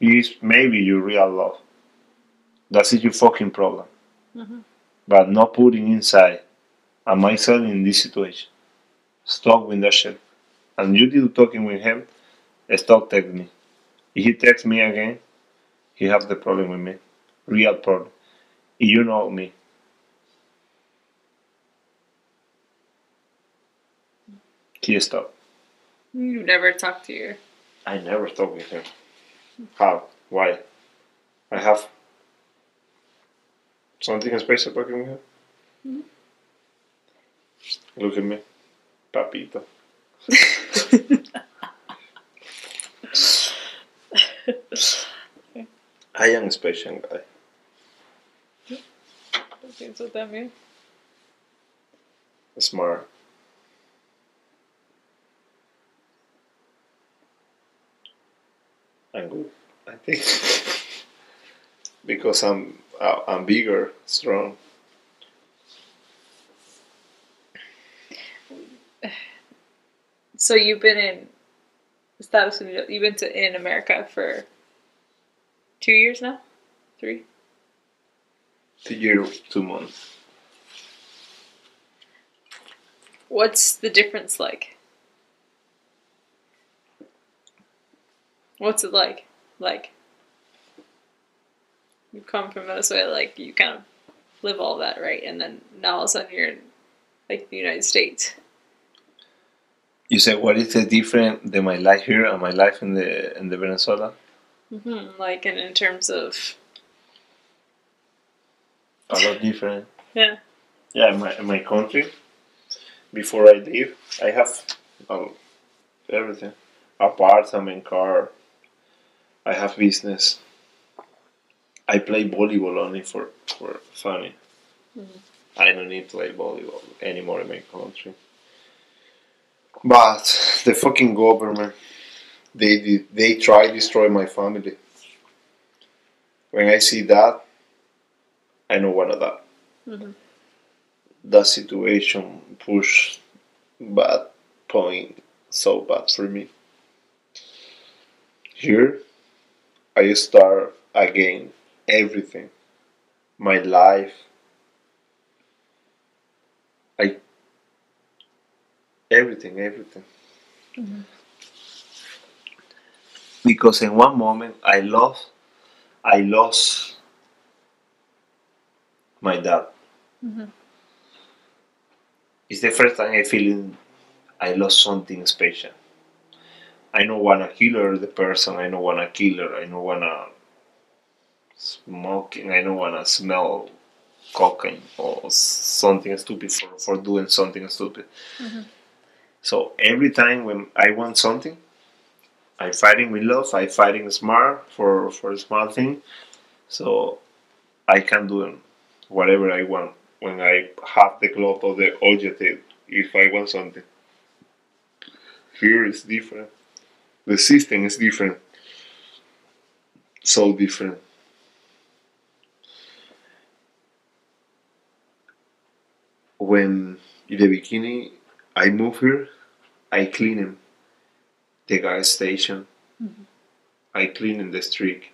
he is maybe your real love. That is your fucking problem. Mhm. But not putting inside and myself in this situation. Stop with that shit. And you did talking with him, stop texting me. If he texts me again, he have the problem with me. Real problem. You know me. He stop. You never talk to your. I never talk with him. How? Why? I have something special talking with him. Mhm. Look at me, papito. I am a special guy. That's what that means. Smart. I'm good. I think because I'm Uh, I'm bigger, strong. So you've been in Estados Unidos. You've been to in America for two years now, three. Two years, two months. What's the difference like? What's it like? Like you come from Venezuela, like you kind of live all that, right? And then now all of a sudden you're in like the United States. You said what is the difference than my life here and my life in the in the Venezuela? hmm Like, and in terms of A lot different. yeah, Yeah, in my in my country, before I leave, I have um, everything: apartment, car. I have business. I play volleyball only for for funny. Mhm. I don't need to play volleyball anymore in my country. But the fucking government, they they, they try to destroy my family. When I see that, I know one of that Mhm. that situation push bad point so bad for me. Here, I start again everything, my life. I everything, everything. Mhm. Because in one moment I lost, I lost my dad. Mhm. It's the first time I feeling I lost something special. I don't wanna kill the person. I don't wanna kill her. I don't wanna smoking. I don't wanna smell cocaine or something stupid for, for doing something stupid. Mhm. So every time when I want something, I fighting with love. I fighting smart for for a small thing. So I can do whatever I want when I have the cloth or the objective if I want something. Here is different. The system is different. So different. When in the beginning I move here, I clean him the gas station. Mhm. I clean in the street.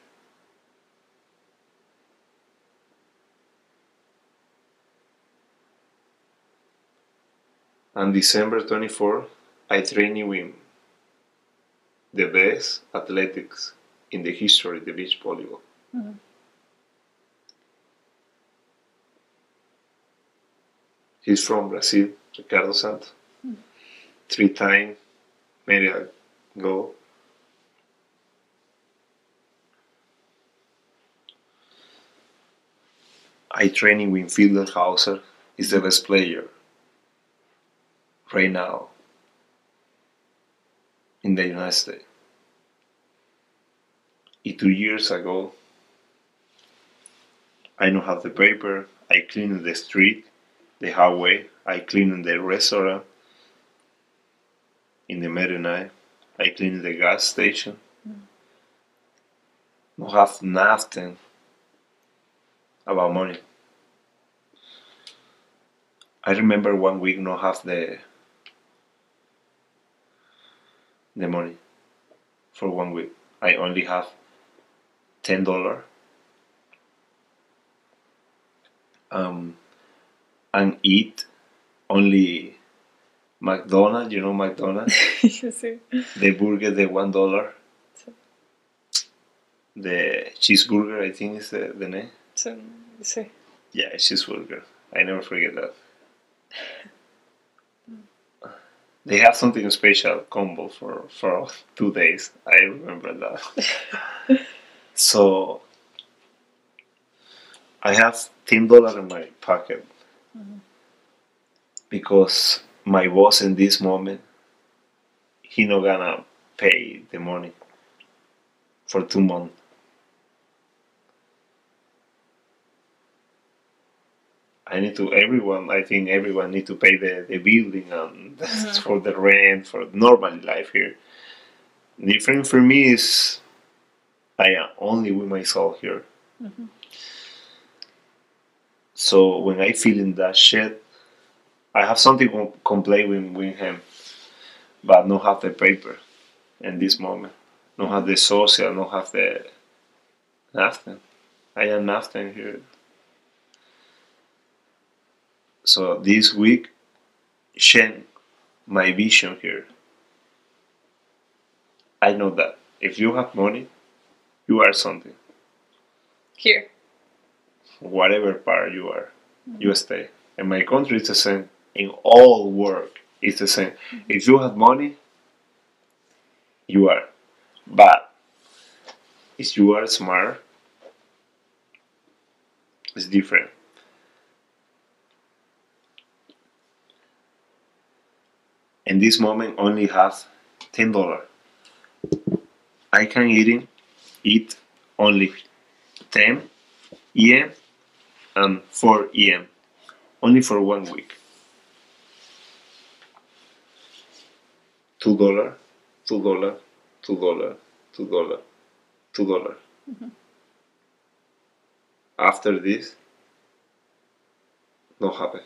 On December 24, I train with the best athletics in the history of the beach volleyball. Mhm. He's from Brazil, Ricardo Santos. Three time medal gold. I training with Phil Dalhausser. He's the best player right now in the United States. Two years ago, I don't have the paper. I clean the street, the highway. I clean the restaurant in the Marina. I clean the gas station. no have nothing about money. I remember one week no have the the money for one week. I only have ten dollar um and eat only McDonald's, you know McDonald's, the burger the one dollar. The cheeseburger I think is the, the name. Sí. sí. Yeah, cheeseburger. I never forget that. They have something special combo for for two days. I remember that. so I have ten dollars in my pocket because my boss in this moment he not gonna pay the money for two months. I need to everyone I think everyone need to pay the, the building and Mhm. for the rent for normal life here. Different for me is I am only with myself here. Mhm. So when I feel in that shit, I have something to complain with, with him, but not have the paper in this moment. Not have the social, not have the nothing. I am nothing here. So this week, change my vision here. I know that if you have money, you are something. Here. Whatever part you are, you stay. In my country, it's the same. In all work, it's the same. Mm-hmm. If you have money, you are. But if you are smart, it's different. In this moment, only have ten dollar. I can eat eat only ten em and four em, only for one week. Two dollar, two dollar, two dollar, two dollar, two dollar. Mm-hmm. After this, no happen.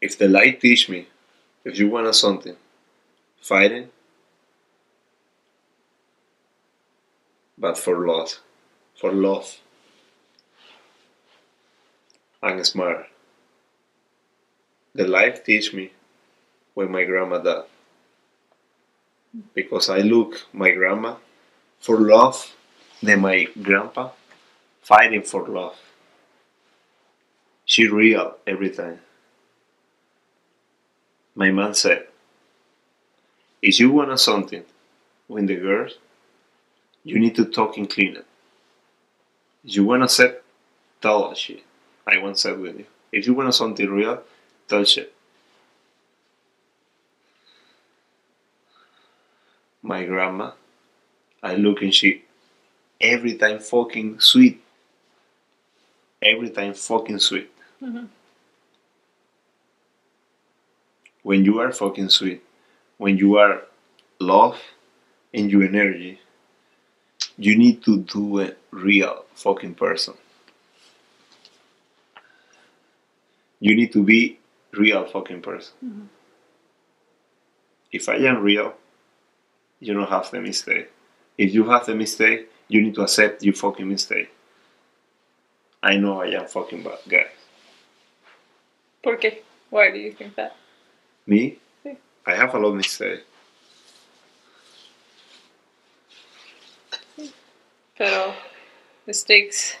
If the light teach me, if you want something, fighting, but for love, for love, and smart. The life teach me when my grandma died. Because I look my grandma for love, then my grandpa fighting for love. She real every time. My man said, if you want something with the girls, you need to talk and clean it. If you want to set, tell shit. I wanna set with you. If you want something real, tell shit. My grandma, I look and she every time fucking sweet. Every time fucking sweet. Mhm. When you are fucking sweet, when you are love and your energy, you need to do a real fucking person. You need to be real fucking person. Mm-hmm. If I am real, you don't have the mistake. If you have the mistake, you need to accept your fucking mistake. I know I am fucking bad guy. ¿Por qué? Why do you think that? Me, Sí. I have a lot of mistake. Pero mistakes.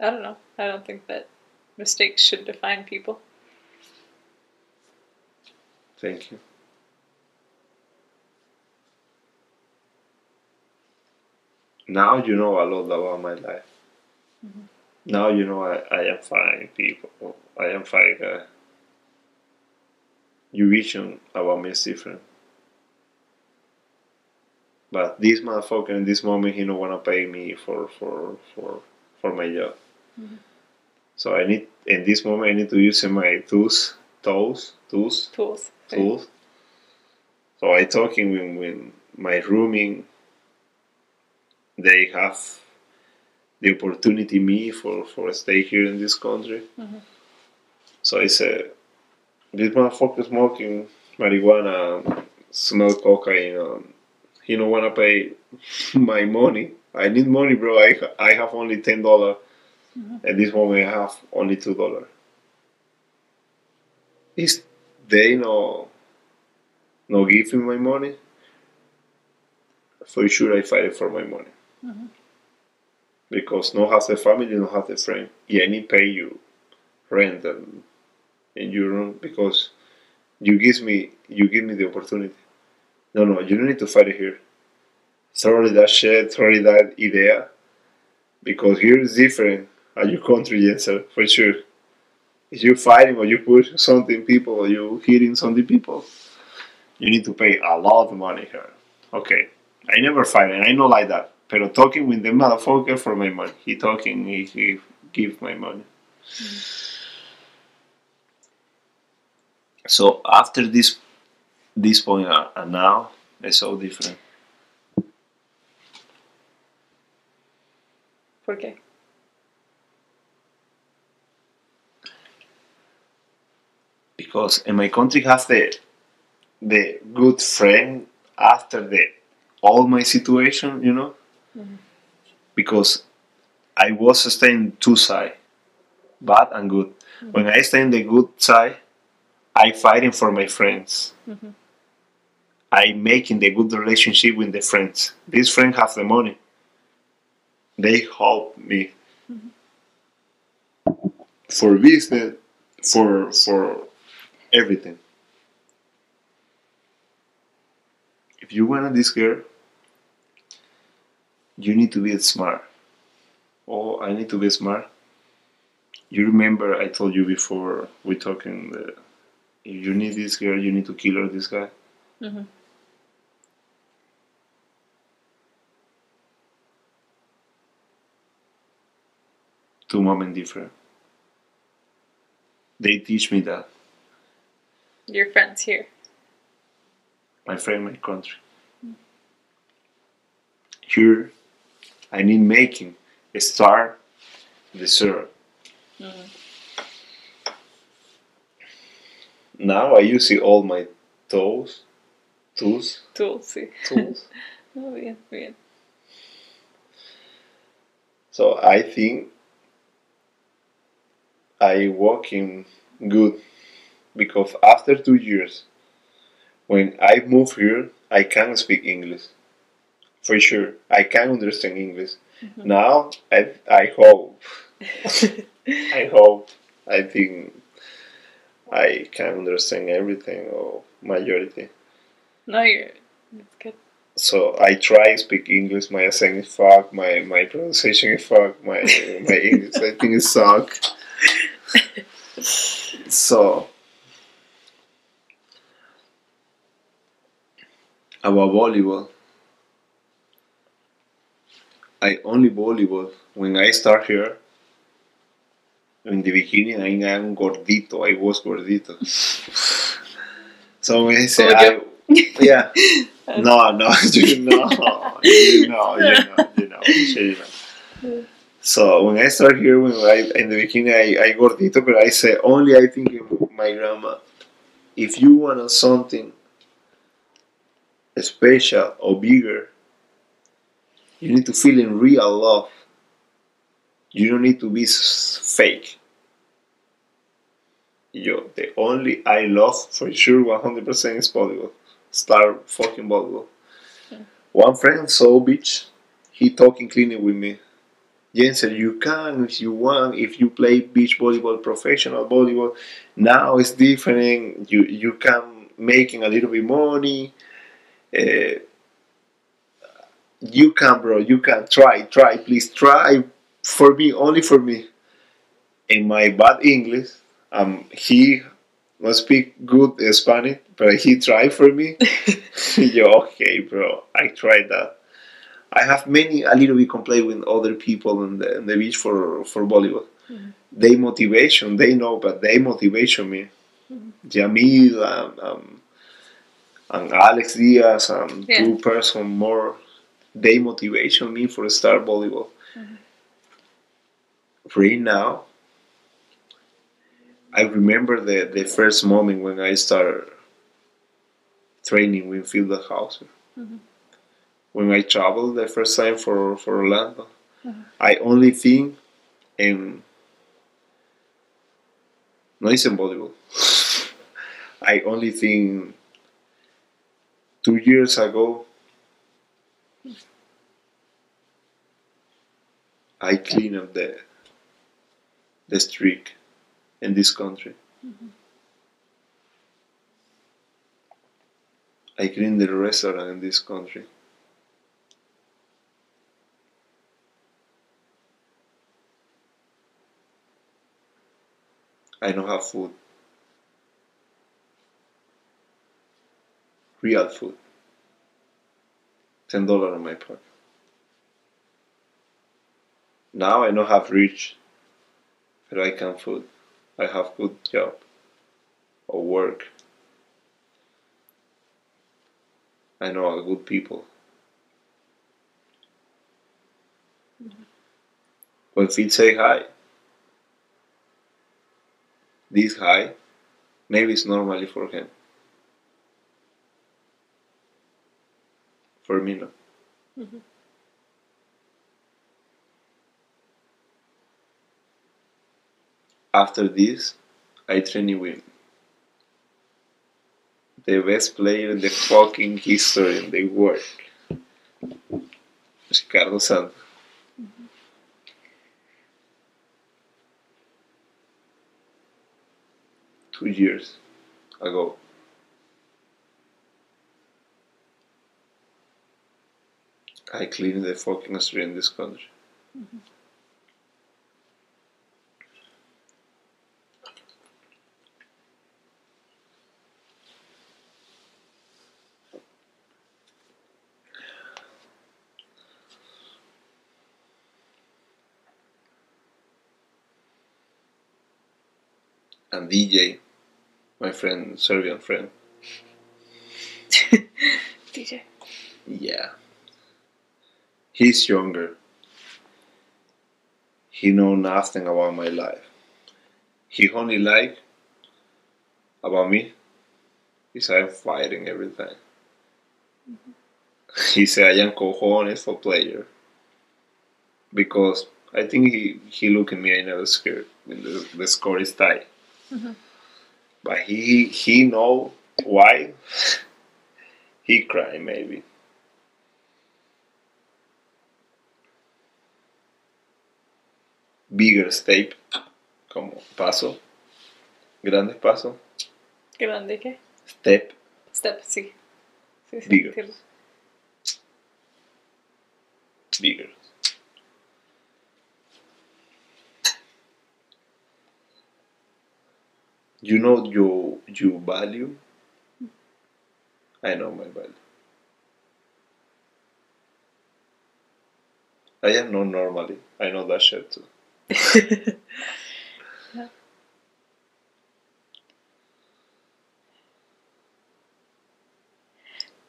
I don't know. I don't think that mistakes should define people. Thank you. Now you know a lot about my life. Mm-hmm. Now you know I, I am fine people. I am fine guy. Your vision about me is different. But this motherfucker in this moment he don't wanna pay me for for for for my job. So I need in this moment I need to use my tools, toes, tools, Tools. tools So I talking with, when my rooming they have the opportunity me for for stay here in this country. Mhm. So I said, this motherfucker smoking marijuana, smell cocaine. Um, he don't wanna pay my money. I need money, bro. I ha- I have only ten dollar. Mm-hmm. At this moment, I have only two dollar. Is they no no give me my money? For sure, I fight for my money mm-hmm. because no has a family, no have the friend. Yeah, I need pay you rent and in your room because you give me you give me the opportunity. No, no, you don't need to fight it here. Throw that shit, throw that idea, because here is different Are your country, yes, sir, for sure. If you fighting or you push something people or you hitting something people, you need to pay a lot of money here. Okay, I never fight and I know like that. Pero talking with the motherfucker for my money. He talking, he, he give my money. Mm. So after this this uh, and now it's so different. ¿Por qué? because in my country have the the good friend after the all my situation, you know, because I was staying two side, bad and good. When I stay in the good side, I fighting for my friends. I making the good relationship with the friends. These friends have the money. They help me for business, for for everything. If you want this girl, you need to be smart. Oh, I need to be smart. You remember I told you before we talking that if you need this girl, you need to kill her. This guy. Mhm. Two moment different. They teach me that. Your friends here. my friend, my country. Here, I need making a star dessert. Now I use all my toes, tools, Tools, sí. tools. Muy oh, bien, muy bien. so I think I working good because after two years, when I move here, I can speak English. For sure, I can understand English. Mm-hmm. Now I I hope I hope I think I can understand everything or majority. No, you're. It's good. So I try speak English. My accent is fuck. My my pronunciation is fuck. My my English I think is suck. So about volleyball, I only volleyball when I start here. In the beginning, I am gordito. I was gordito. so when I say Como I, yeah, no, no, you know, you know, you know, you know, you know. So when I start here, when I in the beginning I, I gordito, but I say only I think in my grandma, if you want something special or bigger, you need to feel in real love. You don't need to be fake. Yo, the only I love for sure 100% is volleyball. Start fucking volleyball. One friend saw beach, he talking cleanly with me. Jensen, you can if you want, if you play beach volleyball, professional volleyball. Now it's different. You you can making a little bit money. Uh, you can, bro. You can try, try, please try for me, only for me. In my bad English, um, he not speak good Spanish, but he tried for me. Yo, okay, bro. I tried that. I have many a little bit complain with other people in the, the beach for for volleyball. They motivation, they know, but they motivation me. Jamil, um, um, and Alex Diaz and Yeah. two person more, they motivation me for start volleyball. Right now, I remember the, the first moment when I started training with Phil Dalhausser. Mhm. When I traveled the first time for, for Orlando, uh-huh. I only think in no it's volleyball. I only think two years ago I cleaned up the the streak in this country. Mm-hmm. I cleaned the restaurant in this country. I don't have food. Real food. Ten dollars in my pocket. Now I don't have rich, but I can food. I have good job or work. I know good people. When Phil say hi, this high, maybe it's normally for him. For me, no. Mhm. After this, I train with the best player in the fucking history in the world, Ricardo Santos. Two years ago. I cleaned the fucking street in this country. And DJ, my friend, Serbian friend, DJ. Yeah. He's younger. He know nothing about my life. He only like about me is I'm fighting every time. He say I am cojones for player. Because I think he, he look at me I never scared when the, the score is tight. Mhm. But he he know why he cry maybe. bigger step, como paso, grandes pasos, ¿Grande qué? step, Step, sí. Sí, sí. Bigger. bigger. You know your your value. I know my value. I am not normally. I know that shit too. yeah.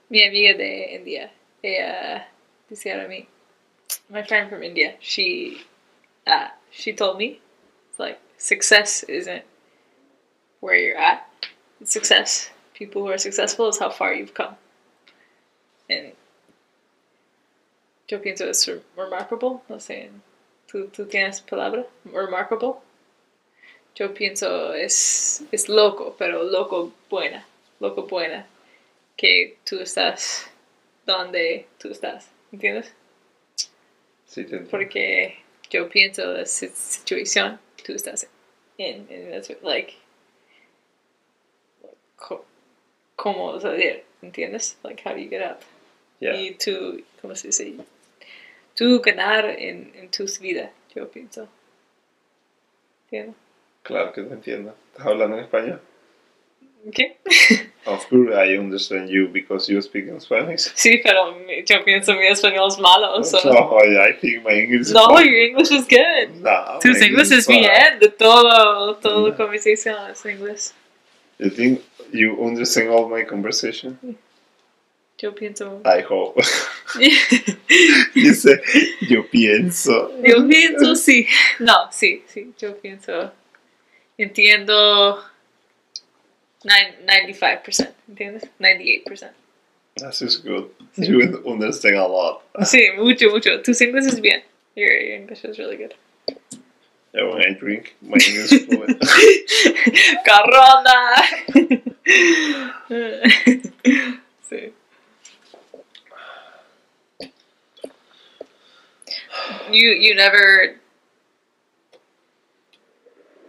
Mi amiga de India, ella decía a mí, my friend from India, she, uh, she told me, it's like, success isn't where you're at. It's success. People who are successful is how far you've come. And yo pienso es remarkable, no sé, ¿tú, tú tienes palabra? Remarkable. Yo pienso es, es loco, pero loco buena, loco buena que tú estás donde tú estás, ¿entiendes? Sí, te entiendo. Porque yo pienso la si- situación tú estás en, en esa- like, co- cómo salir, ¿entiendes? Like, how do you get up? Yeah. Y tú, ¿cómo se dice? Tú ganar en, en tu vida, yo pienso. ¿Entiendes? Claro que te entiendo. ¿Estás hablando en español? ¿Qué? Of course, I understand you because you speak in Spanish. Sí, pero yo pienso mi español es malo. so- No, I think my English. is No, fine. your English is good. No, Tus my inglés es bien, de todo, todo Yeah. conversación es inglés. You think you understand all my conversation? Yo pienso. I hope. Dice, yo pienso. Yo pienso sí. No, sí, sí. Yo pienso. Entiendo. nine- 95%. ¿Entiendes? 98%. That is just good. You understand a lot. Sí, mucho, mucho. Tus inglés es bien. Your, your English is really good. Yeah, when I drink, my fluent. Corona. sí. You you never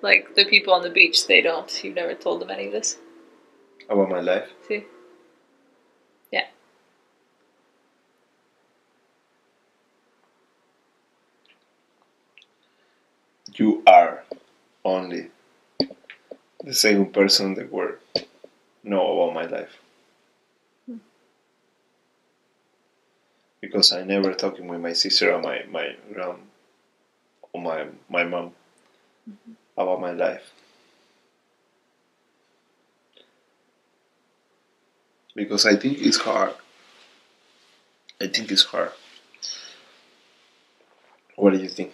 like the people on the beach. They don't. You've never told them any of this. About my life. See. Yeah. You are only the second person in the world know about my life. Because I never talking with my sister or my my grand or my my mom about my life. Because I think it's hard. I think it's hard. What do you think?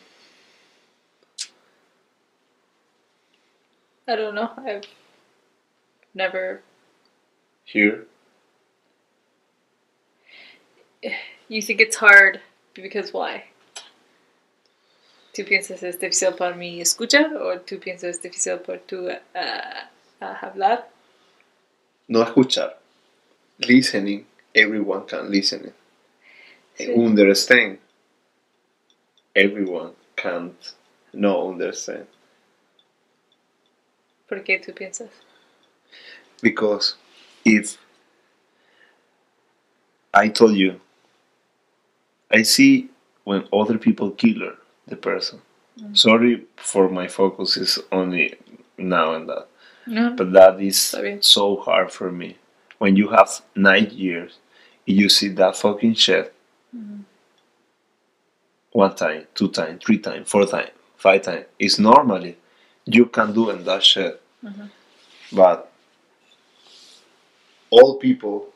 I don't know. I've never. Here? You think it's hard because why? ¿Tú piensas es difícil para mi escucha o tú piensas es difícil por tu ah, ah, hablar? no escuchar. Listening, everyone can listen. Sí. Understand, everyone can't no understand. ¿Por qué tú piensas? Because if I told you, I see when other people kill the person. Mm. Sorry for my focus is only now and that. No. But that is so hard for me. When you have nine years, you see that fucking shit mm-hmm. one time, two times, three times, four times, five times. It's normally you can do in that shit. Mm-hmm. But all people,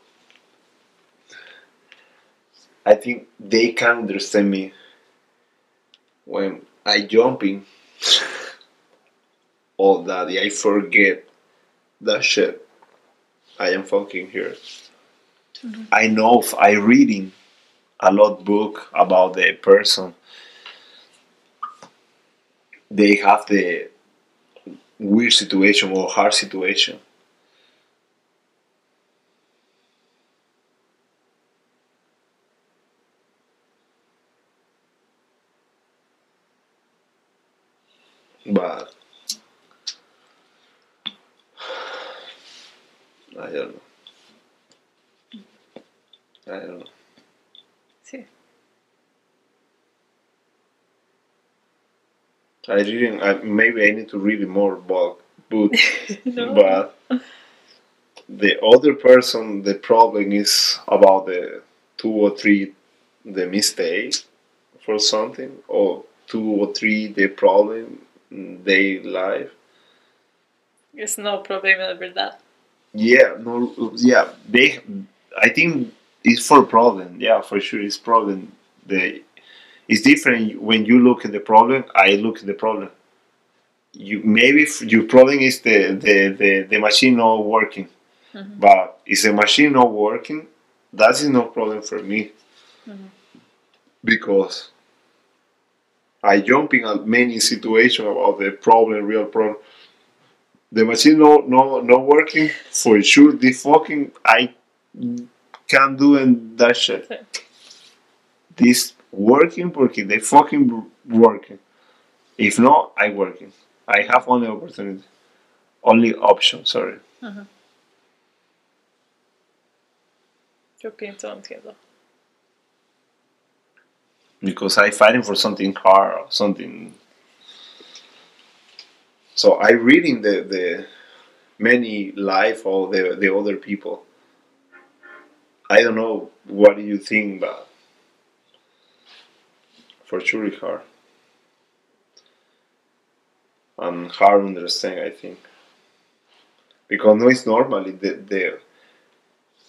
I think they can understand me when I jumping all that I forget that shit. I am fucking here. Mm-hmm. I know I reading a lot book about the person. They have the weird situation or hard situation. But I don't know. I don't know. Sí. I didn't. I, maybe I need to read more book, book, No. but the other person, the problem is about the two or three, the mistake for something, or two or three, the problem they life. Es no problem de that. Yeah, no, yeah, they. I think it's for problem. Yeah, for sure, it's problem. The it's different when you look at the problem. I look at the problem. You maybe your problem is the the the, the machine not working, mm-hmm. but is the machine not working? That is no problem for me mm-hmm. because I jump in at many situations about the problem, real problem. The machine no no not working for sure. The fucking I can't do and that shit. This working porque they fucking working. If not, I working. I have only opportunity, only option. Sorry. Mm-hmm. Yo pienso, entiendo. because I fighting for something hard or something. So I reading the the many life of the the other people. I don't know what do you think, but for sure it's hard and hard to understand. I think because no, it's normally the the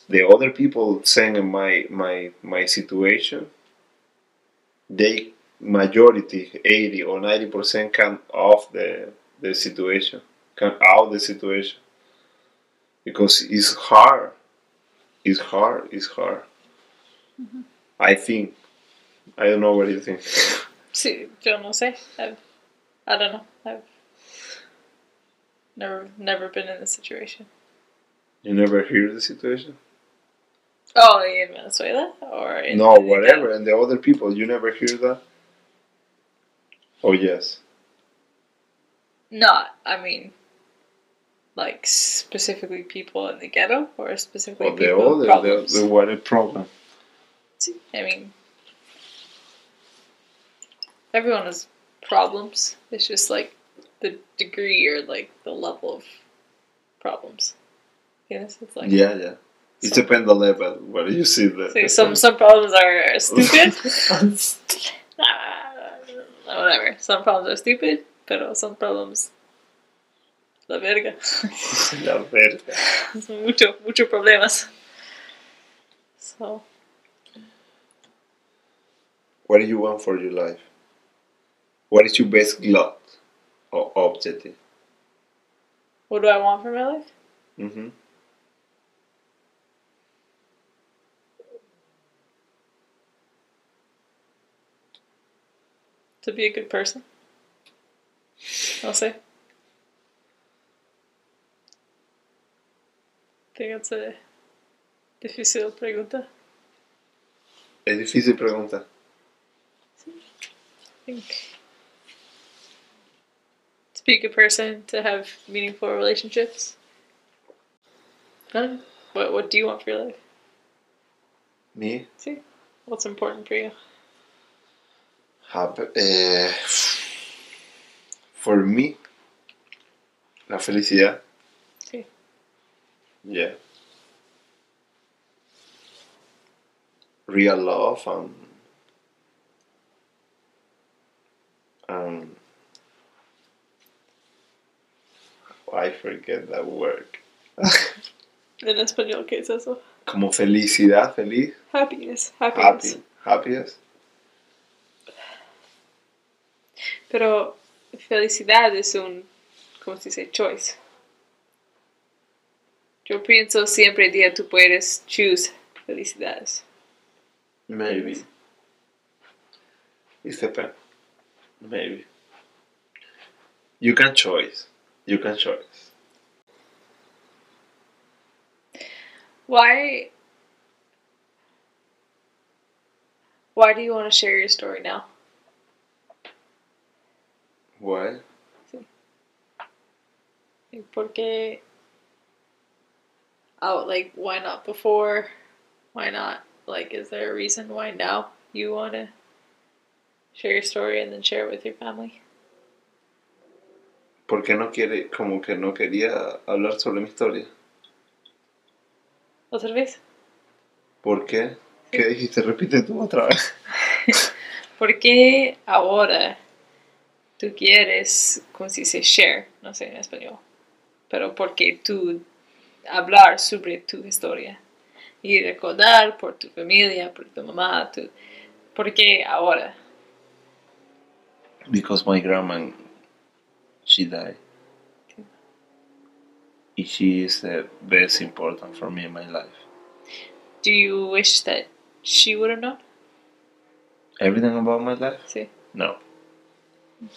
the other people saying my my my situation, they majority eighty or ninety percent come off the the situation, come out the situation, because it's hard. It's hard. It's hard. Mm-hmm. I think. I don't know what you think. Sí, yo no sé. I've, I don't know. I've never never been in this situation. You never hear the situation? Oh, in Venezuela or in no, whatever. And the other people, you never hear that? Oh, yes. Not, I mean, like specifically people in the ghetto or specifically the people with other, the, the what a problem. Sí, I mean, everyone has problems. It's just like the degree or like the level of problems. Yes, it's like yeah, yeah. It some, depends on the level where do you see the. so some some problems are stupid. Ah, whatever. Some problems are stupid, but some problems la verga. La verga. Mucho mucho problemas. So What do you want for your life? What is your best goal or objective? what do I want for my life? Mm-hmm. To be a good person. I'll say. I think that's a difícil pregunta. Es difícil pregunta. I think to be a good person, to have meaningful relationships. None. What What do you want for your life? Me? See, what's important for you? Happy. Eh, for me, la felicidad. Sí. Yeah. Real love and um I forget that word. En español, ¿qué es eso? Como felicidad, feliz, Happiness. Happiness. happy, happiness. Pero felicidad es un, ¿cómo se dice? Choice. Yo pienso siempre día tú puedes choose felicidades. Maybe. It depends. Maybe. You can choice. You can choice. Why? Why do you want to share your story now? Why? Porque, oh, like, why not before? Why not? Like, is there a reason why now you want to share your story and then share it with your family? ¿Por qué no quiere, como que no quería hablar sobre mi historia? ¿Otra vez? ¿Por qué? ¿Qué dijiste? Repite tú otra vez. ¿Por qué ahora tú quieres, ¿cómo se dice? Share, no sé en español. Pero porque tú hablar sobre tu historia y recordar por tu familia, por tu mamá, tu, ¿por qué ahora? Because my grandma, she died. And she is the best important for me in my life. Do you wish that she would have known? Everything about my life? Sí. No. Hmm.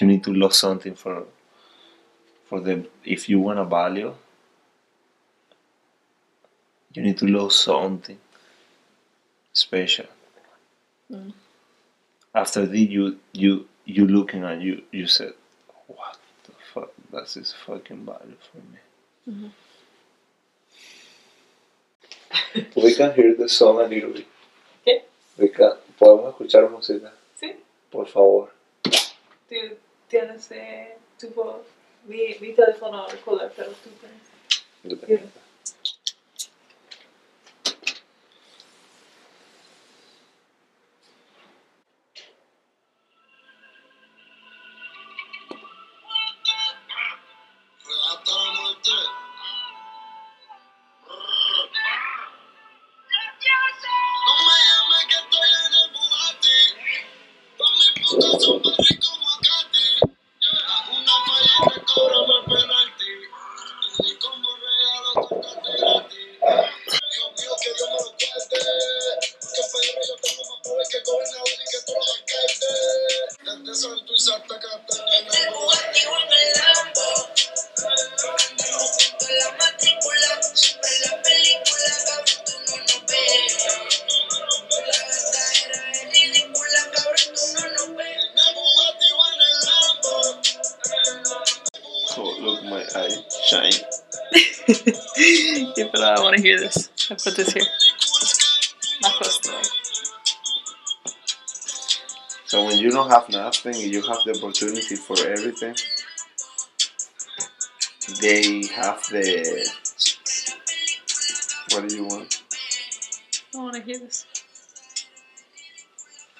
You need to lose something for for the if you want a value you need to lose something special. Mm. After the you you you looking at you you said what the fuck that's his fucking value for me. Mhm. We can hear the song a little bit. ¿Qué? We can, podemos escuchar música, Sí. por favor. Tú tienes eh, tu voz. Mi, mi teléfono recuerda, pero tú tienes. Yo nothing, you have the opportunity for everything. They have the. What do you want? I want to hear this.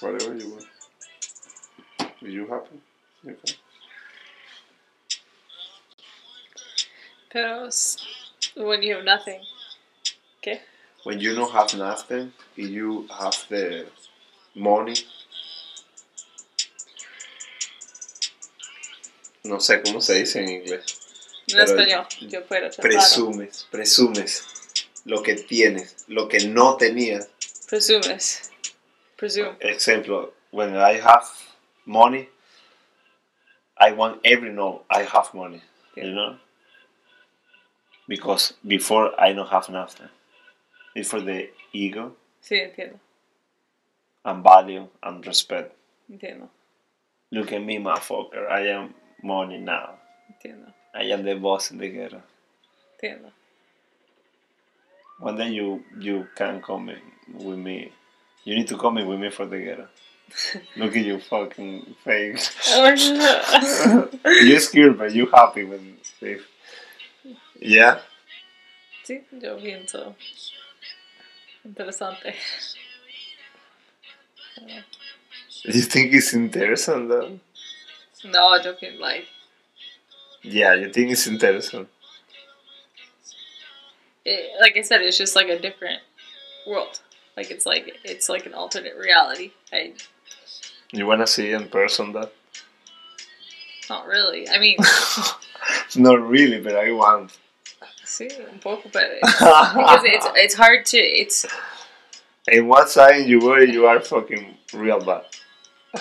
Whatever you want. Are you happy? Okay. Pero when you have nothing. Okay? When you don't have nothing, you have the money. No sé cómo se dice en inglés. En español. Yo puedo. Presumes, presumes lo que tienes, lo que no tenías. Presumes. Presume. Example, when I have money, I want every know I have money. Yeah. You know? Because before I don't have nothing. Before the ego Sí, entiendo. and value and respect. Entiendo. Look at me, motherfucker. I am money now. Entiendo. I am the boss in the ghetto. Entiendo. One day you you can come with me. You need to come in with me for the ghetto. Look at your fucking face. Oh, you scared, but you happy when if yeah. sí, yo pienso. Interesante. You think it's interesting though? No, yo pienso, like, Yeah, you think it's interesting. it, like I said, it's just like a different world. Like it's like it's like an alternate reality. I You wanna see in person that? not really. I mean, Not really, but I want. sí, un poco, but because it's it's hard to it's In what sign you were, you are fucking real bad.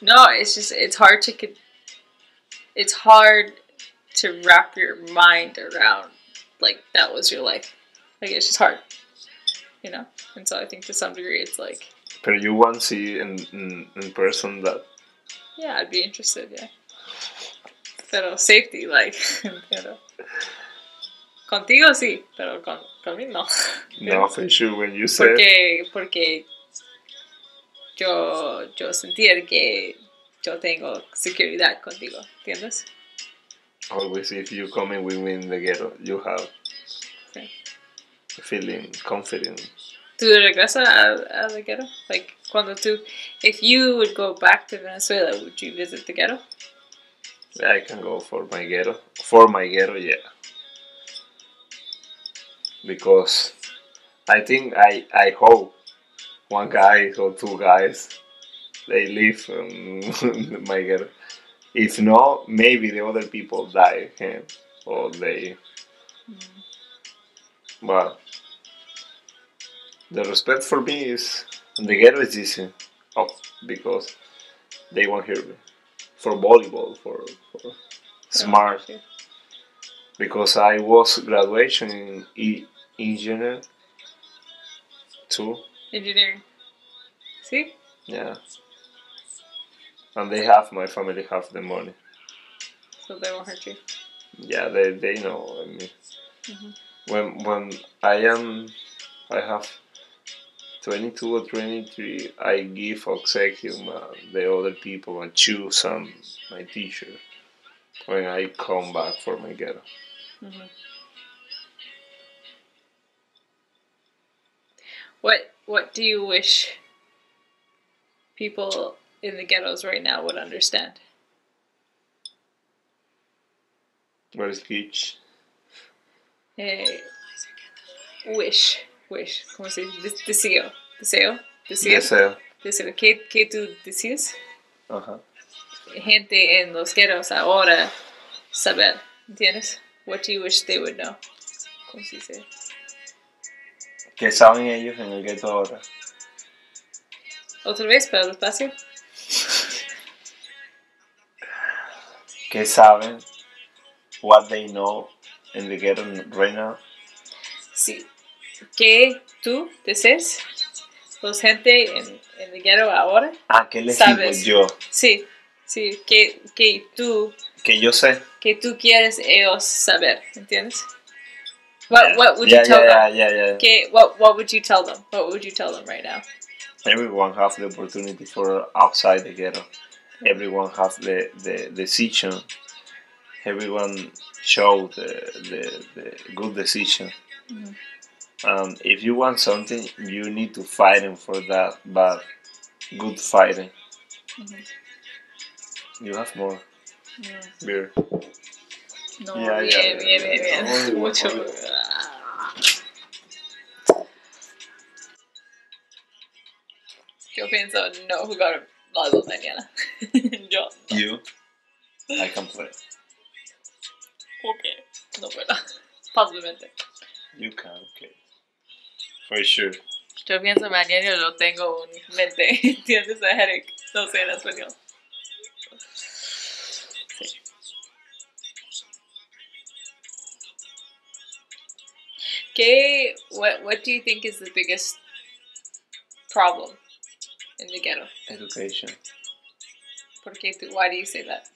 no, it's just it's hard to it's hard to wrap your mind around like that was your life. Like it's just hard, you know. And so I think to some degree it's like But you want to see in, in, in person that. yeah, I'd be interested, yeah. Pero safety, like, pero contigo sí, pero con conmigo no. No, for sure, when you said. Porque, porque yo, yo sentir que yo tengo seguridad contigo, ¿entiendes? Always, if you come in with me in the ghetto, you have Sí. feeling confident. ¿Tú regresas a, a the ghetto? Like, cuando tú, if you would go back to Venezuela, would you visit the ghetto? I can go for my ghetto. For my ghetto, yeah. Because I think I I hope one guy or two guys they live in my ghetto. If not, maybe the other people die eh, or they. But the respect for me is the ghetto is easy, oh, because they won't hear me. For volleyball, for, for smart, Yeah. because I was graduation in e- engineer too. Engineering. See? Yeah. And they have my family have the money. So they won't hurt you. Yeah, they they know I mean. Mhm. When when I am, I have twenty two or twenty three. I give Oxekium uh, the other people and choose um, my teacher when I come back for my ghetto. Mhm. What What do you wish people in the ghettos right now would understand? What is Gitch? Eh, wish, wish. ¿Cómo se dice? Des- Deseo, deseo, deseo, Deseo. deseo. ¿Qué, qué tú decías? Ajá. gente en los ghettos ahora saber, ¿entiendes? What do you wish they would know? ¿Cómo se dice? ¿Qué saben ellos en el gueto ahora? ¿Otra vez para el espacio? ¿Qué saben? What they know in the ghetto right now? Sí. ¿Qué tú deseas? Los gente en, en el ghetto ahora? Ah, ¿qué les Sabes. digo yo? Sí, sí. ¿Qué, qué tú, Que yo sé. que tú quieres ellos saber? ¿Entiendes? What, what would yeah, you tell yeah, them? yeah, yeah, yeah. ¿Qué, what, what would you tell them? What would you tell them right now? Everyone have the opportunity for outside the ghetto. Everyone have the, the decision. Everyone show the, the, the good decision. Mhm. Um, if you want something, you need to fighting for that, but good fighting. Mhm. You have more Mm. beer. No, Yeah, bien, yeah, bien, bien, bien. One, Mucho. Yo pienso no jugar dos mañana. Yo no. You, I can play. Ok, no puedo. Posiblemente. You can, okay. For sure. Yo pienso mañana yo lo tengo en mente. ¿Entiendes? A headache. No sé en español. ¿Qué, what, what do you think is the biggest problem in the ghetto? Education. ¿Por qué tú, why do you say that?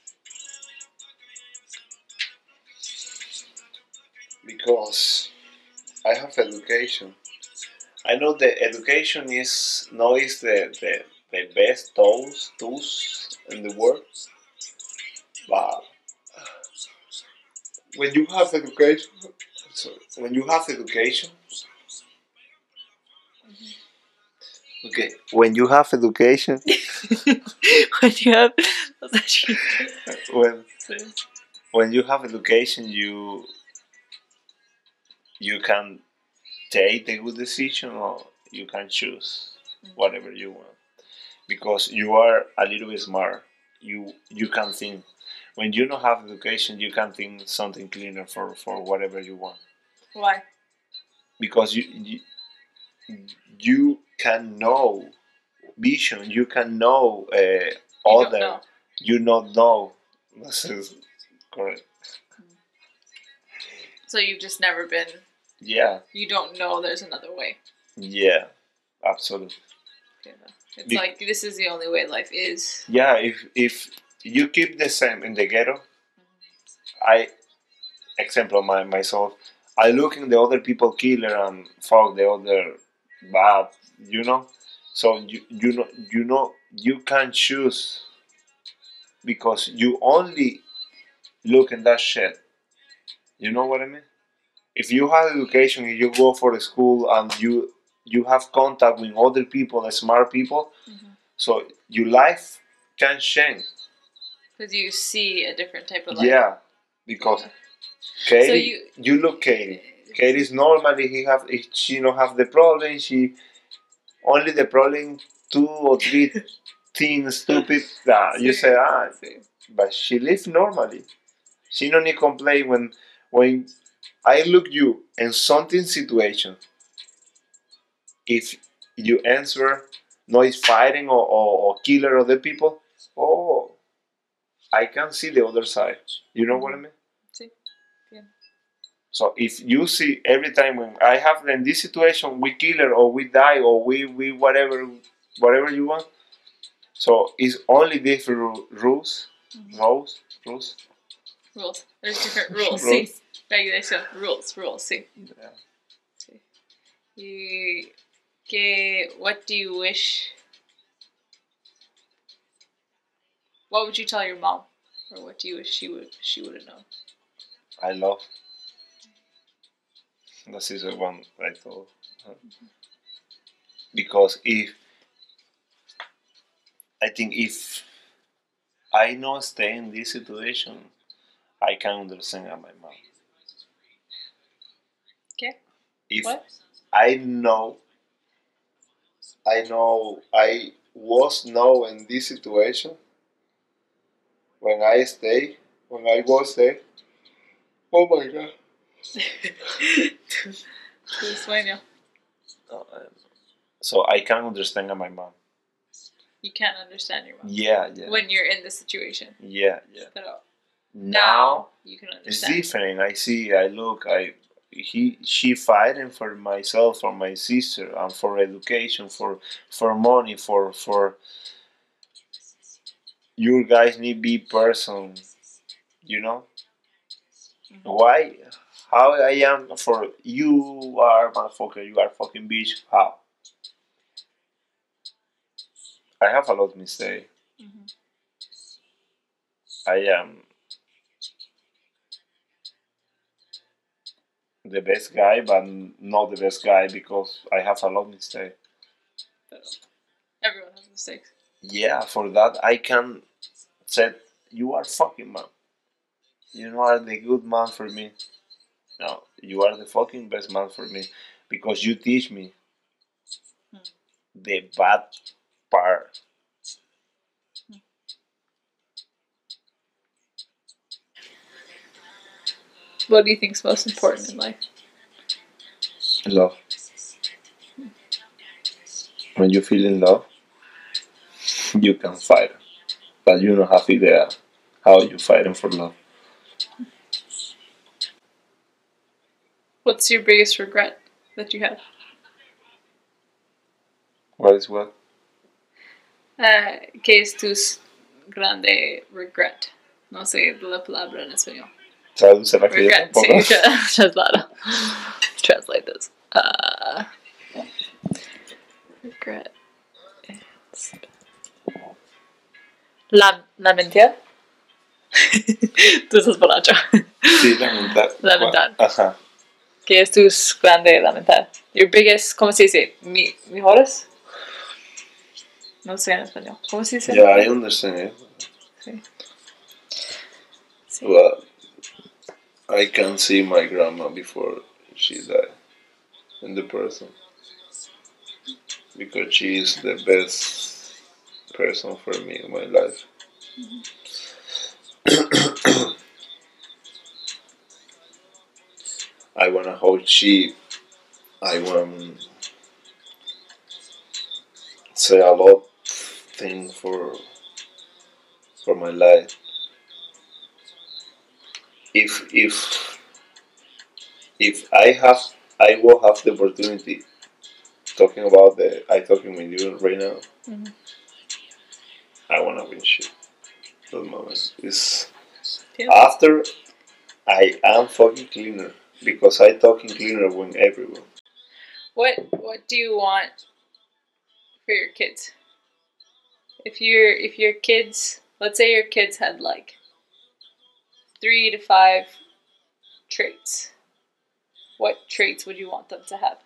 because I have education. I know the education is no is the, the, the best tools tools in the world, but when you have education, sorry, when you have education, mm-hmm. okay, when you have education, when you have, when when you have education, you you can take the good decision or you can choose mm. whatever you want. Because you are a little bit smart. You you can think when you don't have education, you can think something cleaner for for whatever you want Why? because you you, you can know vision. You can know uh, You don't other. know. You not know. This is correct. So you've just never been, Yeah. you don't know there's another way. Yeah. Absolutely. Know? It's Be- like this is the only way life is. Yeah, if if you keep the same in the ghetto, I example my myself, I look in the other people killer and fuck the other bad, you know. So you you know you know you can choose because you only look in that shit. You know what I mean? If you have education, if you go for the school and you you have contact with other people, smart people, Mhm. so your life can change. Because you see a different type of life. Yeah, because. Katie, So you, you- look Katie. Katie's normally he have if she don't have the problem. She only the problem two or three things stupid that you say ah, but she live normally. She don't need complain when when I look you in something situation. If you answer no is fighting or, or, or killer other people, oh I can see the other side. You know what I mean? Sí. Yeah. So if you see every time when I have in this situation we kill her or we die or we, we whatever whatever you want. So it's only different ru- rules, Mhm. rules, rules. Rules. There's different rules. Rules. Sí. Regulation. Rules. Rules. Sí. Yeah. sí. Que, what do you wish? What would you tell your mom? Or what do you wish she would she would have known? I love. This is the one I told. her. Because if I think if I not stay in this situation, I can understand my mom. Okay. If What? I know, I know I was now in this situation, when I stay, when I was there, oh my god. Tu sueño. Uh, So I can't understand my mom. You can't understand your mom Yeah, yeah. when you're in the situation. Yeah, yeah. Pero Now now you can understand. it's different. I see. I look. I he she fighting for myself, for my sister, and for education, for for money, for for. You guys need be person, you know. Mhm. Why? How I am for you are motherfucker. You are fucking bitch. How? I have a lot of mistake. Mhm. I am the best guy, but not the best guy because I have a lot of mistake. Everyone has mistakes. Yeah, for that I can say you are fucking man. You are the good man for me. No, you are the fucking best man for me because you teach me Hmm. the bad part. What do you think is most important in life? Love. When you feel in love, you can fight, but you don't have idea how you fighting for love. What's your biggest regret that you have? What is what? Uh, ¿Qué es tu grande regret? No sé la palabra en español. Traduce la que Regret. Sí, tra- Translate this. Uh, regret. is- La, la mentira. Tú estás borracho. Sí, lamentar. Lamentar. Ajá. ¿Qué es tu grande lamentar? Your biggest, ¿cómo se dice? Mi, ¿Mejores? No sé en español. ¿Cómo se dice? en Yeah, I understand it. Sí. Sí. But I can see my grandma before she died in the person because she is the best person for me in my life. I wanna hold she. I want to say a lot thing for for my life if if if I have I will have the opportunity talking about the I talking with you right now. Mhm. I wanna win shit. That moment is Yeah. after I am fucking cleaner because I talking cleaner when everyone. What What do you want for your kids? If your if your kids, let's say your kids had like three to five traits, what traits would you want them to have?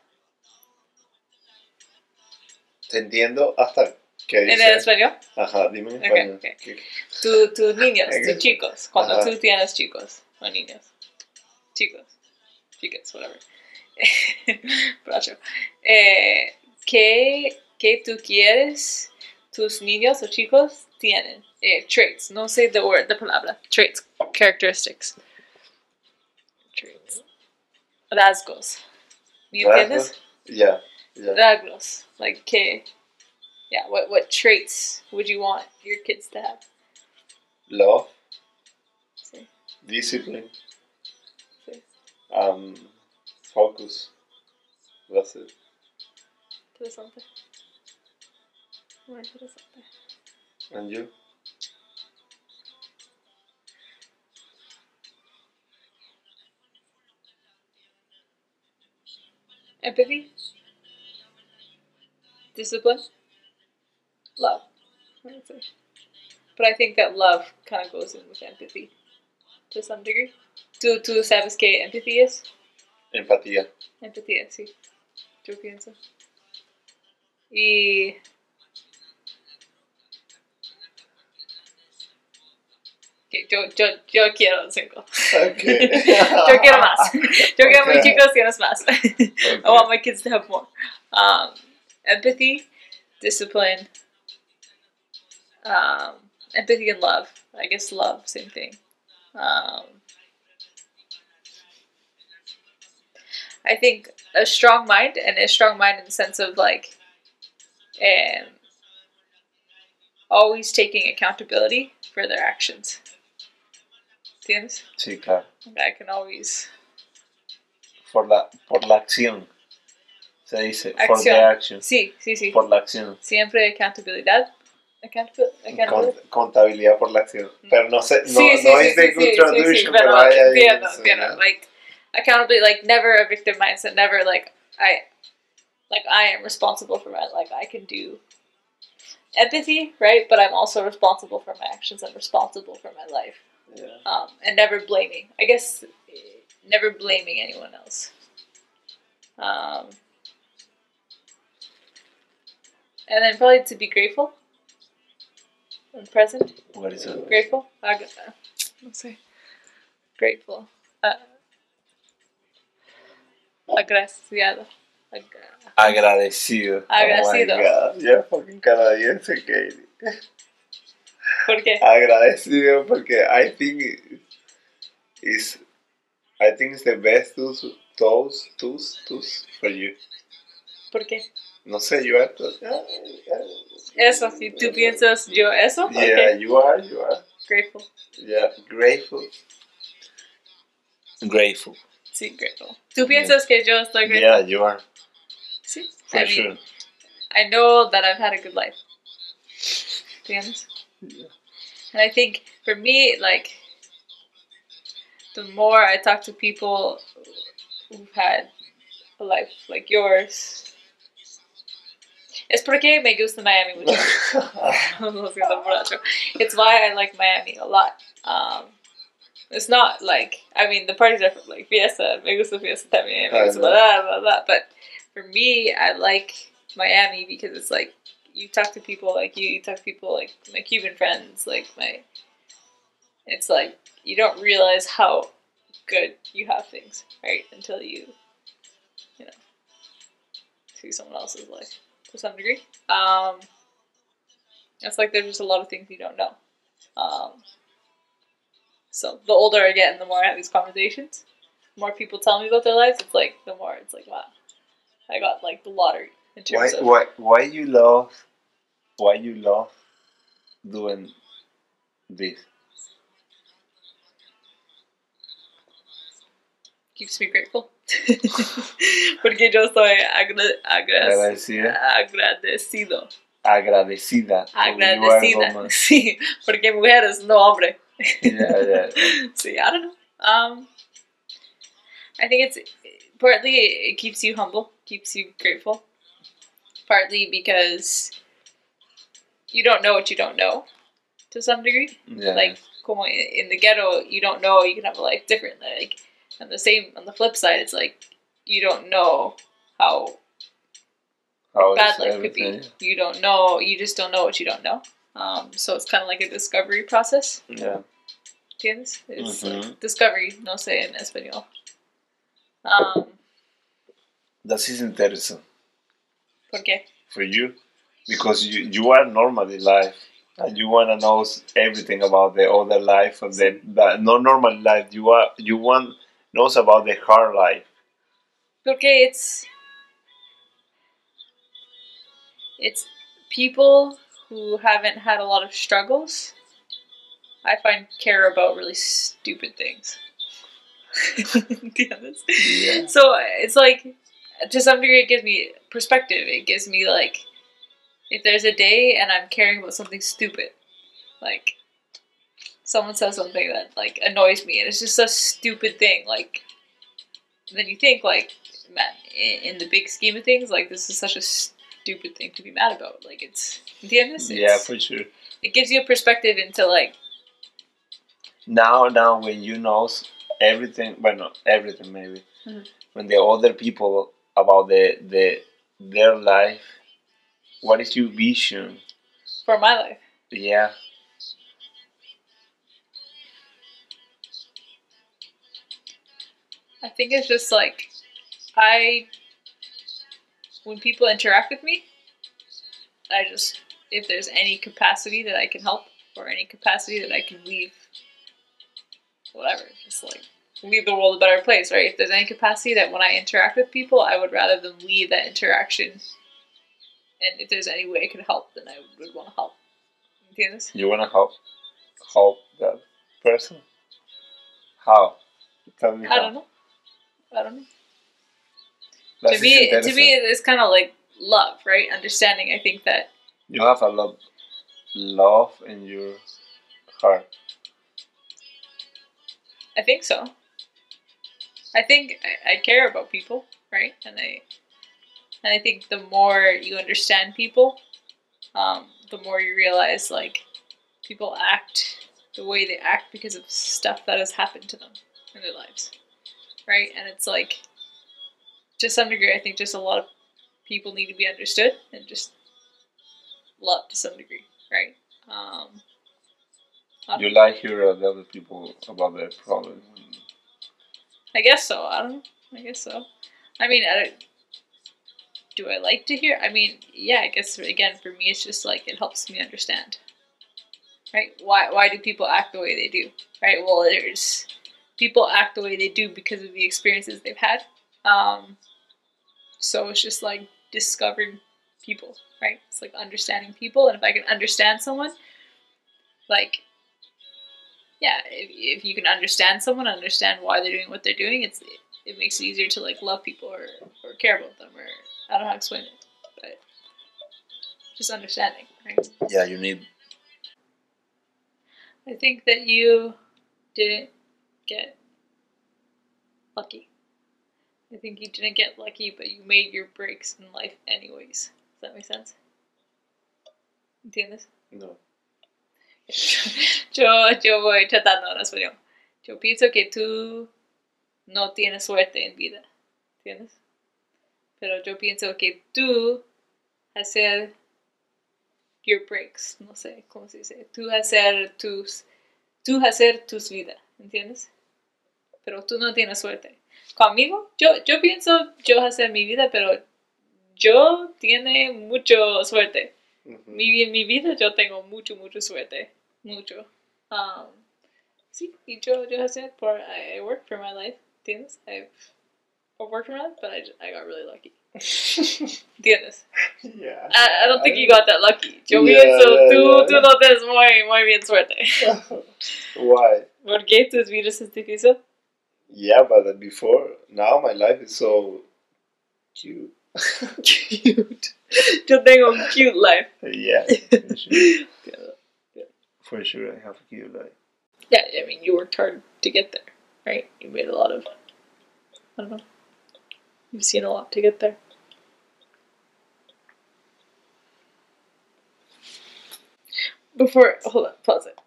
Te entiendo hasta que ¿En dice. español? Ajá, dime en Ok, español. ok. Tu, tus niños, tus chicos, cuando Ajá. tú tienes chicos o niños. Chicos, chicas, whatever. Bracho. Eh, ¿qué, ¿Qué tú quieres tus niños o chicos tienen? Eh, traits, no sé the word, the palabra. Traits, characteristics. Traits. Rasgos. ¿Me entiendes? Yeah, yeah. Rasgos. Like, ¿qué? Yeah, what, what traits would you want your kids to have? Love, Sí. discipline, Sí. um, focus. That's it. Interesante. Muy interesante. And you? Empathy. Discipline. Love. But I think that love kind of goes in with empathy to some degree. ¿Tú, tú sabes qué empathy es? Empatía. Empatía, sí. Yo pienso. Y. Yo, yo, yo quiero cinco. Okay. yo quiero más. Yo quiero mis Okay. chicos, tienes más. I want my kids to have more. Um, empathy, discipline, um, empathy and love. I guess love, same thing. Um, I think a strong mind and a strong mind in the sense of like, um, always taking accountability for their actions. ¿Entiendes? Sí, claro. I can always Por la, por la acción. Se dice, for the Acción. action. sí, sí, sí. Por la acción. Siempre accountabilidad. Accountability. Con- contabilidad por la acción. Pero no sé, no, sí, sí, no sí, es de good sí, pero pero hay entiendo, entiendo. Like accountability, like never a victim mindset, never like I, like I am responsible for my like I can do empathy, right? But I'm also responsible for my actions and responsible for my life, Yeah. um, and never blaming. I guess never blaming anyone else. Um, and then probably to be grateful and present. What is it? Grateful? Ag- uh, let's see. Grateful. Uh, agraciado. Ag- Agradecido. Agradecido. Oh my God. You're fucking canadiense, Katie. ¿Por qué? Agradecido porque I think is I think it's the best tools tools tools tools for you. ¿Por qué? No sé, you are eh, eh, Eso, si tú piensas yo eso, Yeah, okay. you are, you are. Grateful. Yeah, grateful. Grateful. Sí, grateful. ¿Tú piensas que yo estoy grateful? Yeah, you are. Sí. For I mean, sure. I know that I've had a good life. To be ¿Entiendes? And I think for me, like, the more I talk to people who've had a life like yours, es porque me gusta Miami mucho. Lo siento, borracho. it's why I like Miami a lot. Um, it's not like, I mean, the parties are like fiesta, me gusta fiesta también, me gusta know. blah, blah, blah. But for me, I like Miami because it's like, you talk to people like you, you talk to people like my Cuban friends, like my, it's like, you don't realize how good you have things, right? Until you, you know, see someone else's life to some degree. Um, it's like there's just a lot of things you don't know. Um, so the older I get and the more I have these conversations, the more people tell me about their lives, it's like the more it's like wow, I got like the lottery in Why terms of why why you love why you love doing this? Keeps me grateful. Porque yo soy agra- agra- Agradecida. agradecido. Agradecida. So you are Agradecida. Sí, porque mujeres, no hombre. Yeah, yeah. See, I don't know. Um, I think it's partly it keeps you humble, keeps you grateful. Partly because you don't know what you don't know, to some degree. yeah. Like, como in in the ghetto, you don't know you can have a life different. Like, on the same, on the flip side, it's like you don't know how How bad life could be. You don't know. You just don't know what you don't know. Um, so it's kind of like a discovery process. Yeah. ¿Entiendes? It's Mhm. like discovery, no sé en español. Um, That is interesting ¿Por qué? for you because you you are normal in life and you wanna know everything about the other life and the, the not normal life. You are you want knows about the hard life. Porque it's it's people who haven't had a lot of struggles. I find care about really stupid things. Yeah. So it's like, to some degree, it gives me perspective. It gives me like, if there's a day and I'm caring about something stupid, like someone says something that like annoys me, and it's just a stupid thing. Like, then you think like, man, in, the big scheme of things, like this is such a stupid thing to be mad about. Like it's, ¿entiendes? Yeah, It's- for sure. it gives you a perspective into like, now now when you know everything well not everything maybe Mhm. when the other people about the the their life what is your vision for my life. yeah I think it's just like I when people interact with me, I just if there's any capacity that I can help, or any capacity that I can leave whatever, just like leave the world a better place, right? If there's any capacity that when I interact with people, I would rather them leave that interaction. And if there's any way I could help, then I would want to help. ¿Entiendes? You wanna help help that person? How? Tell me I how. don't know. I don't know. That to me, is to me, it's kind of like love, right? Understanding. I think that you have a lot love in your heart. I think so. I think I, I care about people, right? And I and I think the more you understand people, um, the more you realize like people act the way they act because of stuff that has happened to them in their lives, right? And it's like to some degree, I think just a lot of people need to be understood and just loved to some degree, right? Um, You like hear the other people about their problem. I guess so. I don't know. I guess so. I mean, I don't, do I like to hear? I mean, yeah. I guess again for me, it's just like it helps me understand. Right? Why? Why do people act the way they do? Right? Well, there's people act the way they do because of the experiences they've had. Um, so it's just like discovering people. Right? It's like understanding people, and if I can understand someone, like yeah, if, if you can understand someone, understand why they're doing what they're doing, it's it makes it easier to like love people or, or care about them or I don't know how to explain it, but just understanding, right? Yeah, you need. I think that you didn't get lucky. I think you didn't get lucky, but you made your breaks in life anyways. Does that make sense? ¿Entiendes? No. yo, yo voy tratando en español. Yo pienso que tú no tienes suerte en vida, ¿entiendes? Pero yo pienso que tú hacer your breaks, no sé cómo se dice, tú hacer tus, tú hacer tus vidas, ¿entiendes? Pero tú no tienes suerte. Conmigo, yo, yo pienso yo hacer mi vida, pero yo tiene mucho suerte mi, en mi vida yo tengo mucho, mucho suerte. Mucho. Um, sí, y yo, yo hacer por, I, I work for my life, ¿entiendes? I've, I've worked for my life, but I, I got really lucky. ¿Entiendes? yeah. I, I don't think you got that lucky. Yo Yeah, pienso, yeah, tú, tú no tienes muy, muy bien suerte. Why? ¿Por qué tus vidas es difícil? Yeah, but before now my life is so cute. Cute. Yo tengo un cute life. yeah, for sure. For sure, I have a cute life. Yeah, I mean, you worked hard to get there, right? You made a lot of, I don't know, you've seen a lot to get there. Before, hold on, pause it.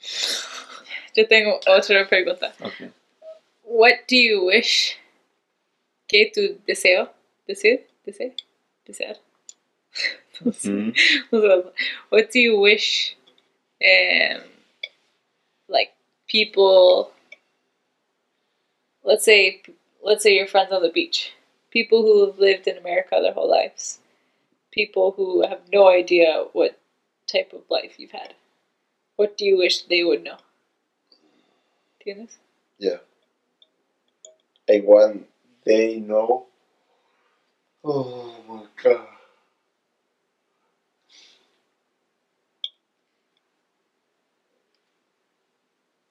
Yo tengo otra pregunta. Okay. What do you wish que tu deseo, deseo, deseo, desear? Mhm. what do you wish um like people let's say let's say your friends on the beach people who have lived in america their whole lives people who have no idea what type of life you've had what do you wish they would know ¿Tienes? Yeah. And when they know, oh my god.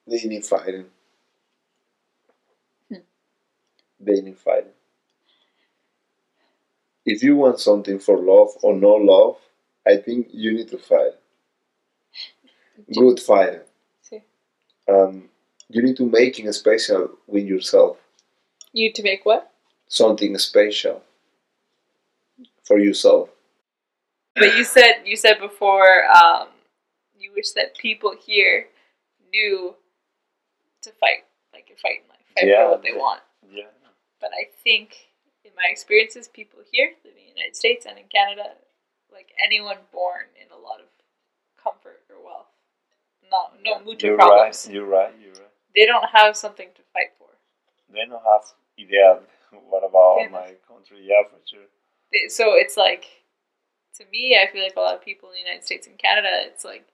They need fighting. Hmm. They need fighting. If you want something for love or no love, I think you need to fight. Good fighting. Sí. Um, you need to make it special with yourself. You need to make what Something special for yourself. But you said you said before um, you wish that people here knew to fight, like you fight in life, fight Yeah. for what they want. Yeah. But I think, in my experiences, people here living in the United States and in Canada, like anyone born in a lot of comfort or wealth, no, no mucho You're problems, right. You're right. You're right. they don't have something to fight for. They don't have idea what about Yeah. my country. Yeah, for sure. So it's like, to me, I feel like a lot of people in the United States and Canada, it's like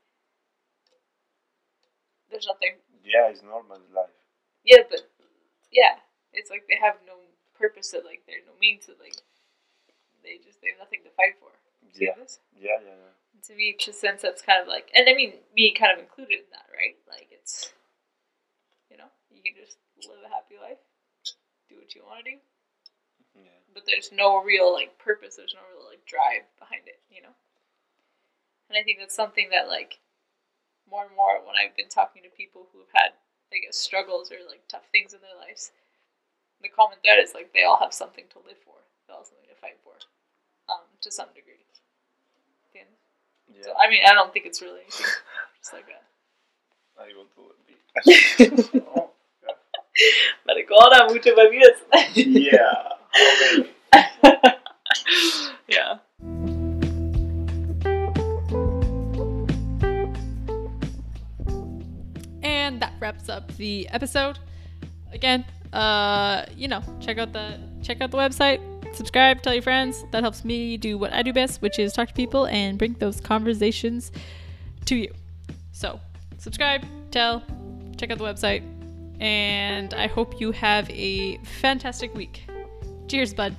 there's nothing. Yeah, it's normal life. Yeah, but yeah, it's like they have no purpose. That like there's no means. That like they just they have nothing to fight for. Yeah. Yeah, yeah, yeah. to me, to sense that's kind of like, and I mean, me kind of included in that, right? Like, it's, you know, you can just live a happy life, what you want to do, Yeah. but there's no real like purpose. There's no real like drive behind it, you know. And I think that's something that like more and more when I've been talking to people who've had I guess struggles or like tough things in their lives, the common thread is like they all have something to live for. They all have something to fight for, um, to some degree. Yeah. Yeah. So I mean, I don't think it's really anything. just like a. I go to the Maricona, mucho bebidas. yeah. How many? yeah. And that wraps up the episode. Again, uh, you know, check out the check out the website, subscribe, tell your friends. That helps me do what I do best, which is talk to people and bring those conversations to you. So, subscribe, tell, check out the website, and I hope you have a fantastic week. Cheers, bud.